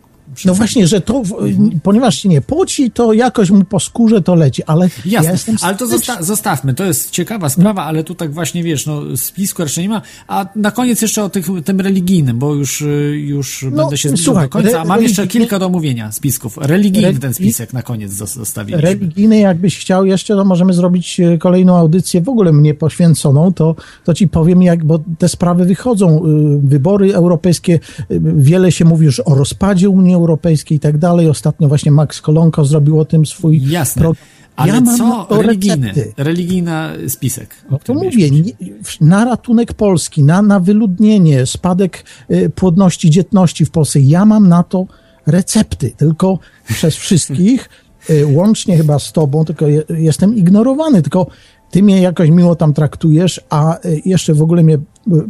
S7: no właśnie, że to, mhm. ponieważ się nie płaci, to jakoś mu po skórze to leci, ale
S2: Jasne, ja jestem... ale to zosta zostawmy, to jest ciekawa sprawa, ale tu tak właśnie, wiesz, no spisku raczej nie ma, a na koniec jeszcze o tych, tym religijnym, bo już, już no, będę się zbliżał do końca, a mam jeszcze kilka do omówienia spisków. Religijny ten spisek na koniec zostawiliśmy.
S7: Religijny, jakbyś chciał jeszcze, to możemy zrobić e, kolejną audycję w ogóle mnie poświęconą, to, to ci powiem jak, bo te sprawy wychodzą, y, wybory europejskie, y, wiele się mówi już o rozpadzie Unii Europejskiej i tak dalej. Ostatnio właśnie Max Kolonko zrobił o tym swój
S2: Jasne. program. Ale ja co religijny, religijna spisek?
S7: No to mówię, nie, na ratunek Polski, na, na wyludnienie, spadek y, płodności, dzietności w Polsce, ja mam na to recepty, tylko przez wszystkich, y, łącznie chyba z tobą, tylko je, jestem ignorowany, tylko ty mnie jakoś miło tam traktujesz, a y, jeszcze w ogóle mnie y,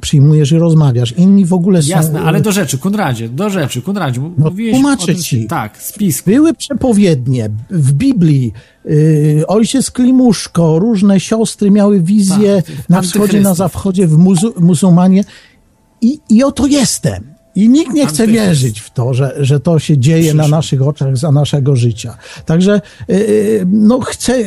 S7: przyjmujesz i rozmawiasz. Inni w ogóle są...
S2: Jasne, ale do rzeczy, Kunradzie, do rzeczy, Kunradzie.
S7: No, tłumaczę
S2: tym,
S7: ci.
S2: Tak, spis.
S7: Były przepowiednie w Biblii. Yy, ojciec Klimuszko, różne siostry miały wizje
S2: Tak,
S7: na wschodzie, na zachodzie, w muzu muzułmanie. I, I oto jestem. I nikt nie chce wierzyć w to, że, że to się dzieje na naszych oczach za naszego życia. Także yy, no chcę,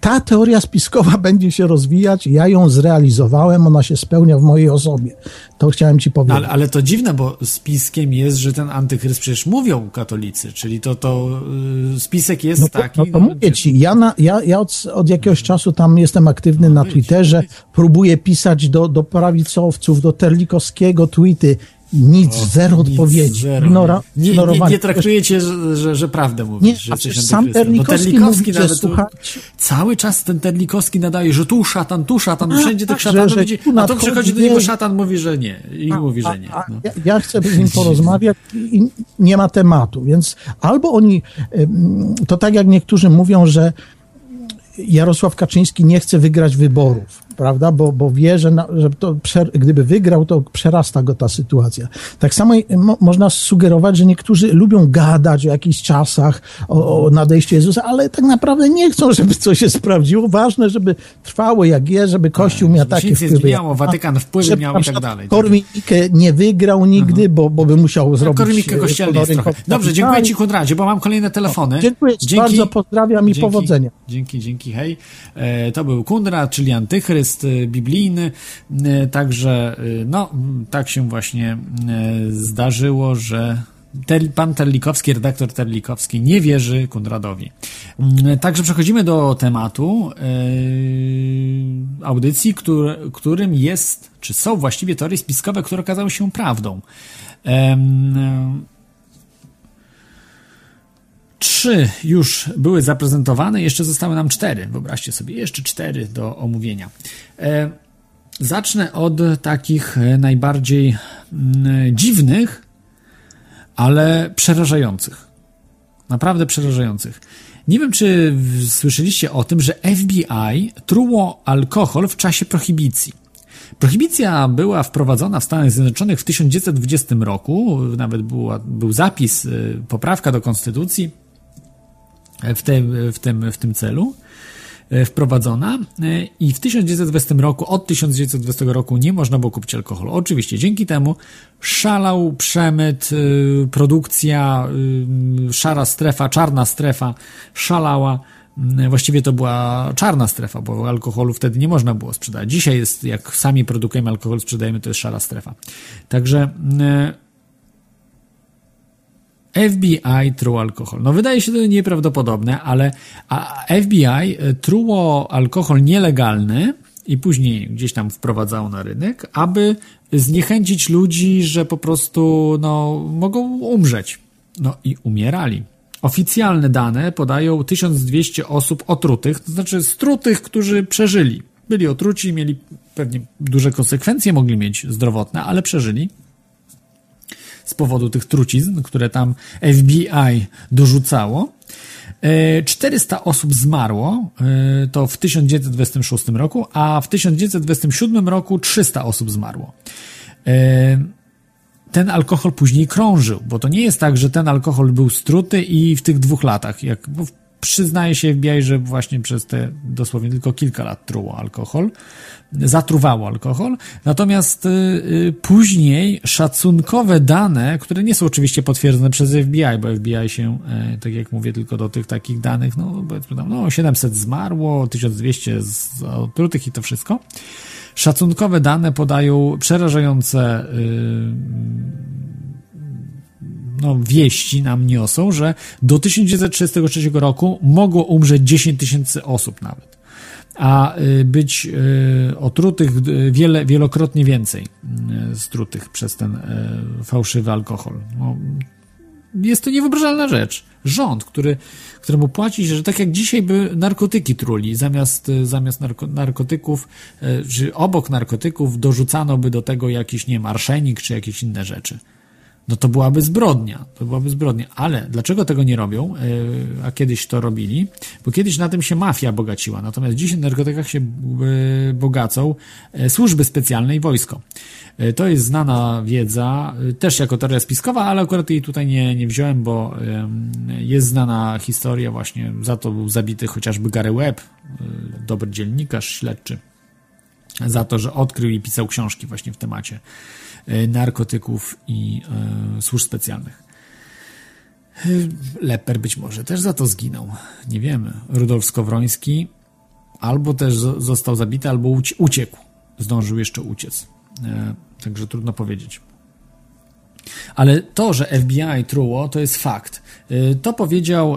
S7: ta teoria spiskowa będzie się rozwijać. Ja ją zrealizowałem, ona się spełnia w mojej osobie. To chciałem ci
S2: No,
S7: powiedzieć.
S2: ale, ale to dziwne, bo spiskiem jest, że ten antychryst przecież mówią katolicy, czyli to, to y, spisek jest
S7: No
S2: taki.
S7: no to mówię ci, ja, na, ja, ja od, od jakiegoś czasu tam jestem aktywny na
S2: być,
S7: Twitterze, próbuję pisać do, do prawicowców, do Terlikowskiego tweety, nic, zero
S2: Nic,
S7: odpowiedzi.
S2: zero.
S7: Ignora,
S2: nie, nie, nie, traktujecie, że, że, że prawdę mówisz,
S7: Nie,
S2: że
S7: a przecież sam.
S2: No,
S7: Terlikowski mówi,
S2: nawet
S7: słuchajcie-
S2: cały czas ten Terlikowski nadaje, że tu szatan, tu szatan,
S7: A,
S2: wszędzie tych
S7: tak, że-
S2: szatanów
S7: że
S2: widzi, a to przychodzi do niego szatan, mówi, że nie i mówi, że nie.
S7: A,
S2: No.
S7: ja, ja chcę z nim porozmawiać i nie ma tematu, więc albo oni, to tak jak niektórzy mówią, że Jarosław Kaczyński nie chce wygrać wyborów, prawda, bo, bo wie, że, na, że to gdyby wygrał, to przerasta go ta sytuacja. Tak samo mo, można sugerować, że niektórzy lubią gadać o jakichś czasach, o, o nadejściu Jezusa, ale tak naprawdę nie chcą, żeby coś się sprawdziło. Ważne, żeby trwało jak jest, żeby Kościół miał
S2: żeby się
S7: takie
S2: nic
S7: wpływy.
S2: zmieniało, Watykan wpływy miał i tak dalej.
S7: Korwin-Mikke nie wygrał nigdy, bo, bo by musiał zrobić... E,
S2: kościelny jest trochę. Dobrze, dziękuję. Ci Konradzie, bo mam kolejne telefony.
S7: Dziękuję ci bardzo, pozdrawiam i
S2: dzięki,
S7: powodzenia.
S2: Dzięki, dzięki, hej. E, to był Kundra, czyli antychryst e, biblijny, e, także e, no, tak się właśnie zdarzyło, że Ter, pan Terlikowski, redaktor Terlikowski nie wierzy Kunradowi. Także przechodzimy do tematu e, audycji, który, którym jest, czy są właściwie teorie spiskowe, które okazały się prawdą. Em, Trzy już były zaprezentowane, jeszcze zostały nam cztery. Wyobraźcie sobie, jeszcze cztery do omówienia. E, zacznę od takich e, najbardziej mm, dziwnych, ale przerażających. Naprawdę przerażających. Nie wiem, czy słyszeliście o tym, że FBI truło alkohol w czasie prohibicji. Prohibicja była wprowadzona w Stanach Zjednoczonych w 1920 roku, nawet była, był zapis, y, poprawka do konstytucji w tym, w tym, w tym celu e, wprowadzona e, i w 1920 roku, od 1920 roku nie można było kupić alkoholu. Oczywiście dzięki temu szalał przemyt, y, produkcja, szara strefa, czarna strefa szalała. Właściwie to była czarna strefa, bo alkoholu wtedy nie można było sprzedać. Dzisiaj jest, jak sami produkujemy alkohol, sprzedajemy, to jest szara strefa. Także FBI truł alkohol. No wydaje się to nieprawdopodobne, ale FBI e, truło alkohol nielegalny i później gdzieś tam wprowadzało na rynek, aby zniechęcić ludzi, że po prostu no, mogą umrzeć. No i umierali. Oficjalne dane podają 1200 osób otrutych, to znaczy strutych, którzy przeżyli. Byli otruci, mieli pewnie duże konsekwencje, mogli mieć zdrowotne, ale przeżyli z powodu tych trucizn, które tam FBI dorzucało. E, 400 osób zmarło, e, to w 1926 roku, a w 1927 roku 300 osób zmarło. E, Ten alkohol później krążył, bo to nie jest tak, że ten alkohol był struty i w tych dwóch latach, jak przyznaje się FBI, że właśnie przez te dosłownie tylko kilka lat truło alkohol, zatruwało alkohol. Natomiast y, y, później szacunkowe dane, które nie są oczywiście potwierdzone przez FBI, bo FBI się, e, tak jak mówię, tylko do tych takich danych, no powiedzmy tam, no 700 zmarło, 1200 z otrutych i to wszystko. Szacunkowe dane podają przerażające no, wieści nam niosą, że do 1933 roku mogło umrzeć 10 tysięcy osób nawet, a y, być y, otrutych y, wiele, wielokrotnie więcej strutych przez ten fałszywy alkohol. No, jest to niewyobrażalna rzecz. Rząd, który, któremu płaci się, że tak jak dzisiaj by narkotyki truli, zamiast, zamiast narko, narkotyków, czy obok narkotyków dorzucano by do tego jakiś, nie wiem, arszenik czy jakieś inne rzeczy. No to byłaby zbrodnia. To byłaby zbrodnia. Ale dlaczego tego nie robią, a kiedyś to robili? Bo kiedyś na tym się mafia bogaciła. Natomiast dziś w narkotykach się bogacą służby specjalne i wojsko. To jest znana wiedza, też jako teoria spiskowa, ale akurat jej tutaj nie, nie wziąłem, bo jest znana historia właśnie, za to był zabity chociażby Gary Webb, dobry dziennikarz śledczy, za to, że odkrył i pisał książki właśnie w temacie narkotyków i służb specjalnych. Leper być może też za to zginął. Nie wiemy. Rudolf Skowroński albo też został zabity, albo uciekł. Zdążył jeszcze uciec. Także trudno powiedzieć. Ale to, że FBI truło, to jest fakt. To powiedział,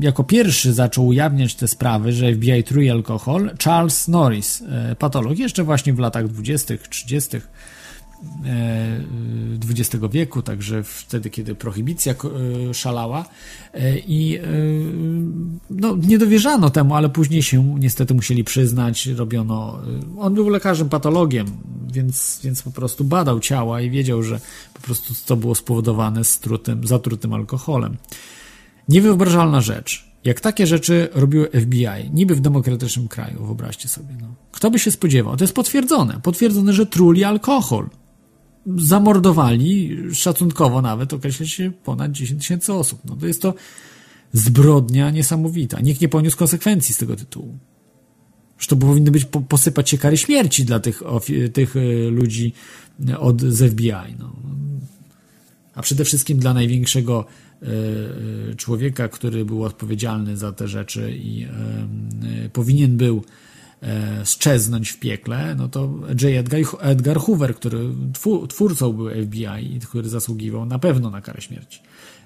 S2: jako pierwszy zaczął ujawniać te sprawy, że FBI truje alkohol, Charles Norris, patolog, jeszcze właśnie w latach 20., 30. XX wieku, także wtedy, kiedy prohibicja szalała i no, nie dowierzano temu, ale później się niestety musieli przyznać, robiono, on był lekarzem patologiem, więc, więc po prostu badał ciała i wiedział, że po prostu to było spowodowane strutym, zatrutym alkoholem. Niewyobrażalna rzecz. Jak takie rzeczy robiło FBI, niby w demokratycznym kraju, wyobraźcie sobie. No. Kto by się spodziewał? To jest potwierdzone. Potwierdzone, że truli alkohol. Zamordowali, szacunkowo nawet określa się ponad 10 tysięcy osób. No to jest to zbrodnia niesamowita. Nikt nie poniósł konsekwencji z tego tytułu. Że to powinny być posypać się kary śmierci dla tych, tych e, ludzi od z FBI. No. A przede wszystkim dla największego e, e, człowieka, który był odpowiedzialny za te rzeczy i powinien był szczeznąć w piekle, no to J. Edgar, Edgar Hoover, który twórcą był FBI i który zasługiwał na pewno na karę śmierci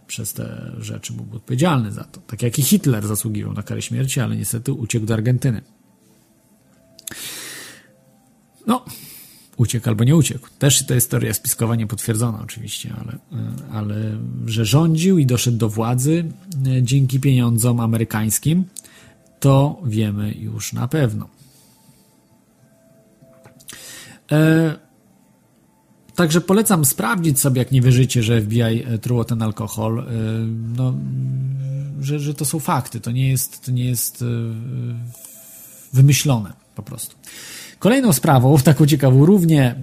S2: przez te rzeczy, był odpowiedzialny za to. Tak jak i Hitler zasługiwał na karę śmierci, ale niestety uciekł do Argentyny. No, uciekł albo nie uciekł. Też to jest teoria spiskowa niepotwierdzona oczywiście, ale, ale że rządził i doszedł do władzy e, dzięki pieniądzom amerykańskim, to wiemy już na pewno. Także polecam sprawdzić sobie, jak nie wierzycie, że FBI e, truło ten alkohol, e, no, że, że to są fakty, to nie jest, to nie jest e, wymyślone po prostu. Kolejną sprawą, taką ciekawą, równie, e,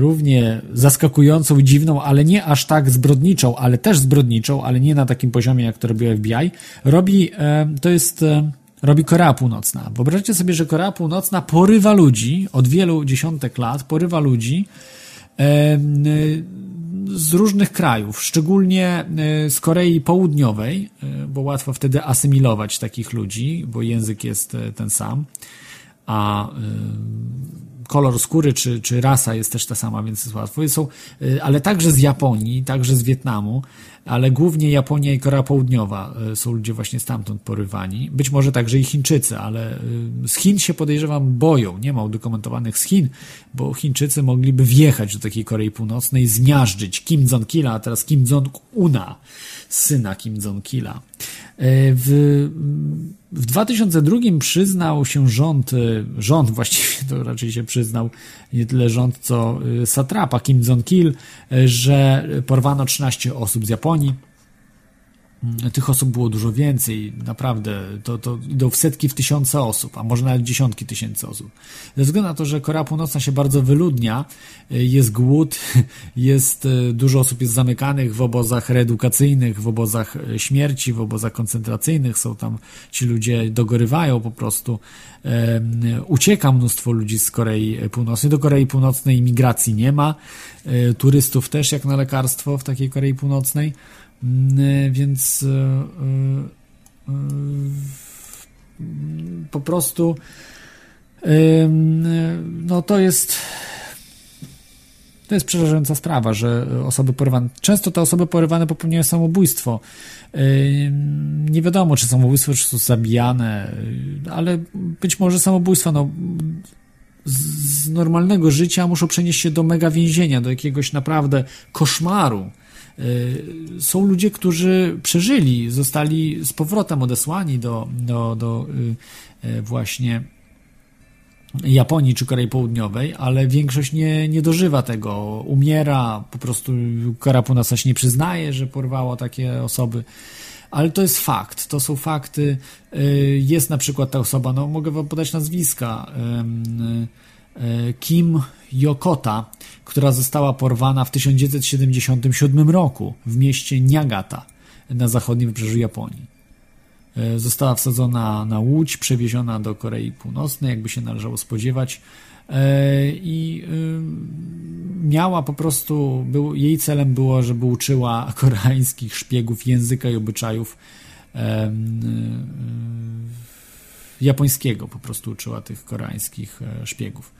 S2: równie zaskakującą i dziwną, ale nie aż tak zbrodniczą, ale też zbrodniczą, ale nie na takim poziomie, jak to robiło FBI, robi, e, to jest, e, robi Korea Północna. Wyobraźcie sobie, że Korea Północna porywa ludzi, od wielu dziesiątek lat, porywa ludzi z różnych krajów, szczególnie z Korei Południowej, bo łatwo wtedy asymilować takich ludzi, bo język jest ten sam a y, kolor skóry czy, czy rasa jest też ta sama, więc jest łatwo. Są, y, ale także z Japonii, także z Wietnamu, ale głównie Japonia i Korea Południowa y, są ludzie właśnie stamtąd porywani. Być może także i Chińczycy, ale z Chin się podejrzewam boją. Nie ma udokumentowanych z Chin, bo Chińczycy mogliby wjechać do takiej Korei Północnej, zmiażdżyć Kim Jong-kila, a teraz Kim Jong-una, syna Kim Jong-kila. W w 2002 przyznał się rząd, y, rząd właściwie to raczej się przyznał, nie tyle rząd, co y, satrapa Kim Jong-il, że porwano 13 osób z Japonii tych osób było dużo więcej, naprawdę, to, to idą w setki, w tysiące osób, a może nawet dziesiątki tysięcy osób. Ze względu na to, że Korea Północna się bardzo wyludnia, jest głód, jest dużo osób jest zamykanych w obozach reedukacyjnych, w obozach śmierci, w obozach koncentracyjnych, są tam ci ludzie dogorywają po prostu, ucieka mnóstwo ludzi z Korei Północnej, do Korei Północnej imigracji nie ma, turystów też jak na lekarstwo w takiej Korei Północnej, Mm, więc e, e, po prostu no to jest to jest przerażająca sprawa, że osoby porywane, często te osoby porywane popełniają samobójstwo. Nie wiadomo, czy samobójstwo, czy są zabijane, ale być może samobójstwo, no, z normalnego życia muszą przenieść się do mega więzienia, do jakiegoś naprawdę koszmaru. Y, są ludzie, którzy przeżyli, zostali z powrotem odesłani do, do, do y, y, właśnie Japonii czy Korei Południowej, ale większość nie, nie dożywa tego. Umiera, po prostu Korea Północna się nie przyznaje, że porwało takie osoby. Ale to jest fakt, to są fakty. Jest na przykład ta osoba, no mogę wam podać nazwiska. Kim Yokota, która została porwana w 1977 roku w mieście Niagata na zachodnim wybrzeżu Japonii. E, została wsadzona na łódź, przewieziona do Korei Północnej, jakby się należało spodziewać. E, I e, miała po prostu, był, jej celem było, żeby uczyła koreańskich szpiegów języka i obyczajów japońskiego, po prostu uczyła tych koreańskich szpiegów.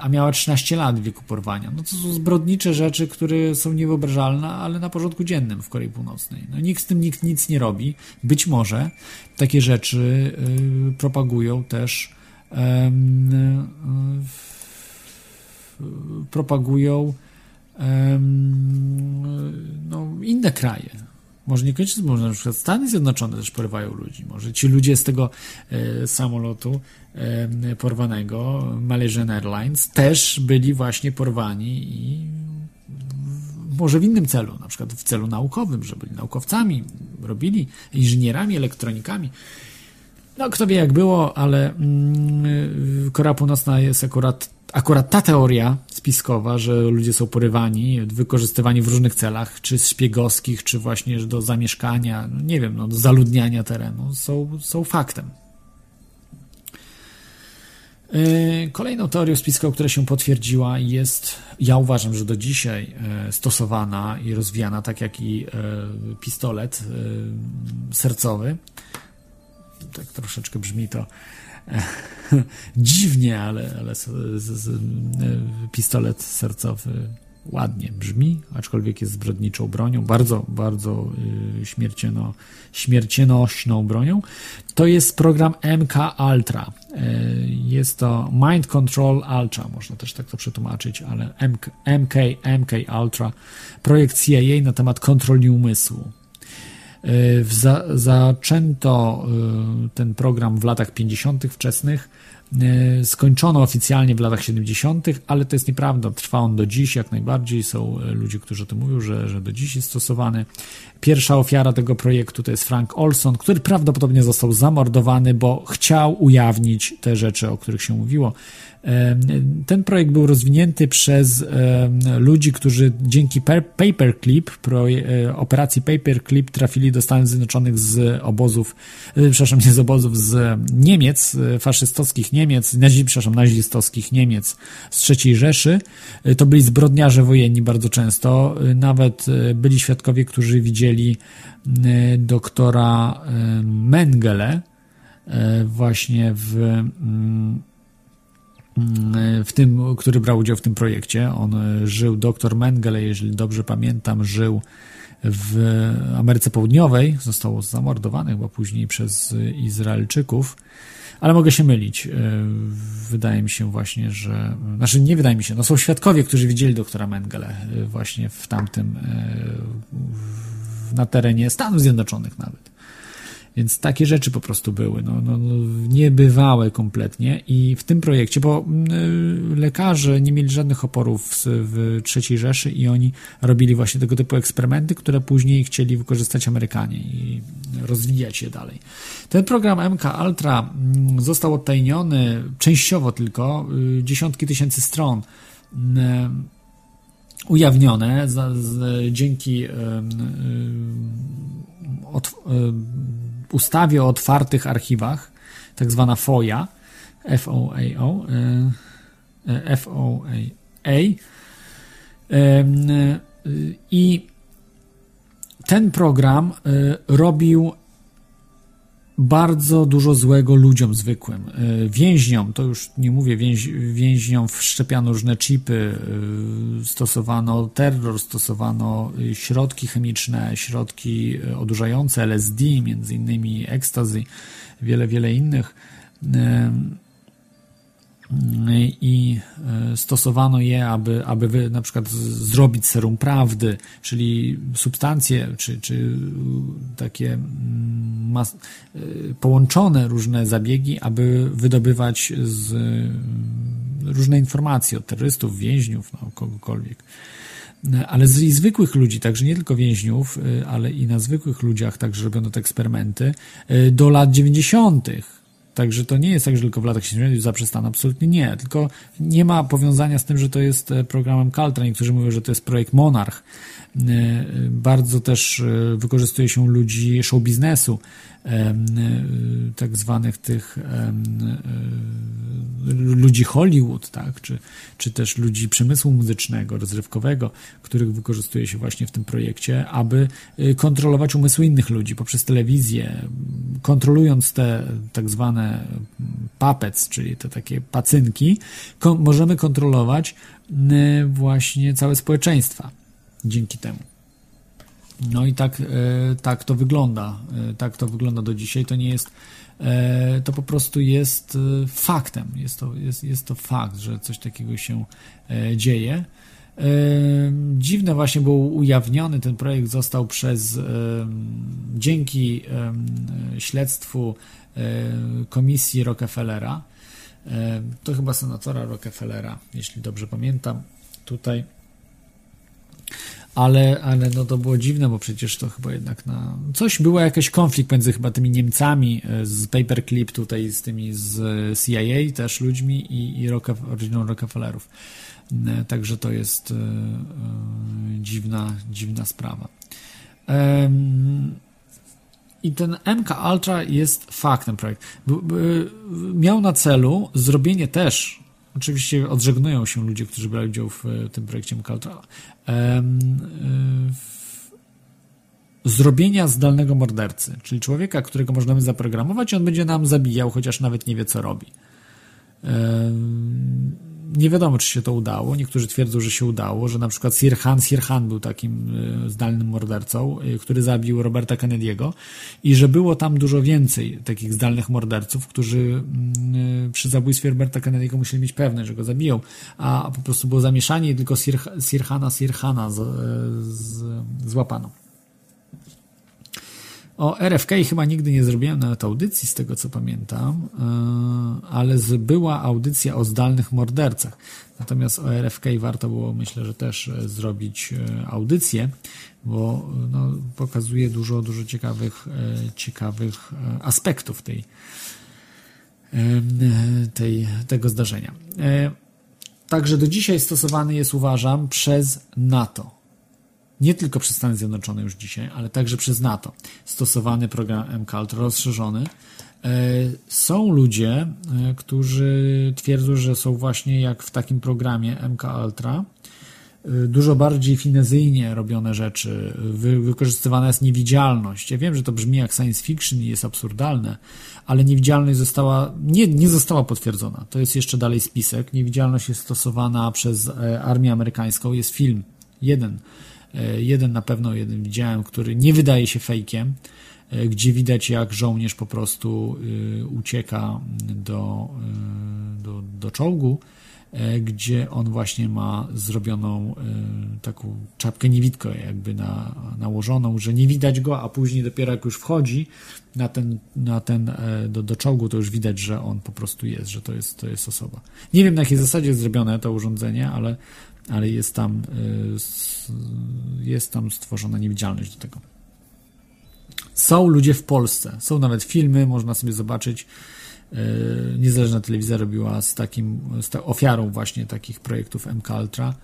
S2: A miała 13 lat w wieku porwania. No to są zbrodnicze rzeczy, które są niewyobrażalne, ale na porządku dziennym w Korei Północnej. No nikt z tym nikt nic nie robi. Być może takie rzeczy y, propagują też y, y, propagują no, inne kraje. Może niekoniecznie, może na przykład Stany Zjednoczone też porywają ludzi. Może ci ludzie z tego e, samolotu e, porwanego, Malaysian Airlines, też byli właśnie porwani i może w innym celu, na przykład w celu naukowym, że byli naukowcami, robili inżynierami, elektronikami. No, kto wie jak było, ale mm, Korea Północna jest akurat akurat ta teoria spiskowa, że ludzie są porywani, wykorzystywani w różnych celach, czy szpiegowskich, czy właśnie do zamieszkania, no nie wiem, no, do zaludniania terenu, są, są faktem. Yy, kolejną teorią spiskową, która się potwierdziła, jest, ja uważam, że do dzisiaj e, stosowana i rozwijana, tak jak i e, pistolet sercowy. Tak troszeczkę brzmi to dziwnie, ale, ale z, z, z, e, pistolet sercowy ładnie brzmi, aczkolwiek jest zbrodniczą bronią, bardzo, bardzo y, śmierciono, śmiercionośną bronią. To jest program MK Ultra. E, jest to Mind Control Ultra, można też tak to przetłumaczyć, ale MK, MK, MK Ultra, projekt CIA na temat kontroli umysłu. Y, za, zaczęto y, ten program w latach 50. wczesnych. Y, skończono oficjalnie w latach 70., ale to jest nieprawda. Trwa on do dziś jak najbardziej. Są ludzie, którzy o tym mówią, że, że do dziś jest stosowany. Pierwsza ofiara tego projektu to jest Frank Olson, który prawdopodobnie został zamordowany, bo chciał ujawnić te rzeczy, o których się mówiło. Ten projekt był rozwinięty przez ludzi, którzy dzięki Paperclip, e, operacji Paperclip trafili do Stanów Zjednoczonych z obozów, e, przepraszam, nie z obozów, z Niemiec, e, faszystowskich Niemiec, nazi, przepraszam, nazistowskich Niemiec z III Rzeszy. To byli zbrodniarze wojenni bardzo często. Nawet byli świadkowie, którzy widzieli doktora Mengele właśnie w mm, w tym, który brał udział w tym projekcie. On e, żył, doktor Mengele, jeżeli dobrze pamiętam, żył w Ameryce Południowej. Został zamordowany chyba później przez Izraelczyków, ale mogę się mylić. E, wydaje mi się właśnie, że. Znaczy, nie wydaje mi się, no są świadkowie, którzy widzieli doktora Mengele e, właśnie w tamtym, na terenie Stanów Zjednoczonych nawet. Więc takie rzeczy po prostu były, no, no, no, niebywałe kompletnie. I w tym projekcie, bo y, lekarze nie mieli żadnych oporów w, III Rzeszy i oni robili właśnie tego typu eksperymenty, które później chcieli wykorzystać Amerykanie i rozwijać je dalej. Ten program MK Ultra mm, został odtajniony częściowo tylko, y, dziesiątki tysięcy stron y, ujawnione za, z, dzięki od, ustawie o otwartych archiwach, tak zwana FOIA, FOAA, i ten program e, robił bardzo dużo złego ludziom zwykłym. E, więźniom, to już nie mówię, więź, więźniom wszczepiano różne chipy, e, stosowano terror, stosowano środki chemiczne, środki e, odurzające, LSD, między innymi ekstazy, wiele, wiele innych. I e, stosowano je, aby, aby na przykład zrobić serum prawdy, czyli substancje, czy, czy takie mm, e, połączone różne zabiegi, aby wydobywać z różne informacje od terrorystów, więźniów, no, kogokolwiek. Ale z zwykłych ludzi, także nie tylko więźniów, ale i na zwykłych ludziach także robiono te eksperymenty do lat 90 Także to nie jest tak, że tylko w latach 70 zaprzestano, absolutnie nie. Tylko nie ma powiązania z tym, że to jest e, programem Caltra. Niektórzy mówią, że to jest projekt Monarch. E, bardzo też e, wykorzystuje się ludzi show biznesu, tak zwanych tych ludzi Hollywood, tak, czy, czy też ludzi przemysłu muzycznego, rozrywkowego, których wykorzystuje się właśnie w tym projekcie, aby kontrolować umysły innych ludzi poprzez telewizję, kontrolując te tak zwane puppets, czyli te takie pacynki, możemy kontrolować właśnie całe społeczeństwa dzięki temu. No i tak, e, tak to wygląda. E, tak to wygląda do dzisiaj. To nie jest, e, to po prostu jest faktem. Jest to, jest, jest to fakt, że coś takiego się dzieje. Dziwne właśnie było ujawniony ten projekt został przez dzięki śledztwu komisji Rockefellera. To chyba senatora Rockefellera, jeśli dobrze pamiętam. Tutaj ale, ale no to było dziwne, bo przecież to chyba jednak na... Coś było jakiś konflikt między chyba tymi Niemcami e, z Paperclip tutaj, z tymi z CIA też ludźmi i, i Rocke, rodziną Rockefellerów. E, także to jest e, e, dziwna, dziwna sprawa. E, i ten MK Ultra jest faktem projekt. Miał na celu zrobienie też Oczywiście odżegnują się ludzie, którzy brali udział w e, tym projekcie MKUltra. E, zrobienia zdalnego mordercy, czyli człowieka, którego możemy zaprogramować i on będzie nam zabijał, chociaż nawet nie wie, co robi. Nie wiadomo, czy się to udało. Niektórzy twierdzą, że się udało, że na przykład Sirhan Sirhan był takim e, zdalnym mordercą, e, który zabił Roberta Kennedy'ego i że było tam dużo więcej takich zdalnych morderców, którzy mm, e, przy zabójstwie Roberta Kennedy'ego musieli mieć pewność, że go zabiją, a po prostu było zamieszanie i tylko Sirhana Sirhana z, z, złapano. O RFK chyba nigdy nie zrobiłem nawet audycji, z tego co pamiętam, e, ale była audycja o zdalnych mordercach. Natomiast o RFK warto było, myślę, że też e, zrobić e, audycję, bo no, pokazuje dużo, dużo ciekawych, ciekawych aspektów tej, tej, tego zdarzenia. Także do dzisiaj stosowany jest, uważam, przez NATO nie tylko przez Stany Zjednoczone już dzisiaj, ale także przez NATO. Stosowany program MCALT rozszerzony. E, są ludzie, e, którzy twierdzą, że są właśnie jak w takim programie MK Ultra, e, dużo bardziej finezyjnie robione rzeczy, wy, wykorzystywana jest niewidzialność. Ja wiem, że to brzmi jak science fiction i jest absurdalne, ale niewidzialność została, nie, nie została potwierdzona. To jest jeszcze dalej spisek. Niewidzialność jest stosowana przez armię amerykańską. Jest film, jeden, jeden na pewno, jeden widziałem, który nie wydaje się fejkiem, e, gdzie widać jak żołnierz po prostu e, ucieka do, do, do czołgu, gdzie on właśnie ma zrobioną taką czapkę niewidko jakby na, nałożoną, że nie widać go, a później dopiero jak już wchodzi na ten, na ten do, do czołgu, to już widać, że on po prostu jest, że to jest, to jest osoba. Nie wiem na jakiej zasadzie jest zrobione to urządzenie, ale ale jest tam, y, jest tam stworzona niewidzialność do tego. Są ludzie w Polsce, są nawet filmy, można sobie zobaczyć. Y, niezależna telewizja robiła z takim, z ofiarą właśnie takich projektów MK Ultra,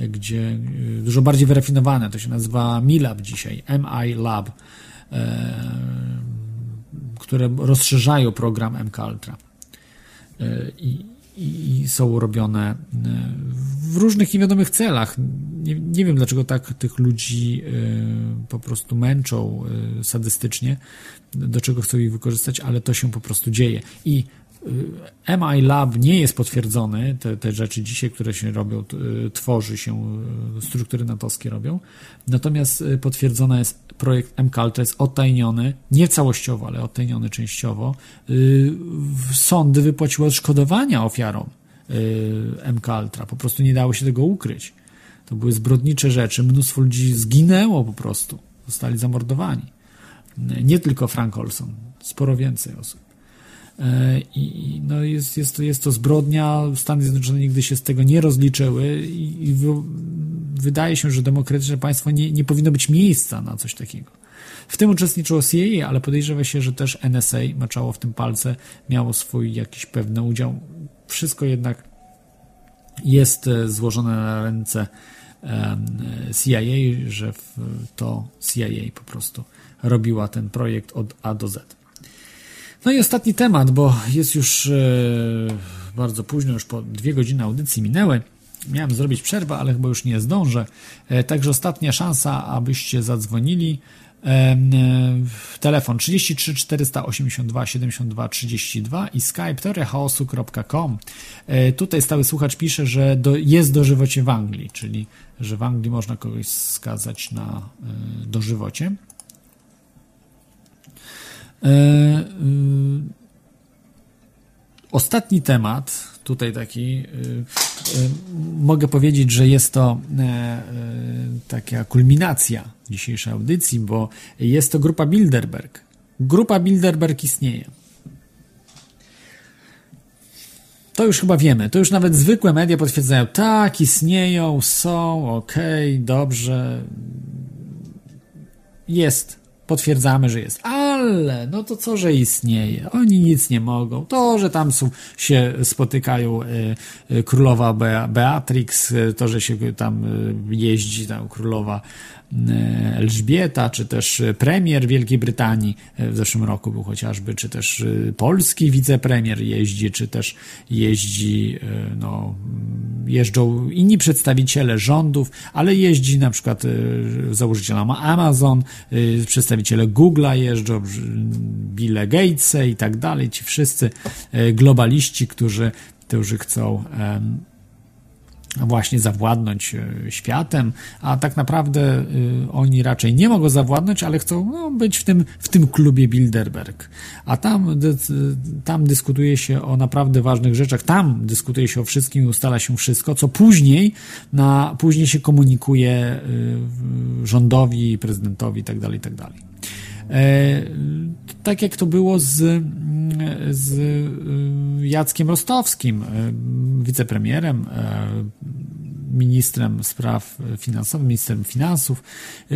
S2: y, gdzie dużo bardziej wyrafinowane, to się nazywa MiLab dzisiaj, MI Lab, które rozszerzają program MK Ultra. I, i są robione e, w różnych niewiadomych celach. Nie, nie wiem, dlaczego tak tych ludzi e, po prostu męczą e, sadystycznie, do czego chcą ich wykorzystać, ale to się po prostu dzieje. I MI Lab nie jest potwierdzony, te, te rzeczy dzisiaj, które się robią, tworzy się, struktury natowskie robią, natomiast potwierdzona jest projekt MKUltra jest odtajniony, nie całościowo, ale odtajniony częściowo. Sądy wypłaciły odszkodowania ofiarom MK Ultra. Po prostu nie dało się tego ukryć. To były zbrodnicze rzeczy. Mnóstwo ludzi zginęło po prostu. Zostali zamordowani. Nie tylko Frank Olson, sporo więcej osób. E, I no jest, jest, to, jest to zbrodnia. Stany Zjednoczone nigdy się z tego nie rozliczyły i, i wydaje się, że demokratyczne państwo nie, nie powinno być miejsca na coś takiego. W tym uczestniczyło CIA, ale podejrzewa się, że też NSA maczało w tym palce, miało swój jakiś pewny udział. Wszystko jednak jest e, złożone na ręce CIA, że to CIA po prostu robiła ten projekt od A do Z. No i ostatni temat, bo jest już e, bardzo późno, już po dwie godziny audycji minęły. Miałem zrobić przerwę, ale chyba już nie zdążę. E, także ostatnia szansa, abyście zadzwonili. E, telefon 33 482 72 32 i skype teoriachaosu.com. Tutaj stały słuchacz pisze, że do, jest dożywocie w Anglii, czyli że w Anglii można kogoś skazać na dożywocie. E, e, ostatni temat, tutaj taki, e, mogę powiedzieć, że jest to taka kulminacja dzisiejszej audycji, bo jest to grupa Bilderberg. Grupa Bilderberg istnieje. To już chyba wiemy, to już nawet zwykłe media potwierdzają, tak, istnieją, są, okej, okay, dobrze, jest potwierdzamy, że jest. Ale, no to co, że istnieje? Oni nic nie mogą. To, że tam są, się spotykają y, y, królowa Beatrix, y, to, że się tam jeździ tam królowa E, Elżbieta, czy też premier Wielkiej Brytanii e, w zeszłym roku był chociażby, czy też e, polski wicepremier jeździ, czy też jeździ, no, jeżdżą inni przedstawiciele rządów, ale jeździ na przykład założyciel Amazon, przedstawiciele Google'a jeżdżą, Bill Gatesy i tak dalej, ci wszyscy globaliści, którzy, którzy chcą właśnie zawładnąć e, światem, a tak naprawdę e, oni raczej nie mogą zawładnąć, ale chcą no, być w tym, w tym klubie Bilderberg. A tam, tam dyskutuje się o naprawdę ważnych rzeczach, tam dyskutuje się o wszystkim i ustala się wszystko, co później, na, później się komunikuje e, rządowi, prezydentowi itd., tak itd. Tak tak jak to było z, z Jackiem Rostowskim, wicepremierem, ministrem spraw finansowych, ministrem finansów,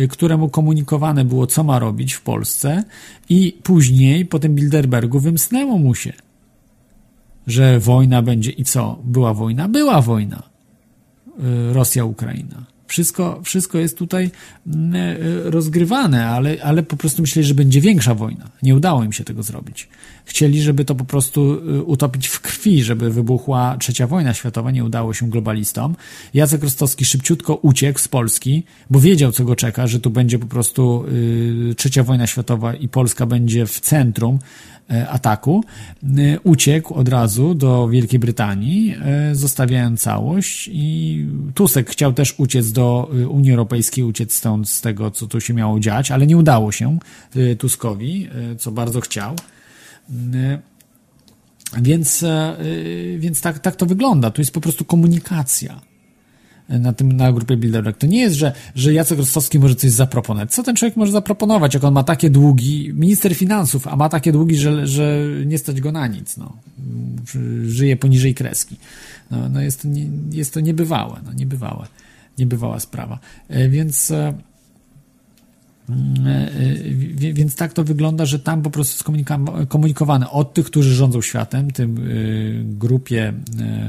S2: któremu komunikowane było, co ma robić w Polsce i później po tym Bilderbergu wymsnęło mu się, że wojna będzie i co? Była wojna? Była wojna. Rosja-Ukraina. Wszystko, wszystko jest tutaj mm, e, rozgrywane, ale, ale po prostu myśleli, że będzie większa wojna. Nie udało im się tego zrobić. Chcieli, żeby to po prostu e, utopić w krwi, żeby wybuchła trzecia wojna światowa. Nie udało się globalistom. Jacek Rostowski szybciutko uciekł z Polski, bo wiedział, co go czeka, że tu będzie po prostu y, trzecia wojna światowa i Polska będzie w centrum ataku, e, uciekł od razu do Wielkiej Brytanii, e, zostawiając całość i Tusek chciał też uciec do Unii Europejskiej, uciec stąd z tego, co tu się miało dziać, ale nie udało się Tuskowi, co bardzo chciał. Więc, więc tak, tak to wygląda. Tu jest po prostu komunikacja na tym, na grupie Bilderberg. To nie jest, że, że Jacek Rostowski może coś zaproponować. Co ten człowiek może zaproponować, jak on ma takie długi, minister finansów, a ma takie długi, że, że nie stać go na nic, no. Żyje poniżej kreski. No, no jest, to nie, jest to niebywałe, no, niebywałe, niebywała sprawa. E, więc e, więc tak to wygląda, że tam po prostu jest komunikowane. Od tych, którzy rządzą światem, tym e, grupie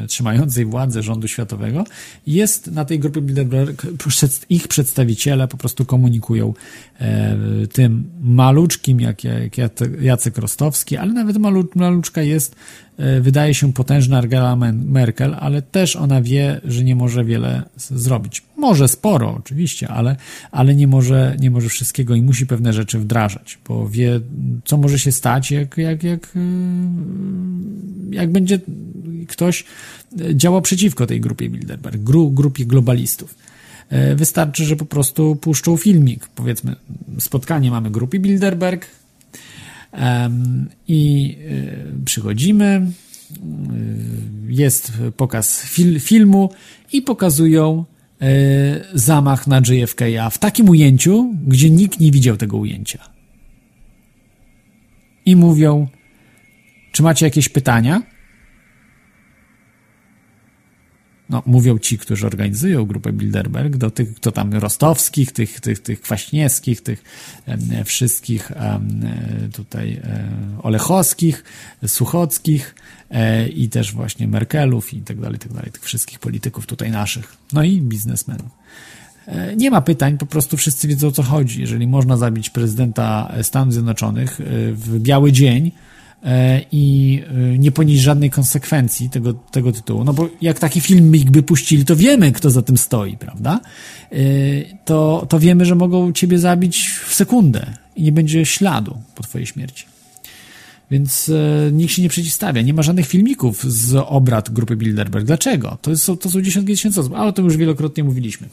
S2: trzymającej władzę rządu światowego, jest na tej grupie Bilderberg, ich przedstawiciele po prostu komunikują tym maluczkim, jak Jacek Rostowski, ale nawet maluczka jest E, wydaje się potężna Angela Merkel, ale też ona wie, że nie może wiele zrobić. Może sporo, oczywiście, ale, ale nie, może, nie może wszystkiego i musi pewne rzeczy wdrażać, bo wie, co może się stać, jak, jak, jak, e, jak będzie ktoś działał przeciwko tej grupie Bilderberg, gru, grupie globalistów. E, wystarczy, że po prostu puszczą filmik. Powiedzmy, spotkanie mamy grupy Bilderberg, i przychodzimy, jest pokaz fil, filmu i pokazują zamach na JFK w takim ujęciu, gdzie nikt nie widział tego ujęcia. I mówią, czy macie jakieś pytania? No, mówią ci, którzy organizują grupę Bilderberg, do tych, kto tam rostowskich, tych, tych, tych kwaśniewskich, tych e, wszystkich e, tutaj e, olechowskich, suchockich e, i też właśnie Merkelów i tak dalej, tak dalej, tych wszystkich polityków tutaj naszych, no i biznesmenów. E, nie ma pytań, po prostu wszyscy wiedzą o co chodzi. Jeżeli można zabić prezydenta Stanów Zjednoczonych e, w biały dzień, i e, nie ponieść żadnej konsekwencji tego, tego tytułu. No bo jak taki filmik by puścili, to wiemy, kto za tym stoi, prawda? E, to, to wiemy, że mogą ciebie zabić w sekundę i nie będzie śladu po twojej śmierci. Więc nikt się nie przeciwstawia. Nie ma żadnych filmików z obrad grupy Bilderberg. Dlaczego? To, jest, to są dziesiątki tysięcy osób, ale o tym już wielokrotnie mówiliśmy.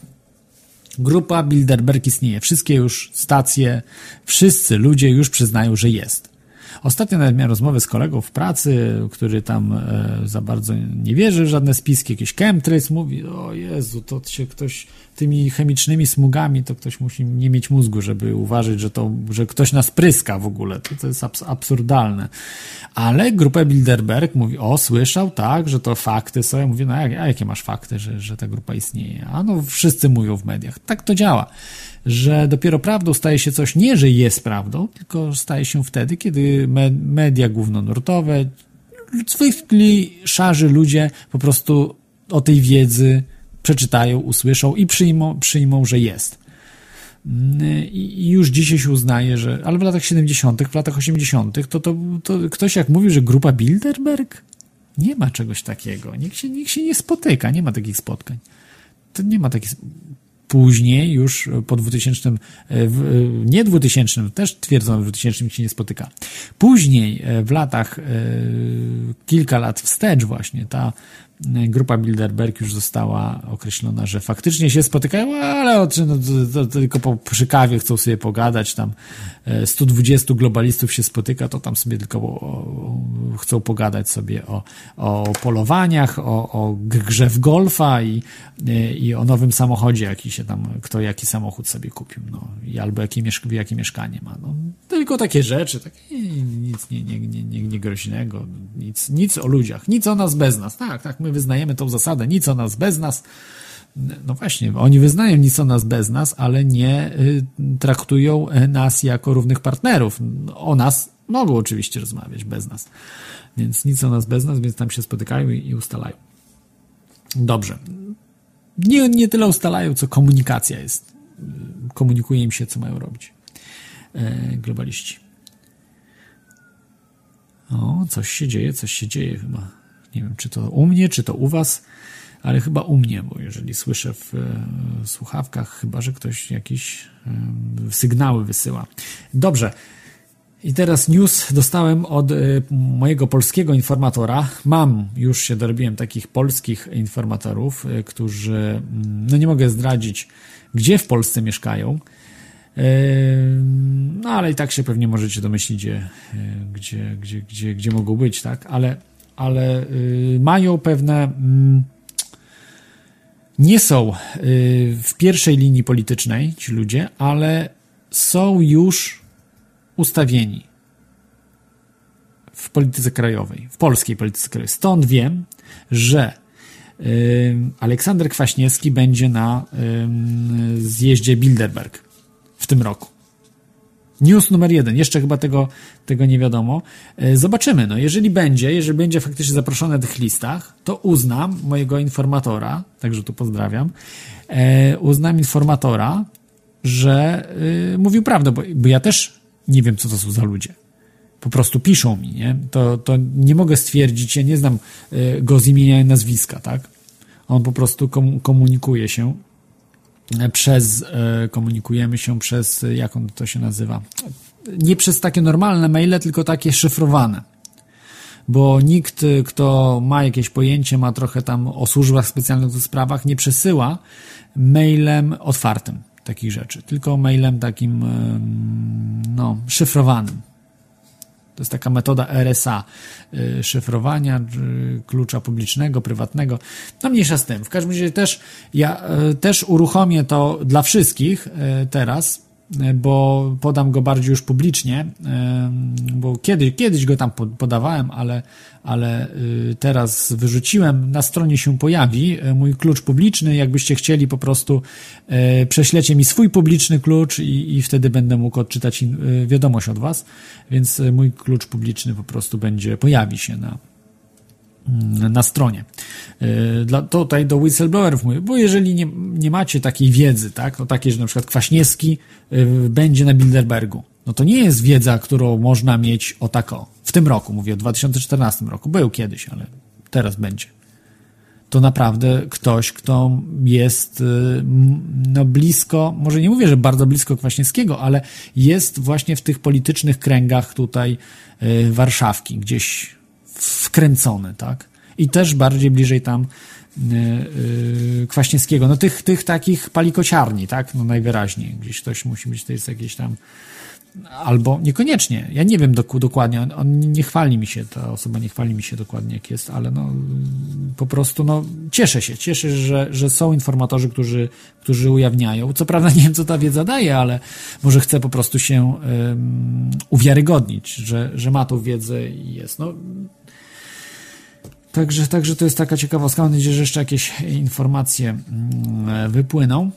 S2: Grupa Bilderberg istnieje. Wszystkie już stacje, wszyscy ludzie już przyznają, że jest. Ostatnio nawet miałem rozmowę z kolegą w pracy, który tam e, za bardzo nie wierzy w żadne spiski, jakiś chemtrails mówi, o Jezu, to się ktoś tymi chemicznymi smugami, to ktoś musi nie mieć mózgu, żeby uważać, że to, że ktoś nas pryska w ogóle. To, to jest abs absurdalne. Ale grupa Bilderberg mówi, o, słyszał, tak, że to fakty są. Ja mówię, no a jakie masz fakty, że, że ta grupa istnieje? A no, wszyscy mówią w mediach. Tak to działa że dopiero prawdą staje się coś nie, że jest prawdą, tylko staje się wtedy, kiedy me media głównonurtowe, zwykli, szarzy ludzie po prostu o tej wiedzy przeczytają, usłyszą i przyjmą, przyjmą że jest. I już dzisiaj się uznaje, że, ale w latach 70., w latach 80., to, to, to ktoś jak mówi, że grupa Bilderberg, nie ma czegoś takiego. Nikt się, nikt się nie spotyka, nie ma takich spotkań. To nie ma takich. Później, już po 2000, e, e, nie 2000, też twierdzono, że w 2000 się nie spotyka. Później, e, w latach, kilka lat wstecz właśnie, ta grupa Bilderberg już została określona, że faktycznie się spotykają, ale no, to, to, tylko po, przy kawie chcą sobie pogadać, tam 120 globalistów się spotyka, to tam sobie tylko o, chcą pogadać sobie o, o polowaniach, o, o grze w golfa i, i o nowym samochodzie, jaki się tam, kto jaki samochód sobie kupił, no, i albo jakie, mieszk jakie mieszkanie ma. No, tylko takie rzeczy, takie, nic nie, nie, nie, nie, nie groźnego, nic, nic o ludziach, nic o nas bez nas. Tak, tak, my wyznajemy tą zasadę, nic o nas bez nas. No właśnie, oni wyznają nic o nas bez nas, ale nie y, traktują nas jako równych partnerów. O nas mogą oczywiście rozmawiać bez nas. Więc nic o nas bez nas, więc tam się spotykają i, i ustalają. Dobrze. Nie, nie tyle ustalają, co komunikacja jest. Komunikuje im się, co mają robić e, globaliści. O, coś się dzieje, coś się dzieje chyba. Nie wiem, czy to u mnie, czy to u was, ale chyba u mnie, bo jeżeli słyszę w e, słuchawkach, chyba że ktoś jakieś e, sygnały wysyła. Dobrze. I teraz news dostałem od e, mojego polskiego informatora. Mam, już się dorobiłem takich polskich informatorów, którzy, mm, no nie mogę zdradzić, gdzie w Polsce mieszkają. No ale i tak się pewnie możecie domyślić, gdzie, gdzie, gdzie, gdzie, gdzie mogą być, tak? Ale ale y, mają pewne. Mm, nie są y, w pierwszej linii politycznej ci ludzie, ale są już ustawieni w polityce krajowej, w polskiej polityce krajowej. Stąd wiem, że y, Aleksander Kwaśniewski będzie na zjeździe Bilderberg w tym roku. News numer jeden. Jeszcze chyba tego, tego nie wiadomo. E, zobaczymy. No, jeżeli będzie, jeżeli będzie faktycznie zaproszony na tych listach, to uznam mojego informatora, także tu pozdrawiam, e, uznam informatora, że y, mówił prawdę, bo, bo ja też nie wiem, co to są za ludzie. Po prostu piszą mi, nie? To, to nie mogę stwierdzić, ja nie znam y, go z imienia i nazwiska, tak? On po prostu komunikuje się przez, e, komunikujemy się przez, jak on to się nazywa? Nie przez takie normalne maile, tylko takie szyfrowane. Bo nikt, kto ma jakieś pojęcie, ma trochę tam o służbach specjalnych w sprawach, nie przesyła mailem otwartym takich rzeczy, tylko mailem takim, no, szyfrowanym. To jest taka metoda RSA, y, szyfrowania klucza publicznego, prywatnego. No mniejsza z tym. W każdym razie też ja też uruchomię to dla wszystkich teraz, bo podam go bardziej już publicznie, bo kiedyś, kiedyś go tam podawałem, ale, ale y, teraz wyrzuciłem. Na stronie się pojawi y, mój klucz publiczny. Jakbyście chcieli, po prostu y, prześlecie mi swój publiczny klucz i, i wtedy będę mógł odczytać wiadomość od Was. Więc mój klucz publiczny po prostu będzie, pojawi się na, na stronie. E, dla, tutaj do whistleblowerów mówię, bo jeżeli nie, nie macie takiej wiedzy, tak, no takiej, że na przykład Kwaśniewski e, będzie na Bilderbergu, no to nie jest wiedza, którą można mieć o tako. W tym roku, mówię o 2014 roku, był kiedyś, ale teraz będzie. To naprawdę ktoś, kto jest e, no blisko, może nie mówię, że bardzo blisko Kwaśniewskiego, ale jest właśnie w tych politycznych kręgach tutaj Warszawki, gdzieś wkręcony, tak? I też bardziej bliżej tam yy, Kwaśniewskiego. No tych, tych takich palikociarni, tak? No najwyraźniej. Gdzieś ktoś musi być, to jest jakieś tam albo niekoniecznie. Ja nie wiem dokładnie, on, on, nie chwali mi się, ta osoba nie chwali mi się dokładnie jak jest, ale no po prostu no cieszę się, cieszę, że, że są informatorzy, którzy, którzy ujawniają. Co prawda nie wiem, co ta wiedza daje, ale może chcę po prostu się um, uwiarygodnić, że, że ma tą wiedzę i jest. No, Także, także to jest taka ciekawostka. Mam nadzieję, że jeszcze jakieś informacje mm, wypłyną.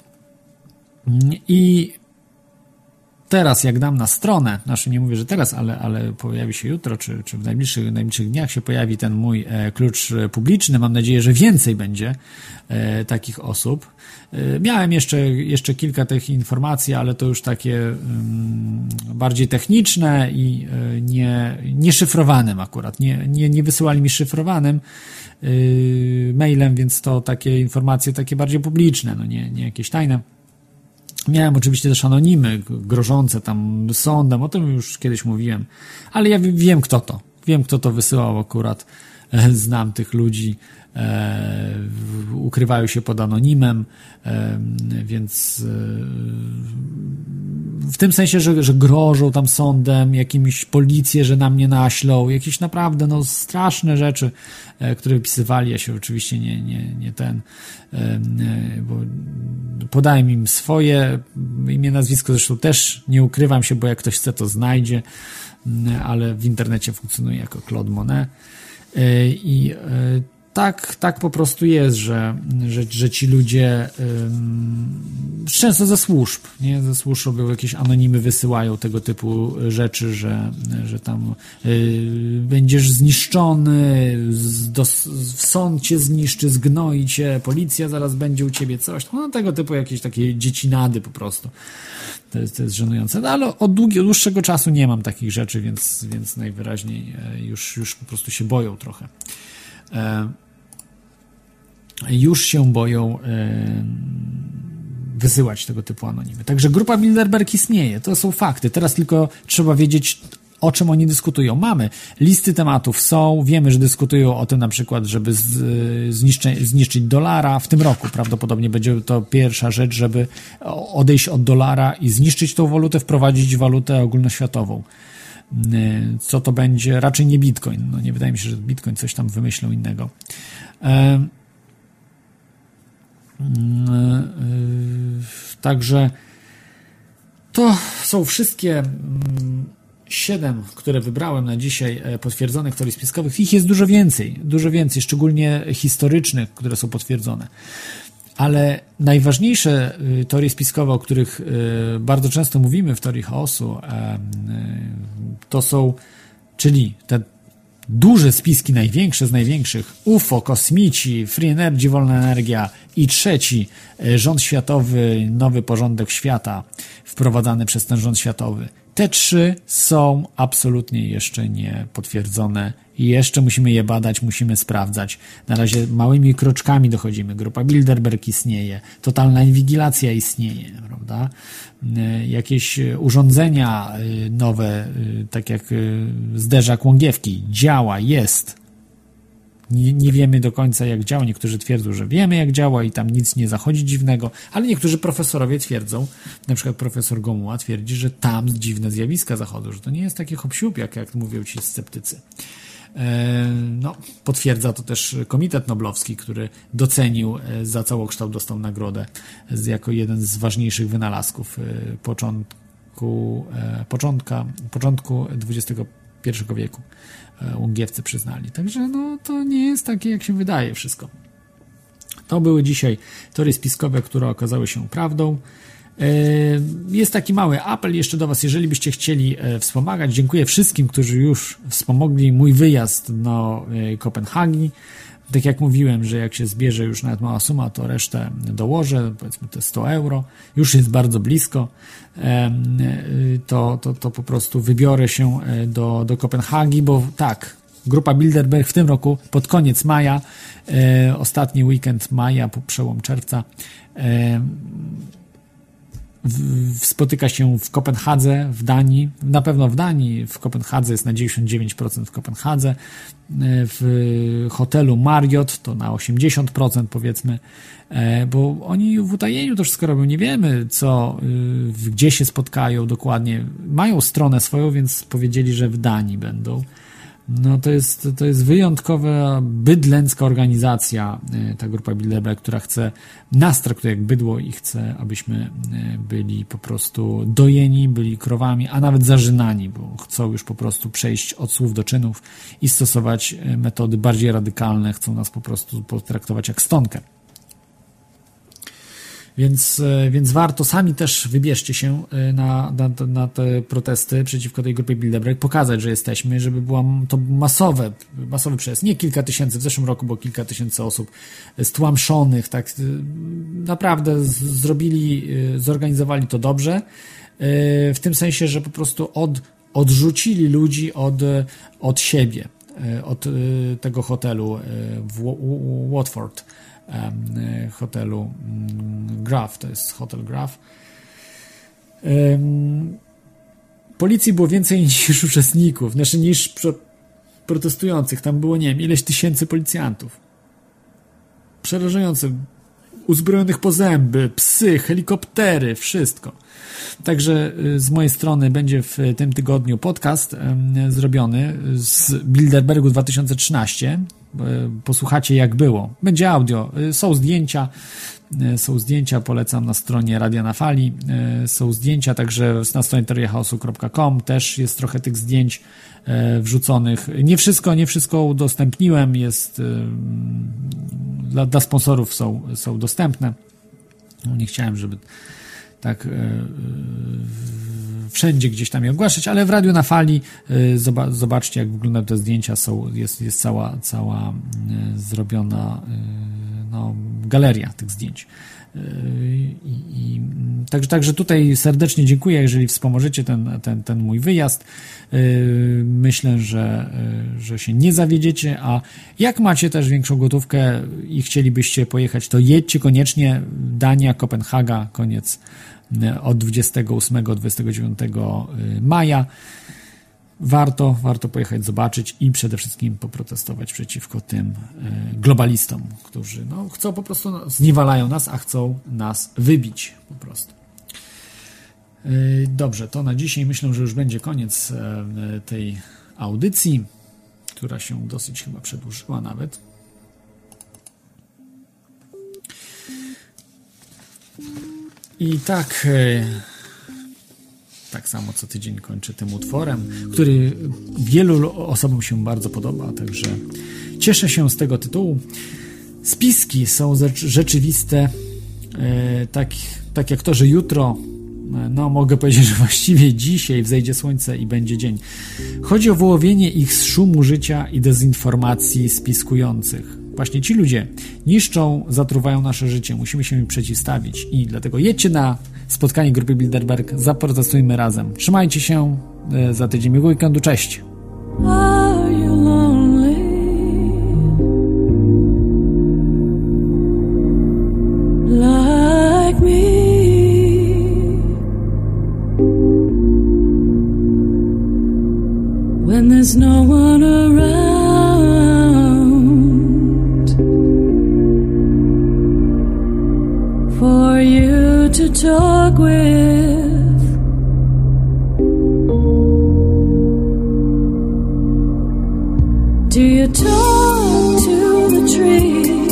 S2: I teraz, jak dam na stronę, znaczy nie mówię, że teraz, ale, ale pojawi się jutro, czy, czy w najbliższych, najbliższych dniach się pojawi ten mój e, klucz publiczny. Mam nadzieję, że więcej będzie e, takich osób. E, miałem jeszcze, jeszcze kilka tych informacji, ale to już takie mm, bardziej techniczne i nie, nie szyfrowanym akurat. Nie, nie, nie wysyłali mi szyfrowanym mailem, więc to takie informacje takie bardziej publiczne, no nie, nie jakieś tajne. Miałem oczywiście też anonimy grożące tam sądem, o tym już kiedyś mówiłem, ale ja wiem kto to. Wiem kto to wysyłał akurat. E, znam tych ludzi, e, ukrywają się pod anonimem, e, więc w tym sensie, że, że grożą tam sądem, jakimiś policję, że na mnie naślą, jakieś naprawdę no, straszne rzeczy, które wypisywali. Ja się oczywiście nie, nie, nie ten, bo podałem im swoje imię, nazwisko, zresztą też nie ukrywam się, bo jak ktoś chce, to znajdzie, ale w internecie funkcjonuje jako Claude Monet. I tak, tak po prostu jest, że, że, że ci ludzie często ze służb, nie? Ze służb jakieś anonimy, wysyłają tego typu rzeczy, że, że tam y, będziesz zniszczony, z, do, w sąd cię zniszczy, zgnoi cię, policja zaraz będzie u ciebie coś. No tego typu jakieś takie dziecinady po prostu. To jest, to jest żenujące. No, ale od dłuższego czasu nie mam takich rzeczy, więc, więc najwyraźniej e, już, już po prostu się boją trochę. E, już się boją e, wysyłać tego typu anonimy. Także grupa Bilderberg istnieje, to są fakty. Teraz tylko trzeba wiedzieć, o czym oni dyskutują. Mamy listy tematów, są, wiemy, że dyskutują o tym na przykład, żeby zniszczyć, zniszczyć dolara. W tym roku prawdopodobnie będzie to pierwsza rzecz, żeby odejść od dolara i zniszczyć tą walutę, wprowadzić walutę ogólnoświatową. Y, co to będzie? Raczej nie Bitcoin. No nie wydaje mi się, że Bitcoin coś tam wymyślą innego. Y, y, także to są wszystkie mm, siedem, które wybrałem na dzisiaj e, potwierdzonych teorii spiskowych. Ich jest dużo więcej, dużo więcej, szczególnie historycznych, które są potwierdzone. Ale najważniejsze y, teorie spiskowe, o których y, bardzo często mówimy w teorii chaosu, y, to są, czyli te duże spiski, największe z największych, UFO, kosmici, free energy, wolna energia i trzeci, rząd światowy, nowy porządek świata wprowadzany przez ten rząd światowy. Te trzy są absolutnie jeszcze nie potwierdzone jeszcze musimy je badać, musimy sprawdzać. Na razie małymi kroczkami dochodzimy. Grupa Bilderberg istnieje, totalna inwigilacja istnieje, prawda? E, jakieś urządzenia e, nowe, tak jak zderzak łągiewki, działa, jest. Nie, nie, wiemy do końca jak działa. Niektórzy twierdzą, że wiemy jak działa i tam nic nie zachodzi dziwnego, ale niektórzy profesorowie twierdzą, na przykład profesor Gomuła twierdzi, że tam dziwne zjawiska zachodzą, że to nie jest takie hop jak, jak mówią ci sceptycy. E, no, potwierdza to też Komitet Noblowski, który docenił e, za całokształt, dostał nagrodę jako jeden z ważniejszych wynalazków e, początku, początka, początku XXI wieku. Łągiewcy przyznali. Także no, to nie jest takie, jak się wydaje wszystko. To były dzisiaj teorie spiskowe, które okazały się prawdą. E, jest taki mały apel jeszcze do Was, jeżeli byście chcieli e, wspomagać. Dziękuję wszystkim, którzy już wspomogli mój wyjazd do e, Kopenhagi. Tak jak mówiłem, że jak się zbierze już nawet mała suma, to resztę dołożę, powiedzmy te 100 euro, już jest bardzo blisko, to, to, to po prostu wybiorę się do, do Kopenhagi, bo tak, grupa Bilderberg w tym roku pod koniec maja, ostatni weekend maja, po przełom czerwca, w, spotyka się w Kopenhadze, w Danii, na pewno w Danii, w Kopenhadze jest na 99% w Kopenhadze, e, w hotelu Marriott to na 80% powiedzmy, e, bo oni w utajeniu to wszystko robią, nie wiemy co, e, gdzie się spotkają dokładnie, mają stronę swoją, więc powiedzieli, że w Danii będą. No to jest, to jest wyjątkowa, bydlęcka organizacja, e, ta grupa Bilderberg, która chce, nas traktuje jak bydło i chce, abyśmy e, byli po prostu dojeni, byli krowami, a nawet zażynani, bo chcą już po prostu przejść od słów do czynów i stosować e, metody bardziej radykalne, chcą nas po prostu potraktować jak stonkę. Więc, e, więc warto, sami też wybierzcie się e, na, na, na te protesty przeciwko tej grupie Bilderberg, pokazać, że jesteśmy, żeby była to masowe, masowy przejazd. Nie kilka tysięcy, w zeszłym roku było kilka tysięcy osób stłamszonych, tak e, naprawdę zrobili, zorganizowali to dobrze, w tym sensie, że po prostu od, odrzucili ludzi od, od siebie, od tego hotelu w Watford hotelu mm, Graf, to jest hotel Graf. Policji było więcej niż uczestników, znaczy niż protestujących. Tam było, nie wiem, ileś tysięcy policjantów. Przerażające. Uzbrojonych po zęby, psy, helikoptery, wszystko. Także y, z mojej strony będzie w tym tygodniu podcast zrobiony z Bilderbergu 2013. Posłuchacie jak było. Będzie audio, y, są zdjęcia, y, są zdjęcia, polecam na stronie Radia na Fali. Są zdjęcia także na stronie teriachaosu.com też jest trochę tych zdjęć wrzuconych. Nie wszystko, nie wszystko udostępniłem, jest dla, dla sponsorów są, są dostępne. No, nie chciałem, żeby tak e, e, wszędzie gdzieś tam je ogłaszać, ale w radiu na fali e, zobaczcie, jak wyglądają te zdjęcia, są, jest, jest cała, cała zrobiona no, galeria tych zdjęć. I, i, także, także tutaj serdecznie dziękuję, jeżeli wspomożecie ten, ten, ten mój wyjazd. Myślę, że, że się nie zawiedziecie, a jak macie też większą gotówkę i chcielibyście pojechać, to jedźcie koniecznie. Dania, Kopenhaga, koniec od 28-29 maja. Warto, warto pojechać, zobaczyć i przede wszystkim poprotestować przeciwko tym e, globalistom, którzy no, chcą po prostu, zniewalają nas, a chcą nas wybić po prostu. E, dobrze, to na dzisiaj myślę, że już będzie koniec tej audycji, która się dosyć chyba przedłużyła nawet. I tak, e, tak samo co tydzień kończę tym utworem, który wielu osobom się bardzo podoba, także cieszę się z tego tytułu. Spiski są rzeczywiste, e, tak, tak jak to, że jutro, e, no mogę powiedzieć, że właściwie dzisiaj wzejdzie słońce i będzie dzień. Chodzi o wyłowienie ich z szumu życia i dezinformacji spiskujących. Właśnie ci ludzie niszczą, zatruwają nasze życie. Musimy się im przeciwstawić i dlatego jedźcie na spotkanie grupy Bilderberg, zaprotestujmy razem. Trzymajcie się, e, za tydzień miłego weekendu, cześć!
S8: for you to talk with. Do you talk to the trees?